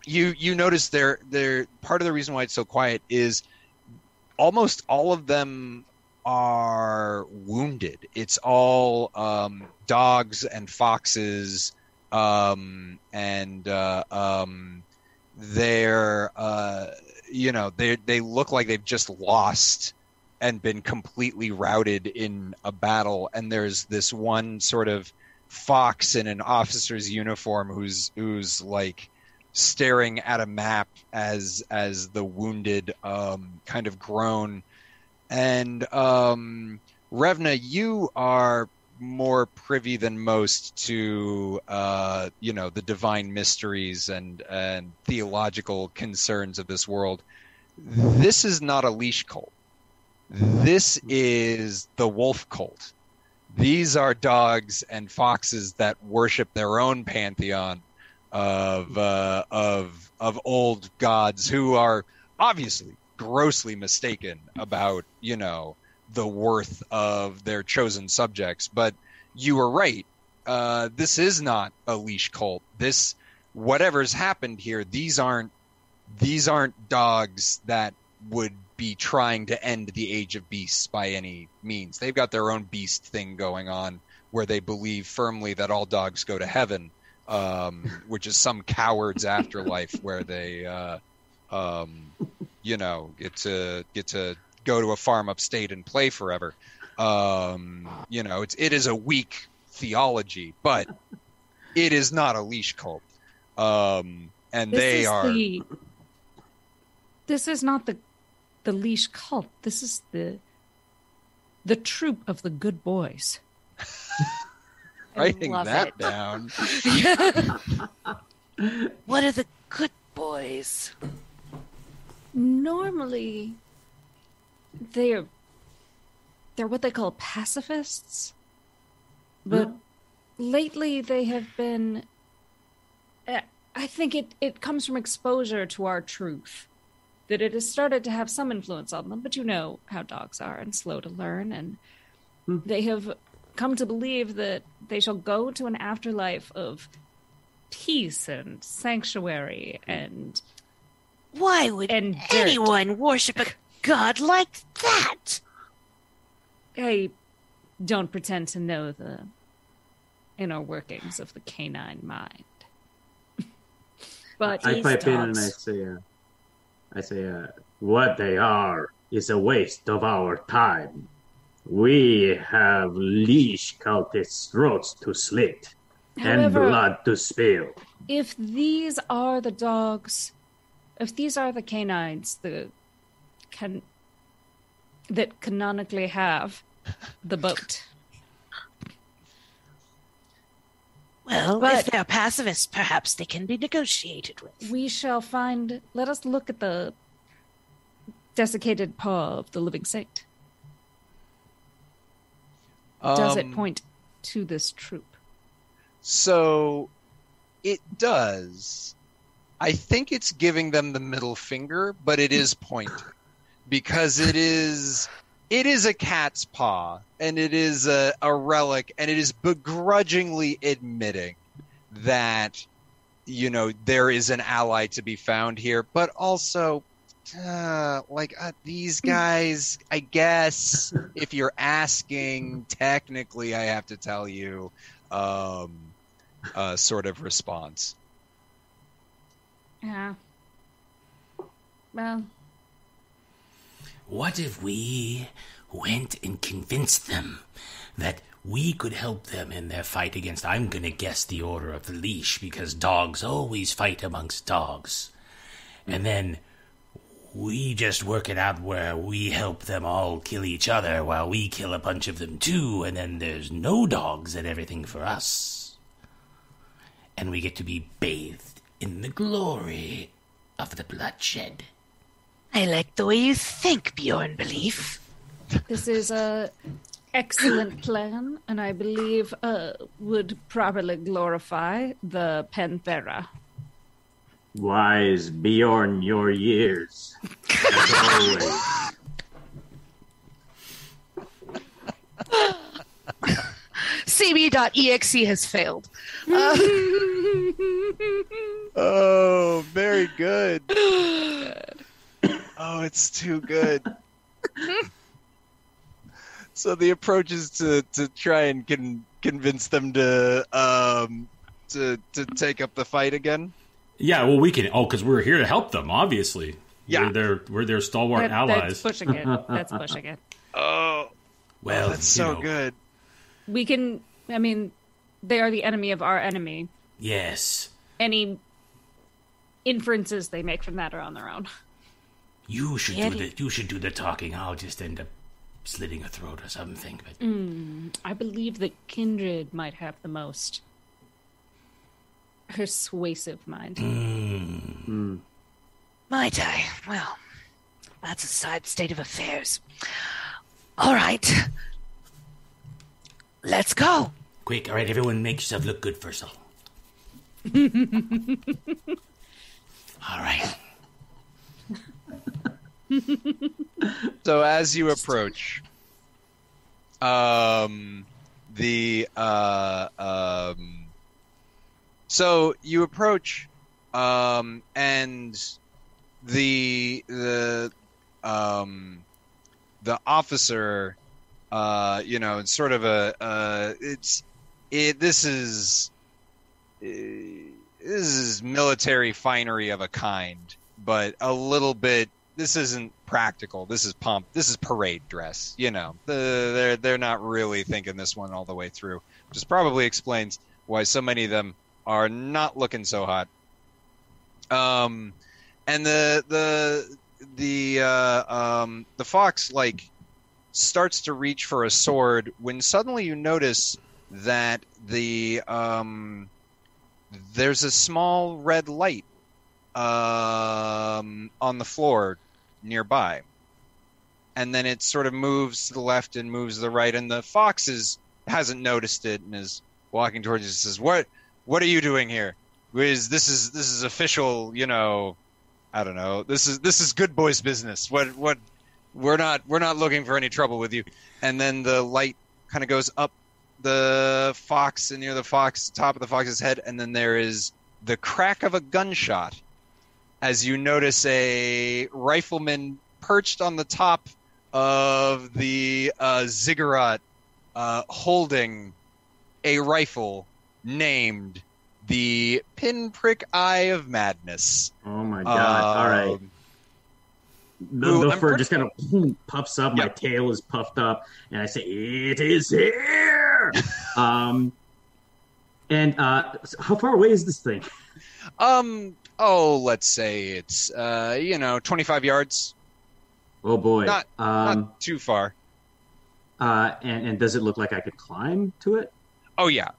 you you notice there there part of the reason why it's so quiet is almost all of them are wounded. It's all um, dogs and foxes, um, and uh, um, they're uh, you know they they look like they've just lost and been completely routed in a battle. And there's this one sort of fox in an officer's uniform who's who's like staring at a map as as the wounded um, kind of groan. And um, Revna, you are more privy than most to uh, you know the divine mysteries and and theological concerns of this world. This is not a leash cult. This is the wolf cult. These are dogs and foxes that worship their own pantheon of uh, of of old gods who are obviously grossly mistaken about you know the worth of their chosen subjects. But you were right. Uh, this is not a leash cult. This whatever's happened here. These aren't these aren't dogs that would be trying to end the age of beasts by any means. They've got their own beast thing going on where they believe firmly that all dogs go to heaven, um, which is some coward's afterlife where they, uh, um, you know, get to get to go to a farm upstate and play forever. Um, you know, it's it is a weak theology, but it is not a leash cult. Um, and This they are the- This is not the the leash cult. This is the the troop of the good boys. writing love that it. down. What are the good boys? Normally, they're they're what they call pacifists, but lately they have been. uh, I think it it comes from exposure to our truth, that it has started to have some influence on them. But you know how dogs are and slow to learn, and they have come to believe that they shall go to an afterlife of peace and sanctuary and Why would And dirt. anyone worship a god like that? I don't pretend to know the inner workings of the canine mind. but I these pipe in and I say, uh, I say, uh, what they are is a waste of our time. We have leash cultists' throats to slit and blood to spill. if these are the dogs, if these are the canines the can that canonically have the boat, Well, But- if they're pacifists, perhaps they can be negotiated with. we shall find. Let us look at the desiccated paw of the living saint. Does it Um, point to this troop? So it does. I think it's giving them the middle finger, but it is pointing because it is it is a cat's paw and it is a, a relic and it is begrudgingly admitting that you know there is an ally to be found here, but also uh, like uh, these guys. I guess if you're asking, technically, I have to tell you um, uh, sort of response. Yeah. Well, What if we went and convinced them that we could help them in their fight against, I'm going to guess, the Order of the Leash, because dogs always fight amongst dogs. And then we just work it out where we help them all kill each other while we kill a bunch of them too, and then there's no dogs and everything for us. And we get to be bathed in the glory of the bloodshed. I like the way you think, Bjorn Belief. this is a excellent plan, and I believe uh, would properly glorify the Panthera. Wise beyond your years. As always. cb.exe has failed. Uh, Oh, very good. Oh, it's too good. so the approach is to, to try and con- convince them to um to to take up the fight again. Yeah, well, we can. Oh, because we're here to help them. Obviously, Yeah. we're their we're their stalwart That- allies. That's pushing it. That's pushing it. Oh, Well, that's you so know, good. We can. I mean, they are the enemy of our enemy. Yes. Any inferences they make from that are on their own. You should Yeah, do the you should do the talking. I'll just end up slitting a throat or something. But mm, I believe that Kindred might have the most persuasive mind. Might I? Well, that's a side state of affairs. All right. Let's go. quick, all right, everyone, make yourself look good first. all. all right. So as you approach, um, the uh, um, so you approach, um, and the the um, the officer, uh, you know, it's sort of a uh, it's it. This is uh, this is military finery of a kind, but a little bit. This isn't practical. This is pump. This is parade dress. You know, the, they're they're not really thinking this one all the way through, which probably explains why so many of them are not looking so hot. Um, and the the the uh, um, the fox like starts to reach for a sword when suddenly you notice that the um, there's a small red light um, on the floor nearby. And then it sort of moves to the left and moves to the right, and the fox is, hasn't noticed it and is walking towards you. and Says, "What? What are you doing here? Is this is this is official? You know, I don't know. This is this is good boys business. What what? We're not we're not looking for any trouble with you." And then the light kind of goes up the fox and near the fox top of the fox's head, and then there is the crack of a gunshot as you notice a rifleman perched on the top of the uh, ziggurat uh, holding a rifle named the pinprick eye of madness Oh my god! All right. Um, The, Ooh, the fur just kind of puffs up. My tail is puffed up, and I say, "It is here." um, and uh, how far away is this thing? um oh let's say it's uh you know 25 yards Oh boy! Not- um, not too far uh, and and does it look like I could climb to it? oh yeah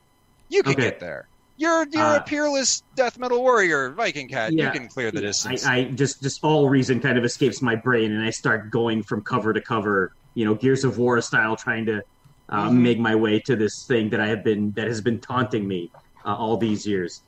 you can Okay. get there you're you're Uh, a peerless death metal warrior viking cat Yeah. you can clear the distance I, I just just all reason kind of escapes my brain, and I start going from cover to cover, you know, Gears of War style, trying to uh, Mhm. make my way to this thing that I have been that has been taunting me uh, all these years.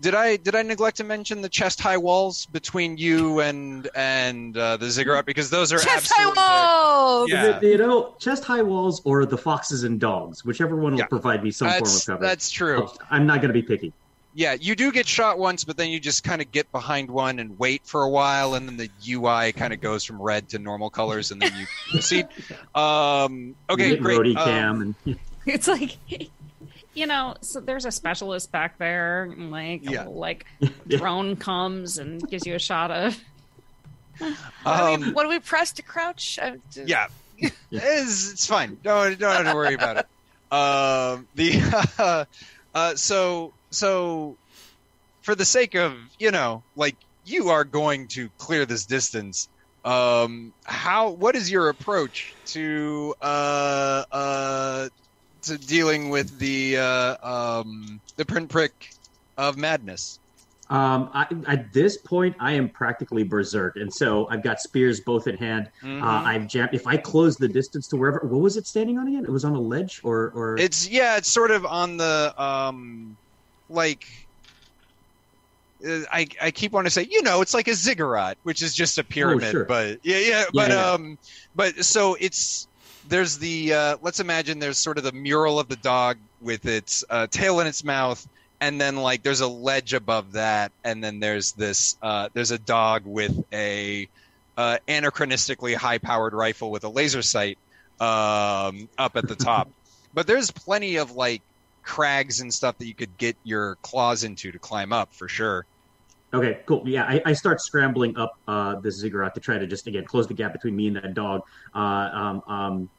Did I did I neglect to mention the chest high walls between you and and uh, the ziggurat because those are Chest high walls. Yeah. The- you know, chest high walls or the foxes and dogs, whichever one will Yeah. provide me some form of cover. that's true. I'm not going to be picky. Yeah, you do get shot once, but then you just kind of get behind one and wait for a while, and then the UI kind of goes from red to normal colors, and then you proceed. Um, okay, Hit great. roadie Um, cam and It's like, you know, so there's a specialist back there, and like, Yeah. little, like drone comes and gives you a shot of. What do we- um, what do we press to crouch? Uh, d- yeah, it's, it's fine. Don't don't have to worry about it. Um, the uh, so so for the sake of you know, like you are going to clear this distance. Um, how? What is your approach to uh uh to dealing with the uh um the pinprick of madness? um, I, at this point, I am practically berserk, and so I've got spears both in hand. Mhm. Uh, I've jammed. If I close the distance to wherever, what was it standing on again? It was on a ledge, or or It's yeah, it's sort of on the um, like. uh, I I keep wanting to say you know it's like a ziggurat, which is just a pyramid, sure. but yeah yeah but yeah. um but so it's there's the uh, let's imagine there's sort of the mural of the dog with its uh, tail in its mouth, and then like there's a ledge above that, and then there's this uh, there's a dog with a uh, anachronistically high powered rifle with a laser sight um, up at the top. but there's plenty of like crags and stuff that you could get your claws into to climb up for sure. Okay, cool. Yeah, I, I start scrambling up uh, the ziggurat to try to just again close the gap between me and that dog. Uh, um, um,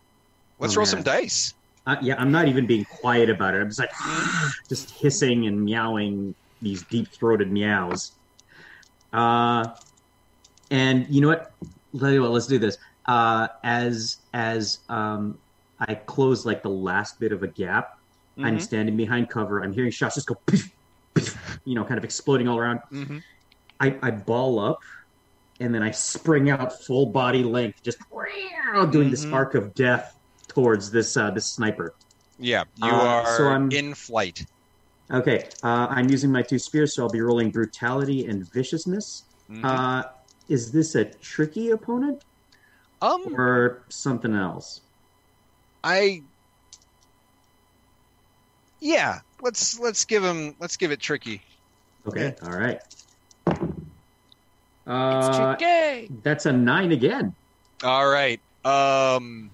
Let's Oh, roll man. some dice. uh, yeah, I'm not even being quiet about it. I'm just like just hissing and meowing these deep throated meows. Uh, and you know what? Tell you what, let's do this. Uh, as as um, I close like the last bit of a gap, I'm Mhm. standing behind cover. I'm hearing shots just go, you know, kind of exploding all around. Mhm. I, I ball up and then I spring out full body length, just doing this Mhm. arc of death towards this uh, this sniper. Yeah, you Uh, are so I'm- in flight. Okay, uh, I'm using my two spears, so I'll be rolling brutality and viciousness. Mhm. Uh, is this a tricky opponent um, or something else? I yeah. Let's let's give him let's give it tricky. Okay, all right. It's Uh, tricky. that's a nine again. All right. Um,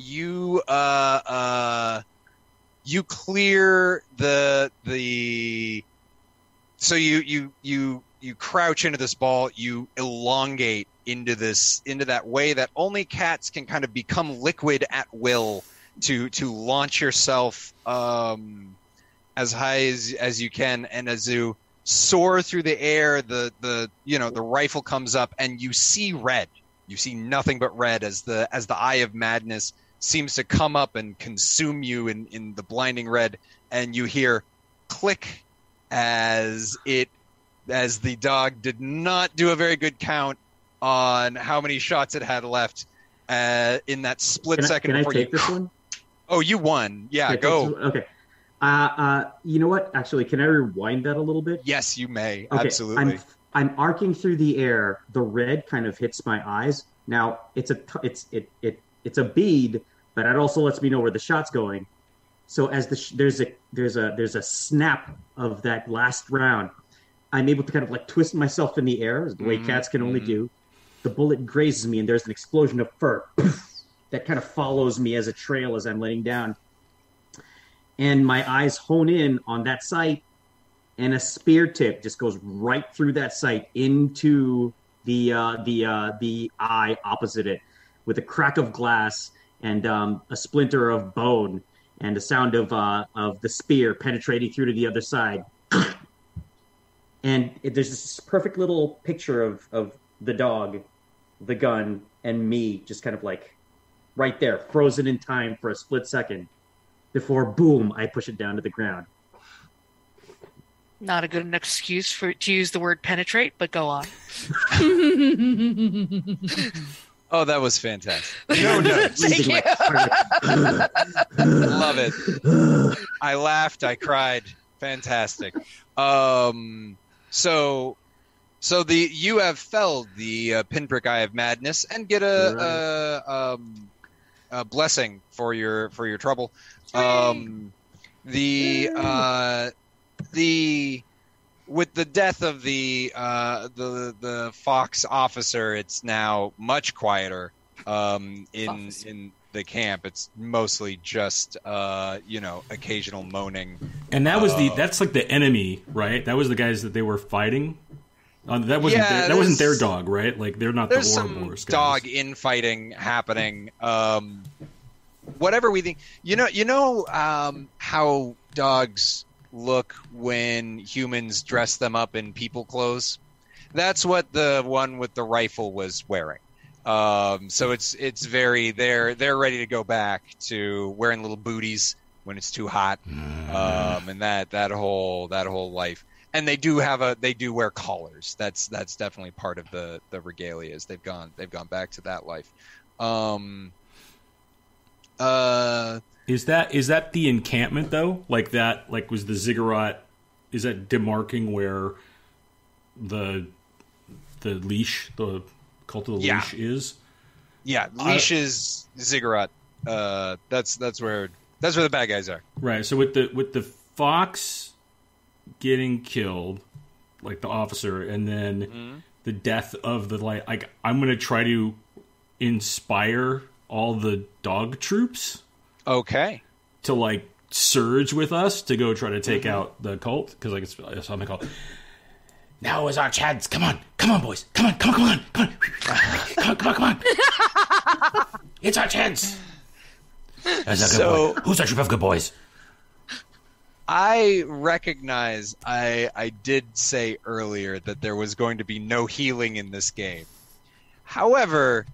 you uh uh, you clear the the. So you you you you crouch into this ball. You elongate into this into that way that only cats can kind of become liquid at will to to launch yourself um as high as as you can and as you soar through the air the the you know the rifle comes up and you see red you see nothing but red as the as the eye of madness seems to come up and consume you in in the blinding red and you hear click as it as the dog did not do a very good count on how many shots it had left uh, in that split Can I, second can I take you this one? oh you won yeah go? Okay. Uh, uh, you know what? Actually, can I rewind that a little bit? yes you may Okay, absolutely I'm I'm arcing through the air. The red kind of hits my eyes. Now it's a t- it's it it it's a bead, but it also lets me know where the shot's going. So as the sh- there's a there's a there's a snap of that last round, I'm able to kind of like twist myself in the air, the way Mhm, cats can only mhm. do. The bullet grazes me, and there's an explosion of fur that kind of follows me as a trail as I'm laying down. And my eyes hone in on that sight, and a spear tip just goes right through that sight into the uh, the uh, the eye opposite it, with a crack of glass and um, a splinter of bone, and the sound of uh, of the spear penetrating through to the other side. and it, there's this perfect little picture of of the dog, the gun, and me, just kind of like right there, frozen in time for a split second, before boom, I push it down to the ground. Not a good enough excuse for to use the word penetrate, but go on. oh that was fantastic no notes Thank Breathing you. like- love it I laughed. I cried. Fantastic. Um. So, so the you have felled the uh, pinprick eye of madness and get a, a um a blessing for your for your trouble. Um. The uh the with the death of the uh the the fox officer, it's now much quieter. Um. In Officer. in the camp, it's mostly just uh you know occasional moaning. And that was the Uh, that's like the enemy, right? That was the guys that they were fighting. Uh, that wasn't Yeah, their, that wasn't their dog, right? Like they're not there's the some Ouroboros guys. dog infighting happening. Um, whatever we think, you know, you know um, how dogs look when humans dress them up in people clothes. That's what the one with the rifle was wearing. Um, so it's it's very they're they're ready to go back to wearing little booties when it's too hot, um, and that that whole that whole life. And they do have a they do wear collars. That's that's definitely part of the the regalia. regalias. They've gone they've gone back to that life. Um, uh, Is that is that the encampment though? Like that? Like was the ziggurat? Is that demarking where the the leash, the cult of the Yeah. leash is? Yeah, leashes ziggurat. Uh, that's that's where that's where the bad guys are. Right. So with the with the fox getting killed, like the officer, and then Mm-hmm. the death of the like, like I'm gonna try to inspire all the dog troops Okay. to like surge with us to go try to take Mm-hmm. out the cult because like it's, it's something called Now is our chance. Come on, come on, boys. Come on, come on, come on, come on, come on, come on, come on. it's our chance. That's a good So- boy. Who's our troop of good boys? I recognize I I did say earlier that there was going to be no healing in this game. However,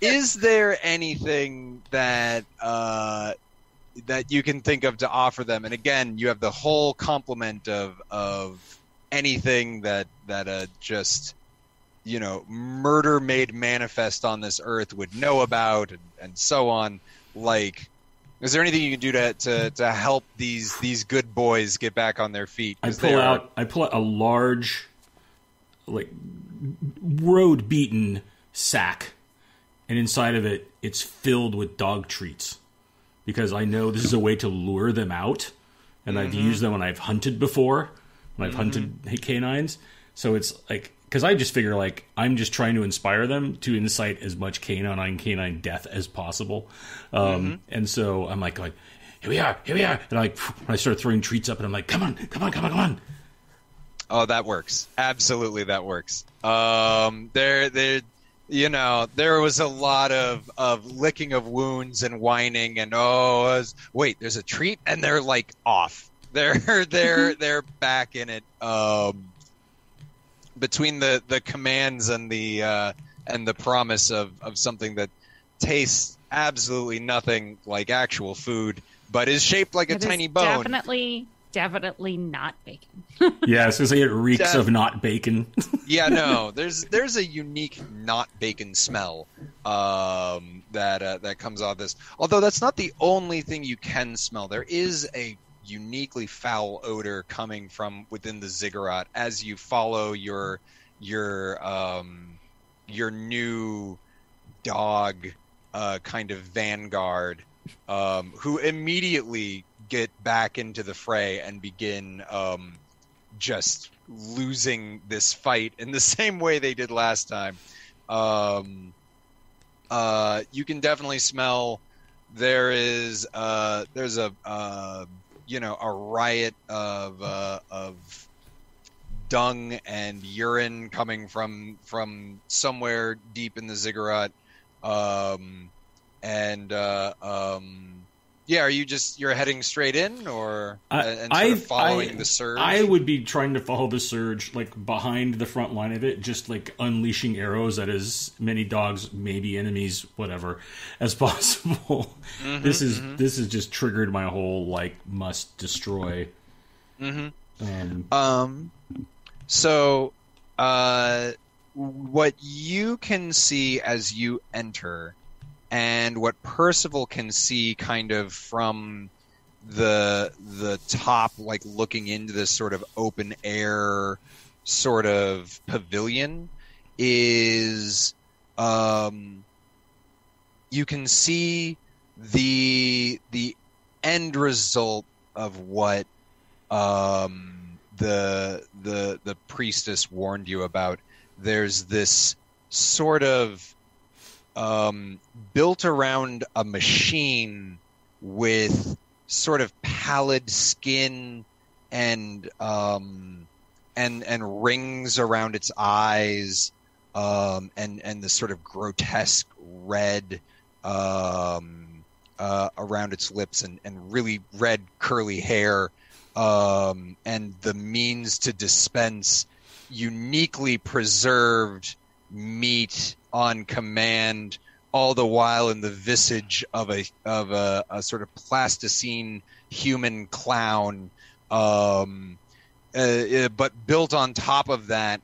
is there anything that uh, that you can think of to offer them? And again, you have the whole complement of of anything that that uh, just you know murder made manifest on this earth would know about and, and so on. Like is there anything you can do to, to, to help these these good boys get back on their feet? I pull are- out I pull out a large like road beaten sack and inside of it it's filled with dog treats because I know this is a way to lure them out and I've Mm-hmm. used them when I've hunted before when I've hunted canines so it's like because I just figure like I'm just trying to inspire them to incite as much canine on canine death as possible um, Mm-hmm. and so I'm like going here we are here we are and I like I start throwing treats up and I'm like come on come on come on come on Oh, that works. Absolutely, that works. Um, there, there, you know, there was a lot of of licking of wounds and whining, and oh, was- wait, there's a treat, and they're like off. They're they're they're back in it. Um, between the the commands and the uh, and the promise of of something that tastes absolutely nothing like actual food, but is shaped like a It is tiny bone. Definitely, definitely not bacon. Yeah, I was gonna say it reeks Def- of not bacon. yeah, no. There's there's a unique not bacon smell um, that uh, that comes off this. Although that's not the only thing you can smell. There is a uniquely foul odor coming from within the ziggurat as you follow your your um, your new dog uh, kind of vanguard um, who immediately get back into the fray and begin um, just losing this fight in the same way they did last time. Um, uh, you can definitely smell there is uh, there's a uh, you know a riot of uh, of dung and urine coming from from somewhere deep in the ziggurat um, and uh, um, yeah are you just you're heading straight in or I- and sort of following I- the surge I would be trying to follow the surge, like behind the front line of it, just like unleashing arrows at as many dogs, maybe enemies, whatever, as possible. Mm-hmm, this is this has just triggered my whole like must destroy. Mhm. Um, Um, so, uh, what you can see as you enter, and what Percival can see, kind of from the the top, like looking into this sort of open air sort of pavilion, is um, you can see the the end result of what um, the the the priestess warned you about. There's this sort of um, built around a machine with sort of pallid skin and um, and and rings around its eyes um, and and the sort of grotesque red um, uh, around its lips and, and really red curly hair um, and the means to dispense uniquely preserved meat on command, all the while in the visage of a of a, a sort of plasticine human clown. Um, uh, uh, but built on top of that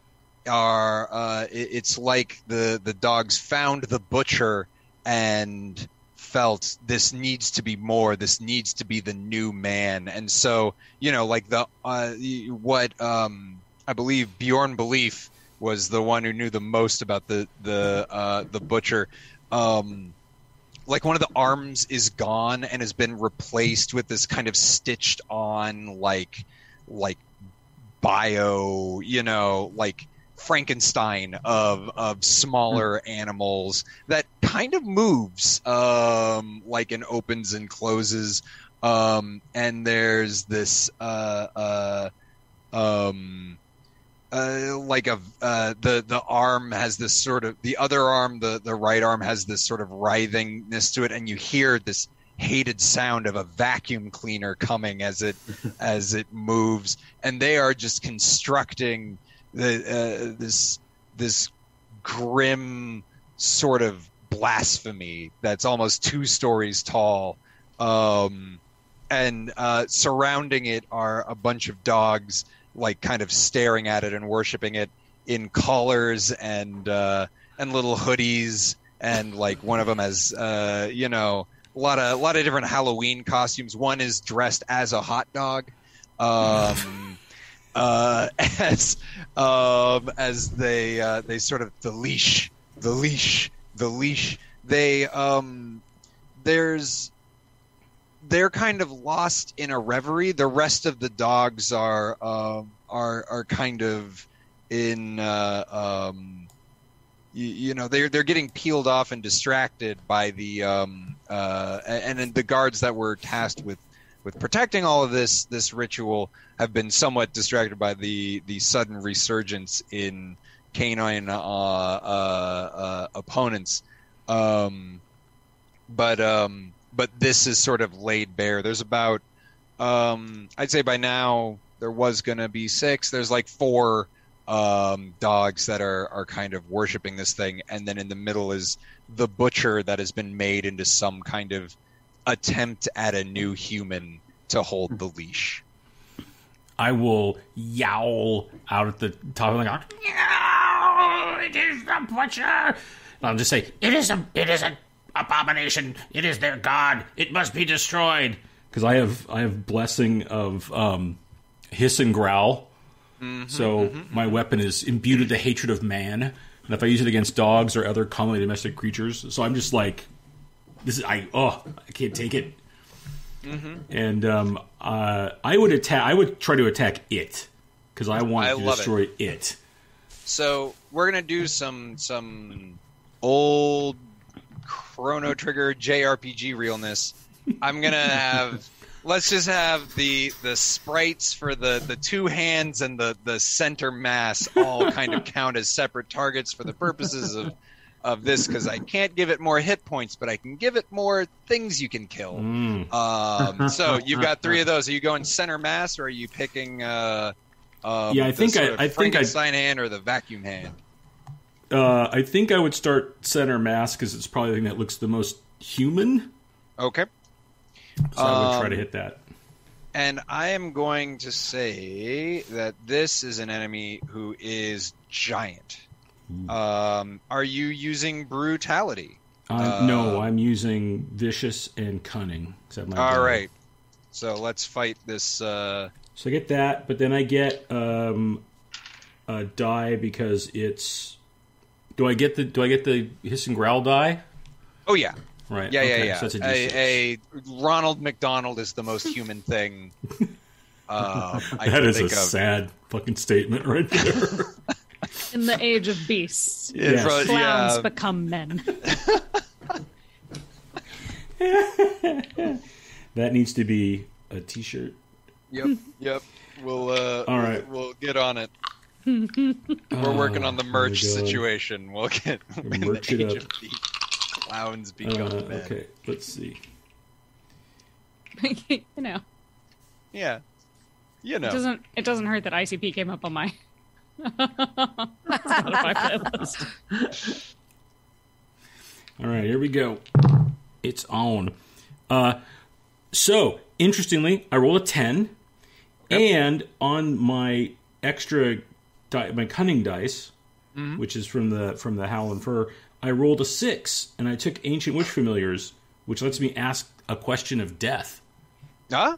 are uh, it- it's like the the dogs found the butcher and felt this needs to be more this needs to be the new man and so you know like the uh, what um i believe bjorn belief was the one who knew the most about the the uh the butcher. Um, like one of the arms is gone and has been replaced with this kind of stitched on like like bio, you know, like Frankenstein of of smaller animals that kind of moves um like and opens and closes. Um and there's this uh uh um uh, like a uh, the the arm has this sort of the other arm the the right arm has this sort of writhingness to it and you hear this hated sound of a vacuum cleaner coming as it as it moves. And they are just constructing the uh, this this grim sort of blasphemy that's almost two stories tall. Um and uh surrounding it are a bunch of dogs like kind of staring at it and worshiping it in collars and uh, and little hoodies and like one of them has uh, you know a lot of a lot of different Halloween costumes. One is dressed as a hot dog. Um, uh, as um, as they uh, they sort of the leash, the leash, the leash. They um, there's they're kind of lost in a reverie. The rest of the dogs are um, are are kind of in uh, um, you, you know they're they're getting peeled off and distracted by the um, uh, and then the guards that were tasked with with protecting all of this this ritual have been somewhat distracted by the the sudden resurgence in canine uh, uh, uh, opponents. Um, but um, but this is sort of laid bare. There's about um, I'd say by now there was going to be six. There's like four um, dogs that are are kind of worshiping this thing, and then in the middle is the butcher that has been made into some kind of attempt at a new human to hold the leash. I will yowl out at the top of car. "Yow! It is the butcher. I'll just say, It is a it is an abomination. It is their god. It must be destroyed. because I have I have blessing of um, hiss and growl. so my weapon is imbued with the hatred of man, and if I use it against dogs or other commonly domestic creatures, so I'm just like, this is I oh I can't take it. And um, uh, I would attack. I would try to attack it because I want I to love it. destroy it. So we're gonna do some some old Chrono Trigger JRPG realness. I'm gonna have let's just have the the sprites for the the two hands and the the center mass all kind of count as separate targets for the purposes of of this because I can't give it more hit points, but I can give it more things you can kill. Mm. Um, so you've got three of those. Are you going center mass, or are you picking? Uh, um, Yeah, I think I- I think I- sign hand or the vacuum hand. Uh, I think I would start center mass because it's probably the thing that looks the most human. Okay. So I would try to Um, hit that. And I am going to say that this is an enemy who is giant. Um, are you using brutality? Uh, no, I'm using vicious and cunning. I have my All right. So let's fight this. Uh, So I get that, but then I get um, a die because it's. Do I get the Do I get the hiss and growl die? oh yeah, Right. yeah, okay, yeah, yeah. So that's a D6. a, a Ronald McDonald is the most human thing. Um, I that can is a of. sad fucking statement right there. In the age of beasts, Yeah, Yes. clowns yeah. become men. that needs to be a T-shirt. Yep, yep. We'll uh, All right. we'll, we'll get on it. We're working on the Oh, merch my God. situation. We'll get in merch the it up. of the clowns Uh, become men. okay, let's see. you know, Yeah, you know. it doesn't it doesn't hurt that ICP came up on my Spotify playlist. All right, here we go. It's on. Uh, so interestingly, I rolled a ten, and on my extra, di- my cunning dice, which is from the from the Howlin' Fur, I rolled a six, and I took ancient witch familiars, which lets me ask a question of death. Huh?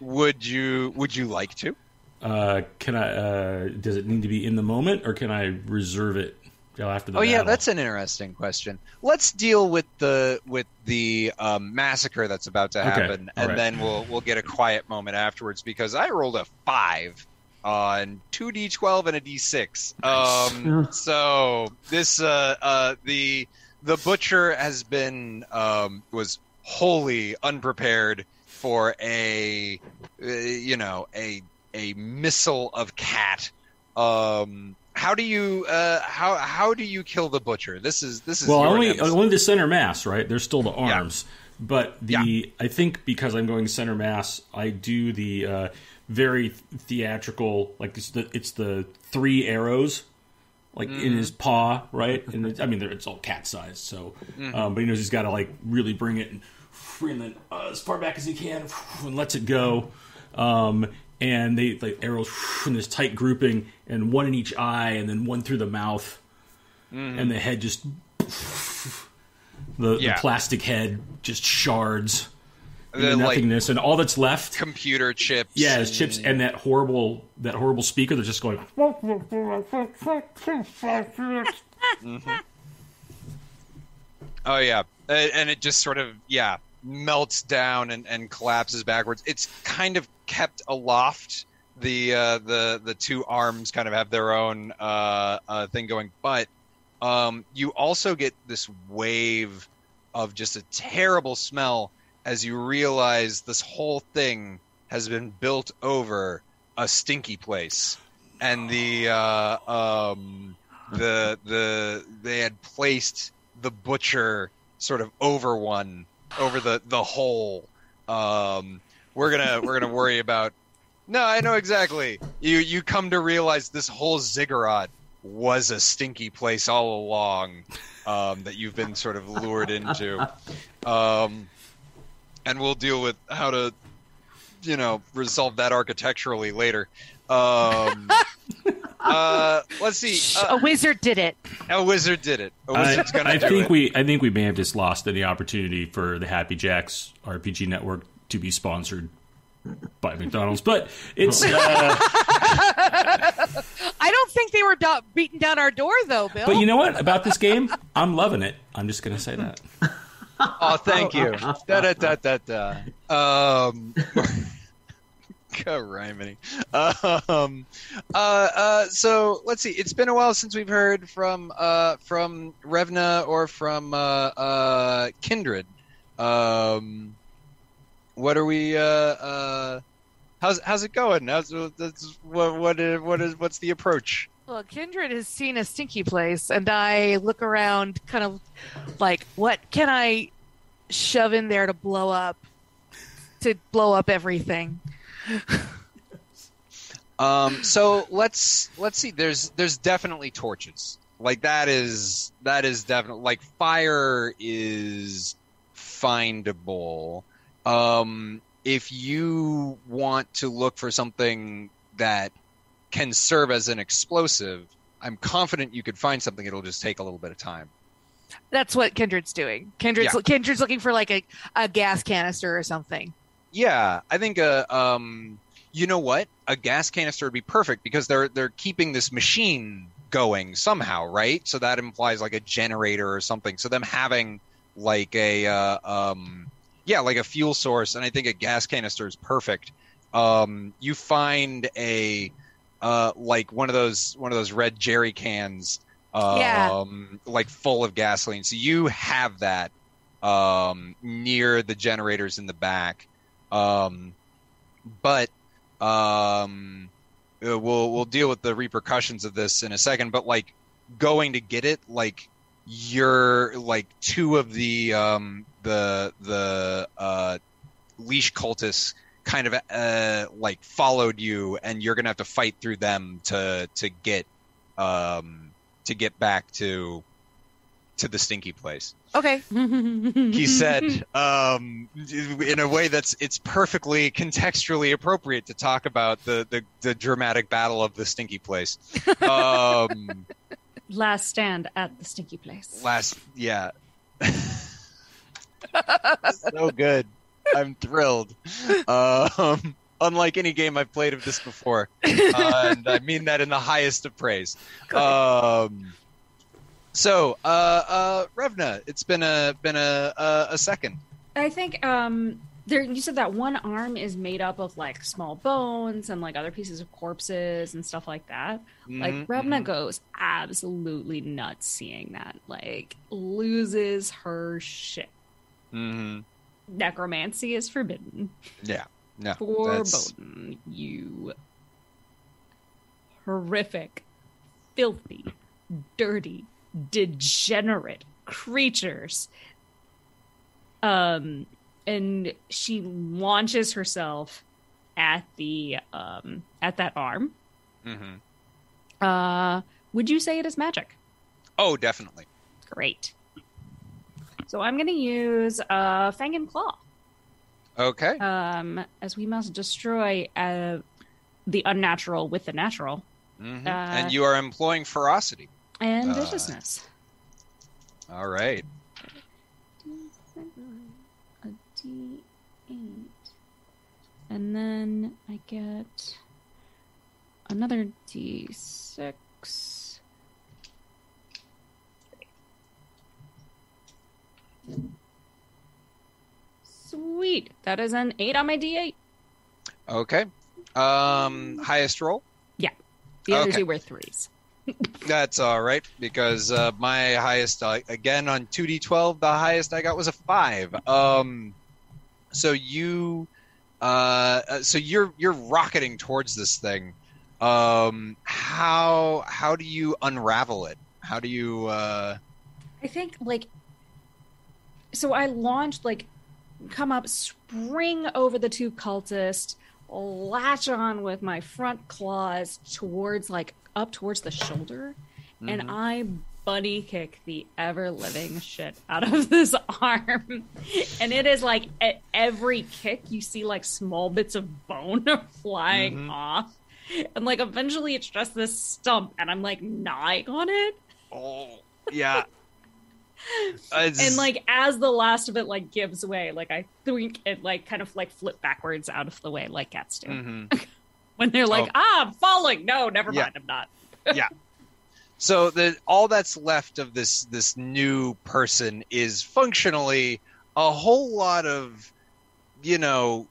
Would you Would you like to? Uh, can I? Uh, does it need to be in the moment, or can I reserve it? After the Oh yeah, that's an interesting question. Let's deal with the with the um, massacre that's about to happen, all and right. then we'll we'll get a quiet moment afterwards because I rolled a five on two d twelve and a d six. Um, so this uh, uh, the the butcher has been um, was wholly unprepared for a uh, you know a a missile of cat. Um, how do you uh, how how do you kill the butcher? This is this is well, only nemesis. only the center mass, right? There's still the Yeah. arms, but the I think because I'm going center mass, I do the uh, very theatrical, like it's the it's the three arrows, like in Mm-hmm. his paw, right? And it, I mean, it's all cat sized, so Mm-hmm. um, but he knows he's got to like really bring it and, and then uh, as far back as he can and lets it go. Um, and they like arrows in this tight grouping, and one in each eye, and then one through the mouth, mm-hmm. and the head just the, Yeah. the plastic head just shards The, into like nothingness, and all that's left, computer chips. yeah, is chips and that horrible that horrible speaker that's just going. Oh yeah, and it just sort of yeah melts down and, and collapses backwards. It's kind of kept aloft. The uh, the the two arms kind of have their own uh, uh, thing going, but um, you also get this wave of just a terrible smell as you realize this whole thing has been built over a stinky place, and the uh, um, the the they had placed the butcher sort of over one over the the hole. Um, we're gonna we're gonna worry about. No, I know exactly. You you come to realize this whole ziggurat was a stinky place all along um, that you've been sort of lured into, um, and we'll deal with how to you know resolve that architecturally later. Um, uh, let's see. Uh, a wizard did it. a wizard did it. A I, wizard's gonna I do think it. we I think we may have just lost any opportunity for the Happy Jacks RPG network to be sponsored by McDonald's, but it's uh, I don't think they were do- beating down our door though, Bill. but you know what about this game? I'm loving it. I'm just gonna say that. Oh, thank you. da da da da da. Um, rhyming. Um, uh, uh, so let's see. It's been a while since we've heard from uh from Revna or from uh uh Kindred. Um, what are we? Uh, uh, how's how's it going? How's that's, what what is, what is what's the approach? Well, Kindred has seen a stinky place, and I look around, kind of like, what can I shove in there to blow up, to blow up everything? Um, so let's let's see. There's there's definitely torches. Like that is that is definitely like fire is findable. Um, if you want to look for something that can serve as an explosive, I'm confident you could find something. It'll just take a little bit of time. That's what Kindred's doing. Kindred's Yeah. Kindred's looking for like a, a gas canister or something. Yeah, I think uh, um, you know what? A gas canister would be perfect because they're they're keeping this machine going somehow, right? So that implies like a generator or something. So them having like a uh, um, yeah, like a fuel source, and I think a gas canister is perfect. Um, you find a uh, like one of those one of those red jerry cans, um, Yeah. like full of gasoline. So you have that um, near the generators in the back. Um, but um, uh, we'll we'll deal with the repercussions of this in a second. But like going to get it, like you're like two of the um, the the uh, leash cultists kind of uh, like followed you, and you're gonna have to fight through them to to get um, to get back to to the stinky place. Okay. he said um, in a way that's it's perfectly contextually appropriate to talk about the, the, the dramatic battle of the stinky place. Um, Last stand at the stinky place. last yeah. So good. I'm thrilled. Um, unlike any game i've played of this before. Uh, and i mean that in the highest of praise. Um, So, uh, uh, Revna, it's been a been a a, a second. I think um there you said that one arm is made up of like small bones and like other pieces of corpses and stuff like that. Like Mhm, Revna mhm. goes absolutely nuts seeing that. Like loses her shit. Mm-hmm. Necromancy is forbidden. Yeah. No. Forbidden. You horrific, filthy, dirty, degenerate creatures. Um, and she launches herself at the um at that arm. mhm. Uh, would you say it is magic? Oh, definitely. Great. So I'm going to use uh, Fang and Claw. Okay. Um, as we must destroy uh, the unnatural with the natural Mhm. uh, and you are employing ferocity. And Uh, viciousness. All right. A D8. And then I get another D6. Sweet. That is an 8 on my D8. Okay. Um, highest roll. Yeah. The other Okay. two were threes. That's all right because uh, my highest uh, again on two d twelve. The highest I got was a five. Um, so you, uh, uh, so you're you're rocketing towards this thing. Um, how how do you unravel it? How do you? Uh, I think like so I launched like come up, spring over the two cultists, latch on with my front claws towards like up towards the shoulder, and mhm. I buddy kick the ever living shit out of this arm. and it is like at every kick you see like small bits of bone flying Mhm. off. And like eventually it's just this stump and I'm like gnawing on it. oh yeah. And like as the last of it like gives way like i think it like kind of like flip backwards out of the way like cats do Mhm. When they're like Oh. ah i'm falling no never Yeah. mind i'm not yeah. So the all that's left of this this new person is functionally a whole lot of, you know,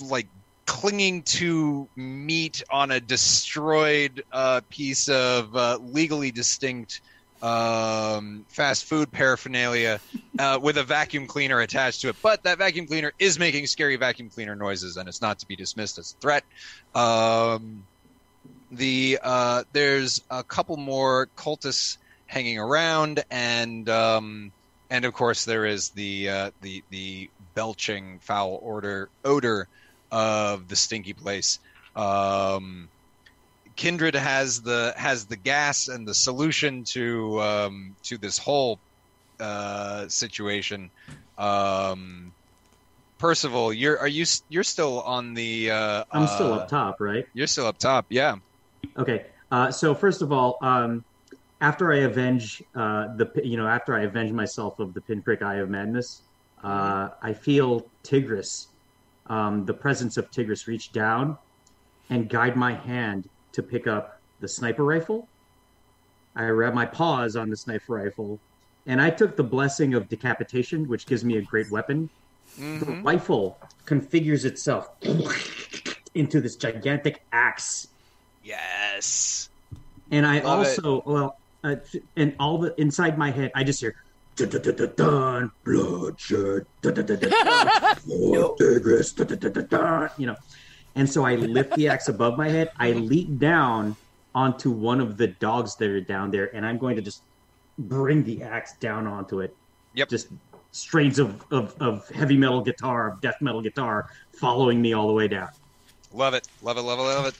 like clinging to meat on a destroyed uh, piece of uh, legally distinct um, fast food paraphernalia uh, with a vacuum cleaner attached to it. But that vacuum cleaner is making scary vacuum cleaner noises, and it's not to be dismissed as a threat. Um, the uh, there's a couple more cultists hanging around, and um, and of course there is the uh, the the belching foul order odor of the stinky place. Um, Kindred has the has the gas and the solution to um, to this whole uh, situation. Um, Percival, you're are you you're still on the? Uh, I'm still uh, up top, right? You're still up top, yeah. Okay. Uh, so first of all, um, after I avenge uh, the, you know, after I avenge myself of the pinprick eye of madness, uh, I feel Tigris, um, the presence of Tigris, reach down and guide my hand to pick up the sniper rifle. I wrap my paws on the sniper rifle, and I took the blessing of decapitation, which gives me a great weapon. The Mhm. rifle configures itself into this gigantic axe Yes. and I Love it. also well, uh, and all the inside my head, I just hear dun bloodshed, you know. And so I lift the axe above my head. I leap down onto one of the dogs that are down there, and I'm going to just bring the axe down onto it. Yep. Just strains of, of, of heavy metal guitar, of death metal guitar, following me all the way down. Love it. Love it. Love it. Love it.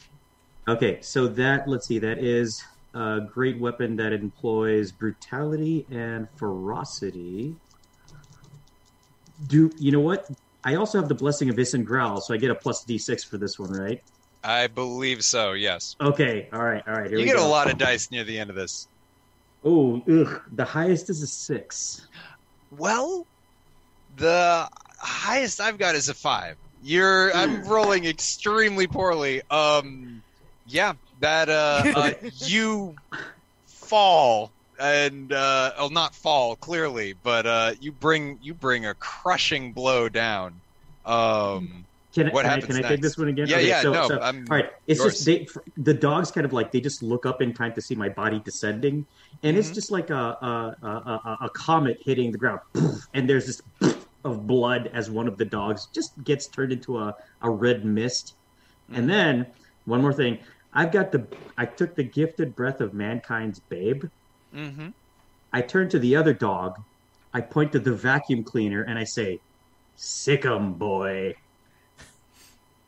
Okay, so that let's see, that is a great weapon that employs brutality and ferocity. Do you know what? I also have the blessing of Growl, so I get a plus D6 for this one, right? I believe so. Yes. Okay, all right, all right. Here You we get go. a lot of dice near the end of this. Oh, ugh, the highest is a six. Well, the highest I've got is a five. You're I'm rolling extremely poorly. Um, yeah, that uh, uh you fall and uh, well, not fall clearly, but uh, you bring you bring a crushing blow down. Um, Can, What can I, can I take this one again? Yeah, yeah, so, no, so- I'm all right. It's yours. just they, the dogs kind of like they just look up in time to see my body descending, and it's Mhm. just like a a, a, a a comet hitting the ground, and there's this of blood as one of the dogs just gets turned into a, a red mist, Mm-hmm. and then one more thing. I've got the I took the gifted breath of mankind's babe. Hmm I turn to the other dog. I point to the vacuum cleaner and I say, "Sick 'em, boy."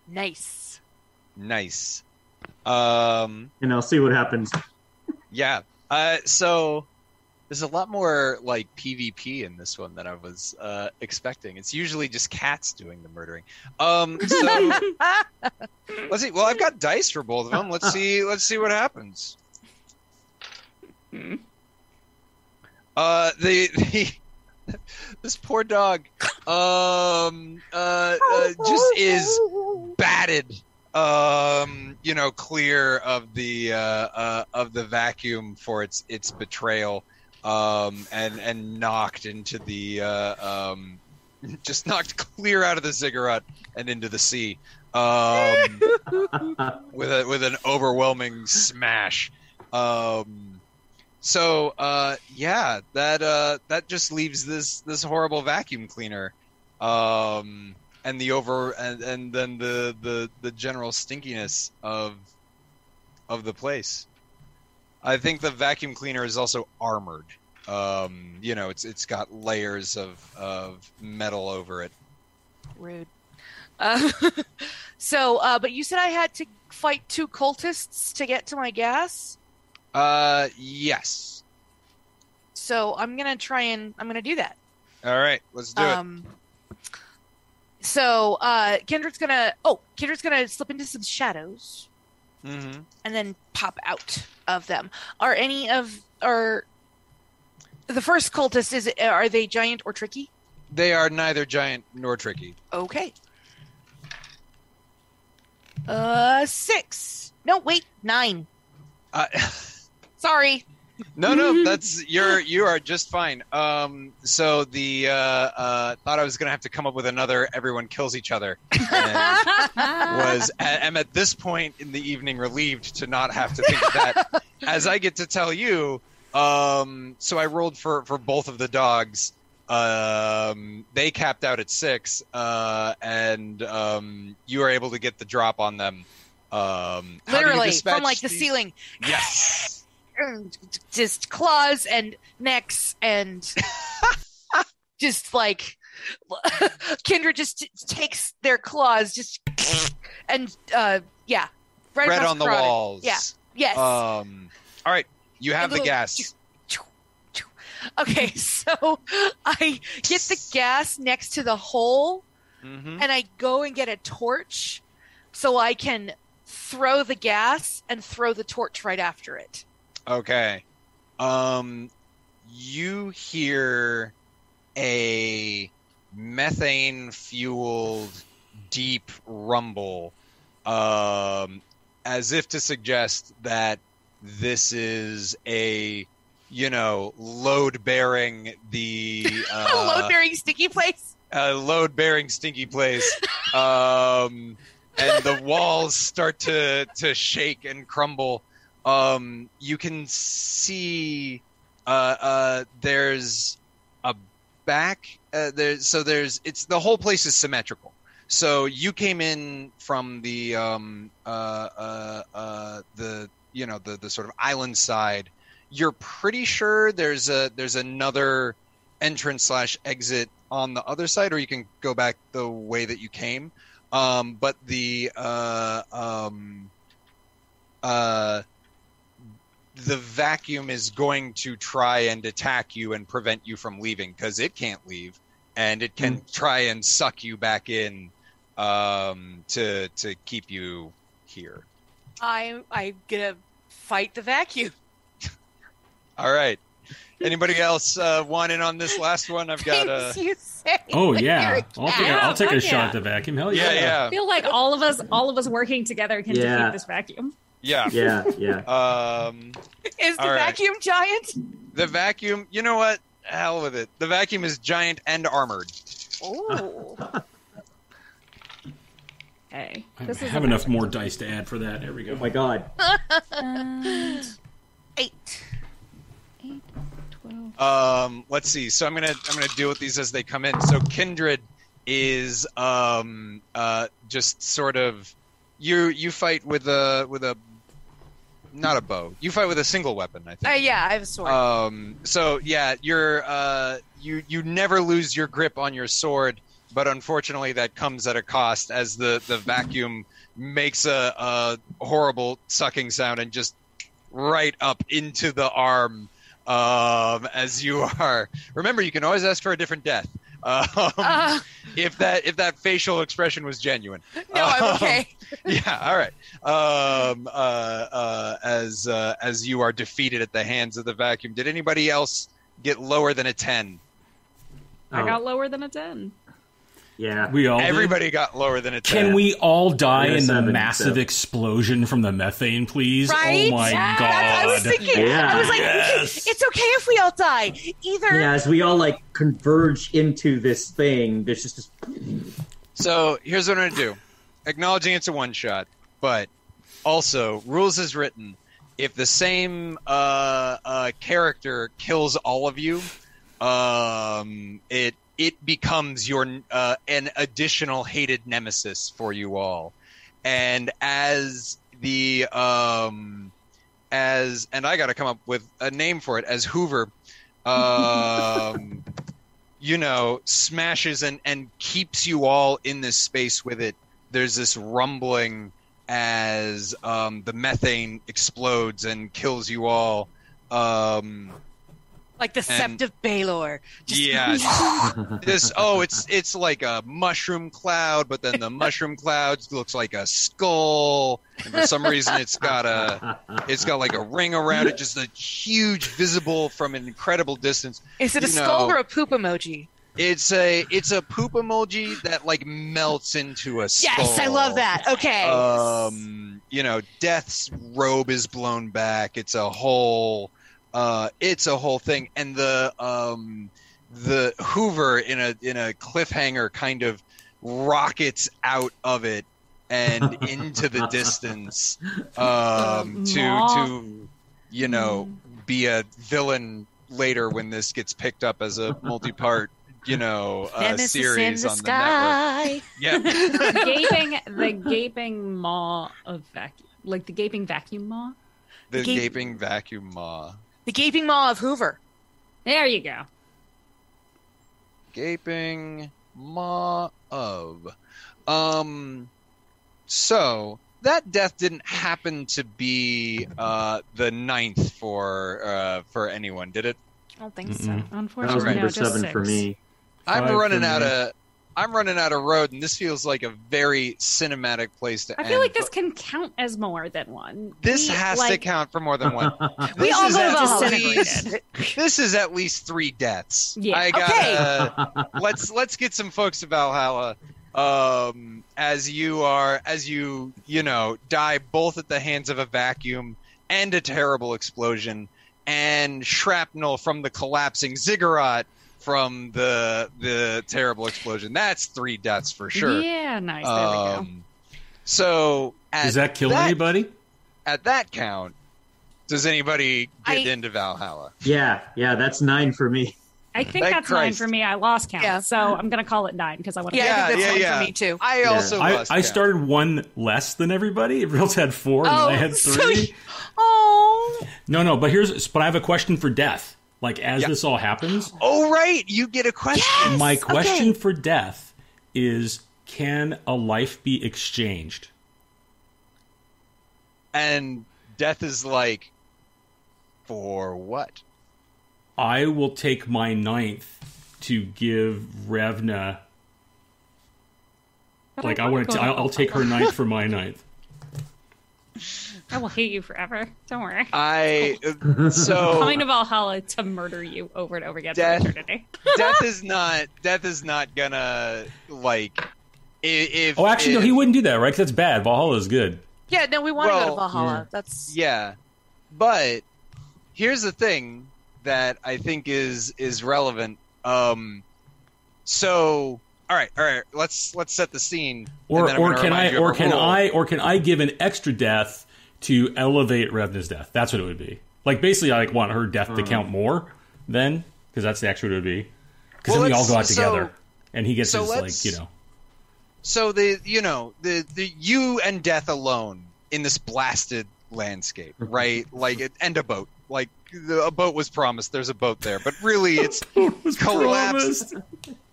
Nice. Nice. Um, And I'll see what happens. yeah. Uh, so there's a lot more like PvP in this one than I was uh, expecting. It's usually just cats doing the murdering. Um, so let's see. Well, I've got dice for both of them. Let's see. Let's see what happens. Uh, the, the this poor dog, um, uh, uh just is batted. Um, you know, clear of the uh, uh of the vacuum for its its betrayal. Um, and and knocked into the uh, um, just knocked clear out of the ziggurat and into the sea. Um, with a with an overwhelming smash. Um, so uh, yeah, that uh, that just leaves this this horrible vacuum cleaner, um, and the over and, and then the, the the general stinkiness of of the place. I think the vacuum cleaner is also armored. Um, you know, it's it's got layers of of metal over it. Rude. Uh, so, uh, but you said I had to fight two cultists to get to my gas. Uh, yes. So I'm gonna try and I'm gonna do that. All right, let's do it. Um. So, uh, Kindred's gonna. Oh, Kindred's gonna slip into some shadows. Mm-hmm. and then pop out of them. Are any of are the first cultist? Is are they giant or tricky? They are neither giant nor tricky. Okay. Uh, six. No, wait, nine. Uh, Sorry. no, no, that's you're you are just fine. Um, so the uh, uh, thought I was gonna have to come up with another. Everyone kills each other. And was am at this point in the evening relieved to not have to think of that. As I get to tell you, um, so I rolled for for both of the dogs. Um, they capped out at six, uh, and um, you were able to get the drop on them. Um, how do you Literally from like the these- ceiling. Yes. Just claws and necks and just like Kendra just takes their claws just and uh yeah right Red on the carotid. walls. Yeah. Yes. Um. All right. You have the little- gas. Okay, so I get the gas next to the hole hmm and I go and get a torch so I can throw the gas and throw the torch right after it. Okay. Um. You hear a methane fueled deep rumble, um, as if to suggest that this is a you know load bearing the uh, Load bearing sticky place. a load bearing stinky place um and the walls start to to shake and crumble um you can see uh uh there's a back uh, there's so there's it's the whole place is symmetrical so you came in from the um uh uh uh the you know the the sort of island side you're pretty sure there's a there's another entrance slash exit on the other side, or you can go back the way that you came. Um, but the uh, um, uh, the vacuum is going to try and attack you and prevent you from leaving because it can't leave, and it can try and suck you back in um, to to keep you here. I I'm gonna fight the vacuum. All right. Anybody else uh, want in on this last one? I've got a. Things you say Oh yeah, a I'll take a, cat. I'll take a fuck shot at the vacuum. Hell yeah, yeah, yeah. I feel like all of us, all of us working together can Yeah. defeat this vacuum. Yeah. Yeah, yeah. Um, Is the All right. vacuum giant? the vacuum. You know what? Hell with it. The vacuum is giant and armored. Oh. hey. I This have a- enough more dice to add for that. There we go. Oh my god. And Eight. eight, 12. Um, let's see. So I'm gonna I'm gonna deal with these as they come in. So kindred is um uh just sort of you you fight with a with a not a bow. You fight with a single weapon. I think. Uh, yeah, I have a sword. Um, so yeah, you're uh, you you never lose your grip on your sword, but unfortunately that comes at a cost as the the vacuum makes a, a horrible sucking sound and just right up into the arm. Um, as you are, remember you can always ask for a different death. Um, Uh, if that if that facial expression was genuine. no, I'm Um, okay. yeah all right um uh uh as uh as you are defeated at the hands of the vacuum did anybody else get lower than a 10 I Oh, got lower than a 10. yeah. We all did? everybody got lower than a 10 Can we all die Yeah, in the massive so- explosion from the methane, please? Right? Oh my Yeah, god! I was thinking. Yeah. I was like, Yes. it's okay if we all die. Either. Yeah, as we all like converge into this thing, there's just this so here's what i'm gonna do acknowledging it's a one shot but also rules is written. If the same uh uh character kills all of you um it it becomes your uh, an additional hated nemesis for you all. And as the um as and i got to come up with a name for it as hoover um you know smashes and and keeps you all in this space with it there's this rumbling as um the methane explodes and kills you all um Like the Sept of Baelor. Just- yeah this oh it's it's like a mushroom cloud but then the mushroom cloud looks like a skull and for some reason it's got a it's got like a ring around it just a huge visible from an incredible distance Is it a you skull or a poop emoji? It's a it's a poop emoji that like melts into a skull Yes, I love that. Okay. um you know death's robe is blown back it's a whole uh it's a whole thing and the um the hoover in a in a cliffhanger kind of rockets out of it and into the distance um to Maw. to you know be a villain later when this gets picked up as a multi-part you know uh, Nemesis in series the on the network yeah the gaping the gaping maw of vacuum like the gaping vacuum maw the Gape- gaping vacuum maw The gaping maw of Hoover. there you go gaping maw of um so that death didn't happen to be uh the ninth for uh for anyone did it I don't think Mm-mm. so. that unfortunately was no, number just seven for me. I'm running out me. of i'm running out of road and this feels like a very cinematic place to i end feel like this can count as more than one this We, has to count for more than one We This all is go at to least- this is at least three deaths Yeah. i got let's let's get some folks to Valhalla. Um, as you are, as you you know, die both at the hands of a vacuum and a terrible explosion, and shrapnel from the collapsing ziggurat from the the terrible explosion. That's three deaths for sure. yeah nice there we go Um, so Does that kill that, anybody? At that count, does anybody get I- into Valhalla? yeah, yeah, that's nine for me. i think Thank that's nine for me i lost count Yeah. so i'm gonna call it nine because i want to Yeah, I Yeah, think that's yeah, one yeah. for me too. I Yeah. also I, lost I count. started one less than everybody. Everybody else had four, and Oh, then I had so three. you- Oh. No, no, but here's but I have a question for Death. Like as Yeah. this all happens, Oh right, you get a question. Yes! my question okay. for Death is: Can a life be exchanged? and death is like for what I will take my ninth to give Revna. Like I wanna want to, go I'll, I'll take her ninth for my ninth. i will hate you forever don't worry i so coming to valhalla to murder you over and over again Death. for eternity death is not death is not gonna like if Oh, actually, no, he wouldn't do that, right? 'Cause that's bad. Valhalla is good. Yeah, no, we want to go to Valhalla. yeah. That's Yeah, but here's the thing that I think is is relevant. Um, so all right, all right, let's let's set the scene. Or or can I or can rule. I or can I give an extra death to elevate Revna's death? That's what it would be. Like basically, I like want her death to hmm. count more then because that's actually what it would be. Because Well, then we all go out so- together, and he gets so his like you know. So the you know the the you and death alone in this blasted landscape, right? like it, and a boat. Like the, a boat was promised. There's a boat there, but really it's collapsed.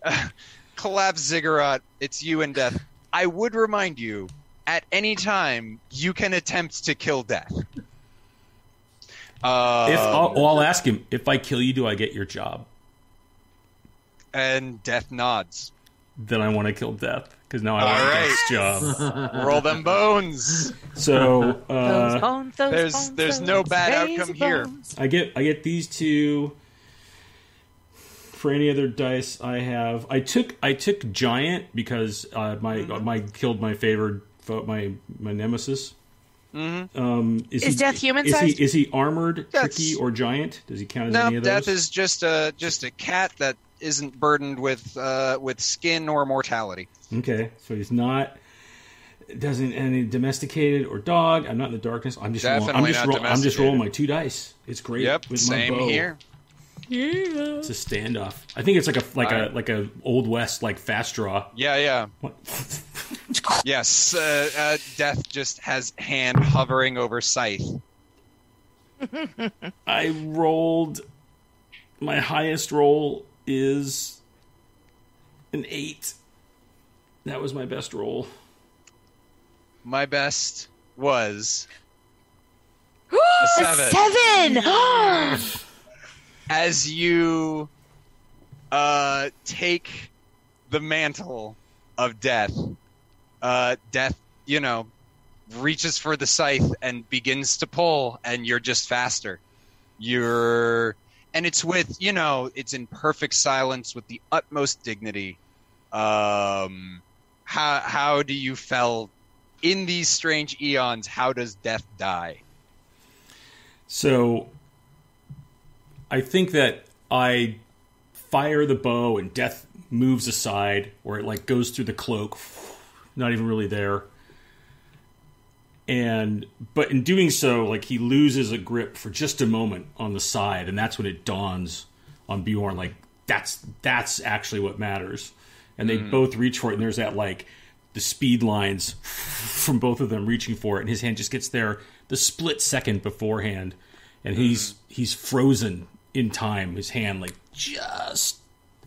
collapsed ziggurat. It's you and death. I would remind you, at any time you can attempt to kill death. Uh, If I'll, well, I'll ask him if I kill you, do I get your job? and death nods. Then I want to kill Death because now I All want right. Death's job. Roll them bones. So those uh, bones, those there's- bones, there's no bad crazy outcome here. I get I get these two. For any other dice I have, I took I took giant because uh, my Mm-hmm. my killed my favorite fo- my my nemesis. Mm-hmm. Um, is, Is he, Death human is he, sized? is he armored, That's- tricky, or giant? Does he count as No, any of death is just a just a cat that isn't burdened with uh, with skin or mortality. Okay, so he's not doesn't any domesticated or dog. I'm not in the darkness. I'm just rolling, I'm just not roll, I'm just rolling my two dice. It's great. Yep, with same my bow. here. It's a standoff. I think it's like a like Alright. a like a old west like fast draw. Yeah, yeah. What? Yes, uh, uh, death just has hand hovering over scythe. I rolled my highest roll is an eight. That was my best roll. My best was a A seven. seven. As you uh, take the mantle of death, uh, death, you know, reaches for the scythe and begins to pull, and you're just faster. You're, and it's with, you know, it's in perfect silence with the utmost dignity. Um, how how do you feel in these strange eons? How does death die? So I think that I fire the bow and death moves aside or it like goes through the cloak, not even really there. And but in doing so, like he loses a grip for just a moment on the side, and that's when it dawns on Bjorn like that's that's actually what matters. And they hmm. both reach for it, and there's that like the speed lines from both of them reaching for it, and his hand just gets there the split second beforehand, and hmm. he's he's frozen in time. His hand like just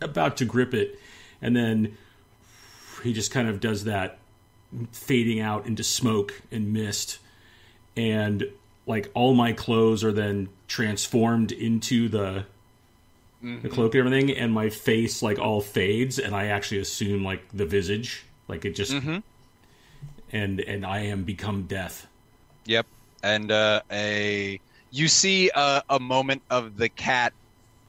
about to grip it, and then he just kind of does that fading out into smoke and mist, and like all my clothes are then transformed into the the cloak and everything, and my face like all fades, and I actually assume like the visage, like it just, and and I am become death. Yep. And uh, a you see a, a moment of the cat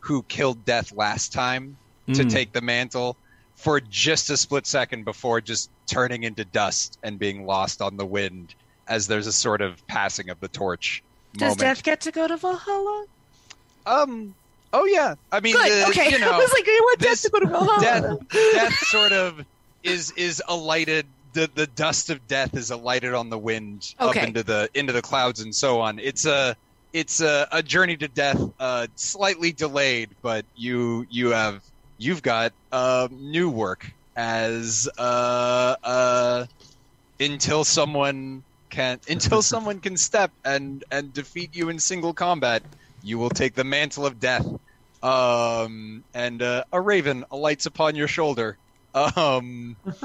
who killed Death last time to Mm. take the mantle for just a split second before just turning into dust and being lost on the wind as there's a sort of passing of the torch Does moment. Death get to go to Valhalla? Um. Oh yeah. I mean, Good. the- okay. You know, I was like, I want Death to go to Valhalla. death, death sort of is is alighted. The the dust of death is alighted on the wind Okay. up into the into the clouds and so on. It's a it's a, a journey to death, uh, slightly delayed, but you you have you've got uh, new work as uh, uh, until someone can until someone can step and and defeat you in single combat. You will take the mantle of death um, and uh, a raven alights upon your shoulder. Um,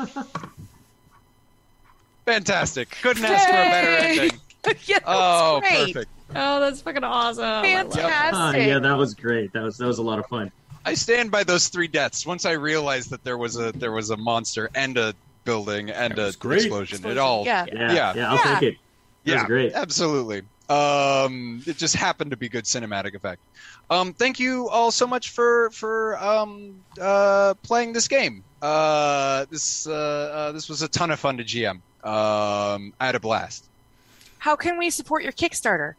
fantastic! Couldn't ask for a better ending. yeah, that's Oh, great. perfect! Oh, that's fucking awesome. I love it. Fantastic. Ah, yeah, that was great. That was that was a lot of fun. I stand by those three deaths. Once I realized that there was a there was a monster and a building and a great. explosion, it all Yeah. Yeah, Yeah. yeah, I'll Yeah. take it. That was yeah, great. absolutely. Um, it just happened to be good cinematic effect. Um, thank you all so much for for um, uh, playing this game. Uh, this uh, uh, this was a ton of fun to GM. Um, I had a blast. how can we support your Kickstarter?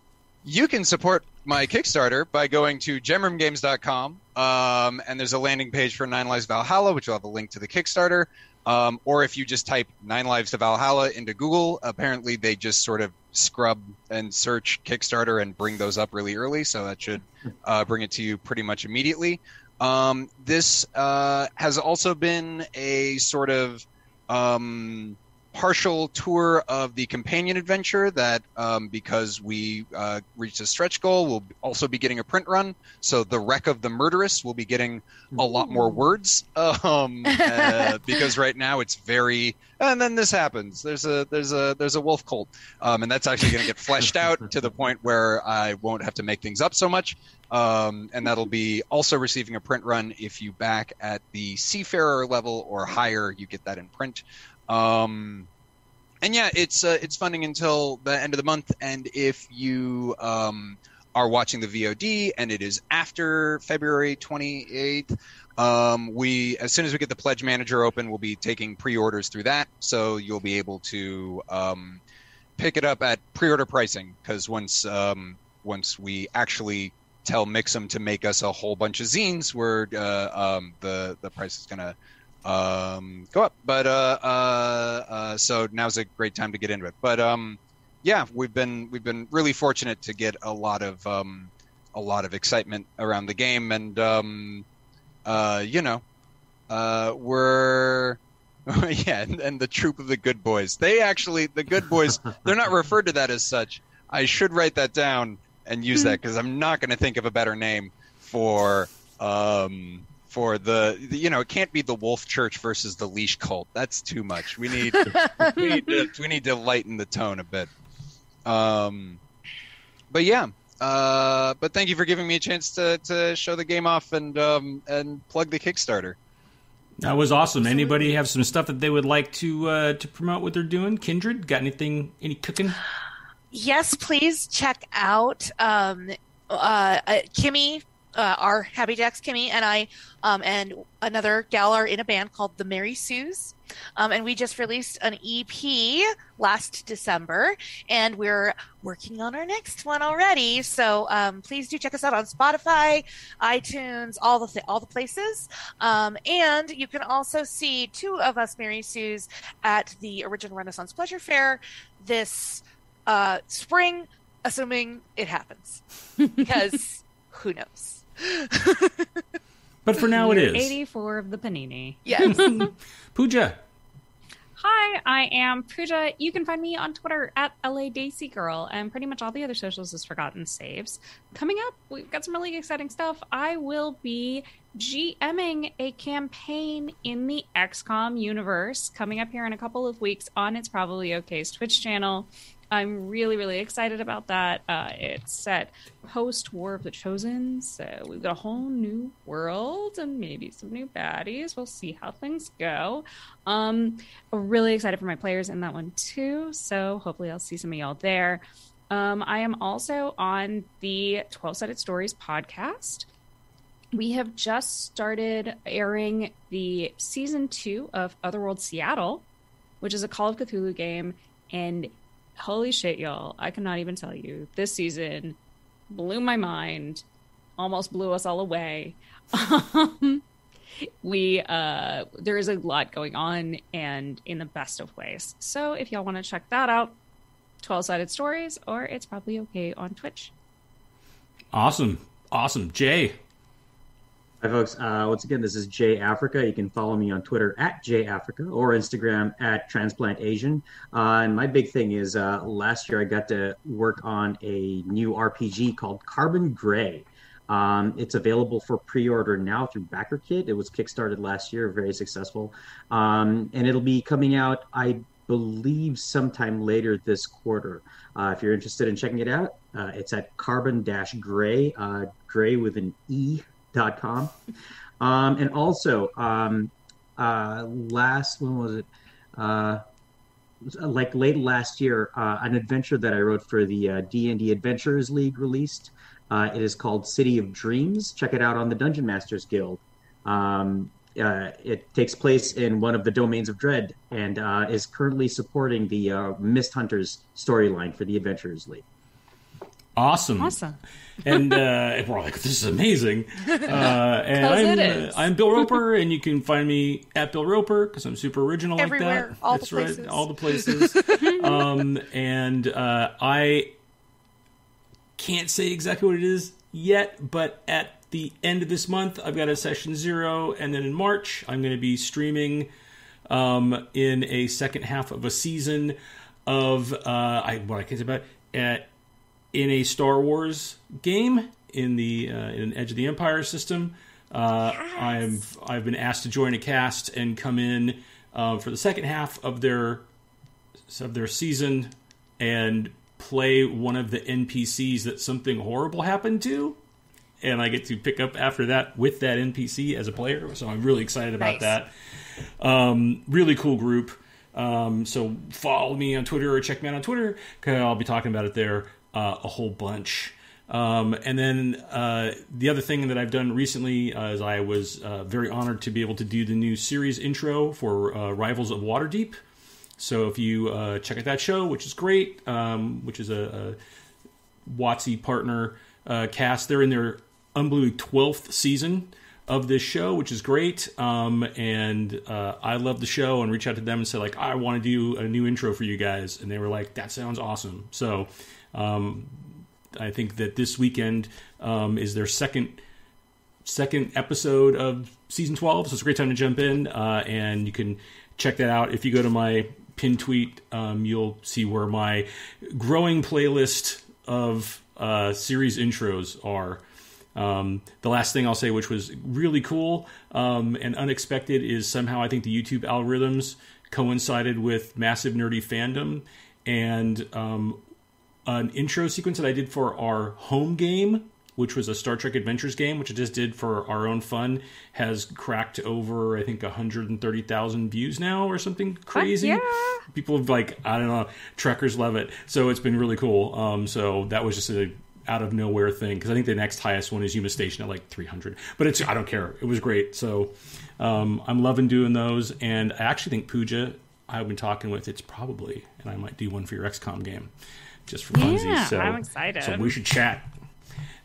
You can support my Kickstarter by going to gemroomgames.com, um, and there's a landing page for Nine Lives Valhalla, which will have a link to the Kickstarter. Um, or if you just type Nine Lives to Valhalla into Google, apparently they just sort of scrub and search Kickstarter and bring those up really early, so that should uh, bring it to you pretty much immediately. Um, this uh, has also been a sort of um, partial tour of the companion adventure that um, because we uh, reached a stretch goal we'll also be getting a print run. So the wreck of the murderess will be getting a lot more words um, uh, because right now it's very and then this happens. There's a there's a there's a wolf cult. Um, and that's actually going to get fleshed out to the point where i won't have to make things up so much. Um, and that'll be also receiving a print run if you back at the seafarer level or higher you get that in print um, and yeah, it's uh, it's funding until the end of the month. And if you um, are watching the VOD and it is after February 28th, um, we as soon as we get the pledge manager open, we'll be taking pre-orders through that. So you'll be able to um, pick it up at pre-order pricing because once um, once we actually tell Mixam to make us a whole bunch of zines, where uh, um, the the price is gonna um, go up. But uh, uh, uh, so now's a great time to get into it. But um, yeah, we've been we've been really fortunate to get a lot of um, a lot of excitement around the game, and um, uh, you know, uh, we're. yeah, and, and the troop of the good boys. They actually, the good boys, they're not referred to that as such. I should write that down and use that because I'm not going to think of a better name for um, for the, the, you know it can't be the wolf church versus the leash cult that's too much we need we need to, we need to lighten the tone a bit um but yeah uh but thank you for giving me a chance to to show the game off and um and plug the kickstarter That was awesome. Anybody have some stuff that they would like to uh, to promote what they're doing? Kindred, got anything? Any cooking? Yes, please check out um, uh, uh, Kimmy, uh, our Happy Jacks Kimmy, and I, um, and another gal are in a band called the Mary Sues. Um, and we just released an EP last December, and we're working on our next one already. So um, please do check us out on Spotify, iTunes, all the th- all the places. Um, and you can also see two of us Mary Sues at the Original Renaissance Pleasure Faire this uh, spring, assuming it happens, because who knows. But for now, it is 84 of the Panini. Yes. Pooja. Hi, I am Pooja. You can find me on Twitter at LA Daisy Girl and pretty much all the other socials is Forgotten Saves. Coming up, we've got some really exciting stuff. I will be GMing a campaign in the XCOM universe coming up here in a couple of weeks on It's Probably OK's Twitch channel. I'm really, really excited about that. Uh, it's set post War of the Chosen, so we've got a whole new world and maybe some new baddies. We'll see how things go. Um, really excited for my players in that one too. So hopefully I'll see some of y'all there. Um, I am also on the 12 Sided Stories podcast. We have just started airing the season two of Otherworld Seattle, which is a Call of Cthulhu game. And holy shit, y'all, I cannot even tell you. This season blew my mind, almost blew us all away. Um, we uh there is a lot going on and in the best of ways so if y'all want to check that out 12 sided stories or it's probably okay on twitch Awesome. Awesome. Jay. Hi, folks. Uh, once again, this is Jay Africa. You can follow me on Twitter at Jay Africa or Instagram at Transplant Asian. Uh, and my big thing is uh, last year I got to work on a new RPG called Carbon Grey. Um, it's available for pre-order now through BackerKit. It was kickstarted last year, very successful, um, and it'll be coming out, I believe, sometime later this quarter. Uh, if you're interested in checking it out, uh, it's at Carbon-Grey, uh, Grey with an E dot com. Um, and also, um, uh, last when was it? Uh, like late last year, uh, an adventure that I wrote for the uh, D and D Adventurers League released. Uh, it is called City of Dreams. Check it out on the Dungeon Masters Guild. Um, uh, it takes place in one of the domains of Dread and uh, is currently supporting the uh, Mist Hunters storyline for the Adventurers League. Awesome. Awesome. and uh, we're like, "This is amazing." Uh, and I'm, it uh. I'm Bill Roper, and you can find me at Bill Roper because I'm super original Everywhere, like that. all the That's right, places. all the places. um, and uh, I can't say exactly what it is yet, but at the end of this month, I've got a session zero, and then in March, I'm going to be streaming um, in a second half of a season of uh, I what I can say about at in a Star Wars game in the uh, in Edge of the Empire system. Uh, I've I've been asked to join a cast and come in uh, for the second half of their of their season and play one of the NPCs that something horrible happened to. And I get to pick up after that with that NPC as a player, so I'm really excited about Nice. that. Um, really cool group. Um, so follow me on Twitter or check me out on Twitter because I'll be talking about it there uh, a whole bunch. Um, and then uh, the other thing that I've done recently uh, is I was uh, very honored to be able to do the new series intro for uh, Rivals of Waterdeep. So if you uh, check out that show, which is great, um, which is a, a WotC partner cast, they're in their unbelievable twelfth season of this show, which is great. Um, and uh, I love the show and reach out to them and say like, I want to do a new intro for you guys, and they were like, that sounds awesome. So um, I think that this weekend um, is their second second episode of season 12 so it's a great time to jump in uh, and you can check that out. If you go to my pin tweet um, you'll see where my growing playlist of uh, series intros are. Um, the last thing I'll say, which was really cool um, and unexpected, is somehow I think the YouTube algorithms coincided with massive nerdy fandom and um, an intro sequence that I did for our home game, which was a Star Trek Adventures game, which I just did for our own fun, has cracked over I think 130,000 views now or something crazy. yeah. People have like I don't know, Trekkers love it, so it's been really cool. Um, so that was just a out of nowhere thing because I think the next highest one is Yuma Station at like 300, but it's I don't care. It was great, so um, I'm loving doing those, and I actually think Pooja I've been talking with it's probably, and I might do one for your XCOM game just for funsies. Yeah, so I'm excited. So we should chat.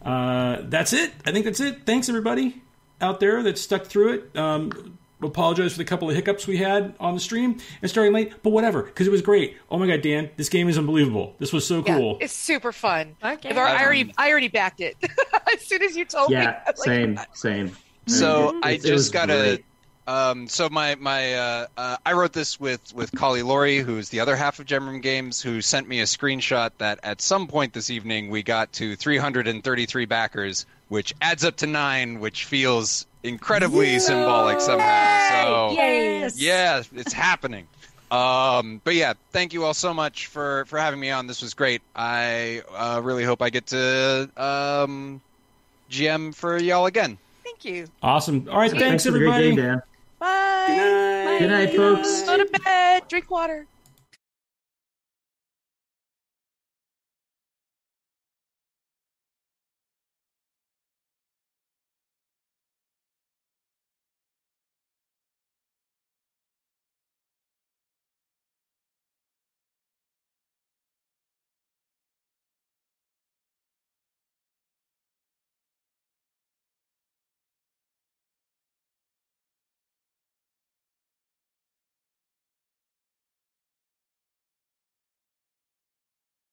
Uh, that's it. I think that's it. Thanks everybody out there that stuck through it. Um, apologize for the couple of hiccups we had on the stream and starting late, but whatever because it was great. Oh my god, Dan, this game is unbelievable. This was so Yeah, cool. it's super fun. Fuck yeah. I've I already, I already backed it as soon as you told me. Yeah, I'm like, same, same. So I It- it was just got a. great. Um, so my my uh, uh, I wrote this with with Kali Lori, who's the other half of Gemroom Games, who sent me a screenshot that at some point this evening we got to 333 backers, which adds up to nine, which feels incredibly symbolic somehow. So Yes. yeah, it's happening. Um, but yeah, thank you all so much for for having me on. This was great. I uh, really hope I get to um, GM for y'all again. Thank you. Awesome. All right, thanks, Thanks for the great everybody. game, Dan. Bye. Good night, folks. Go to bed. Drink water.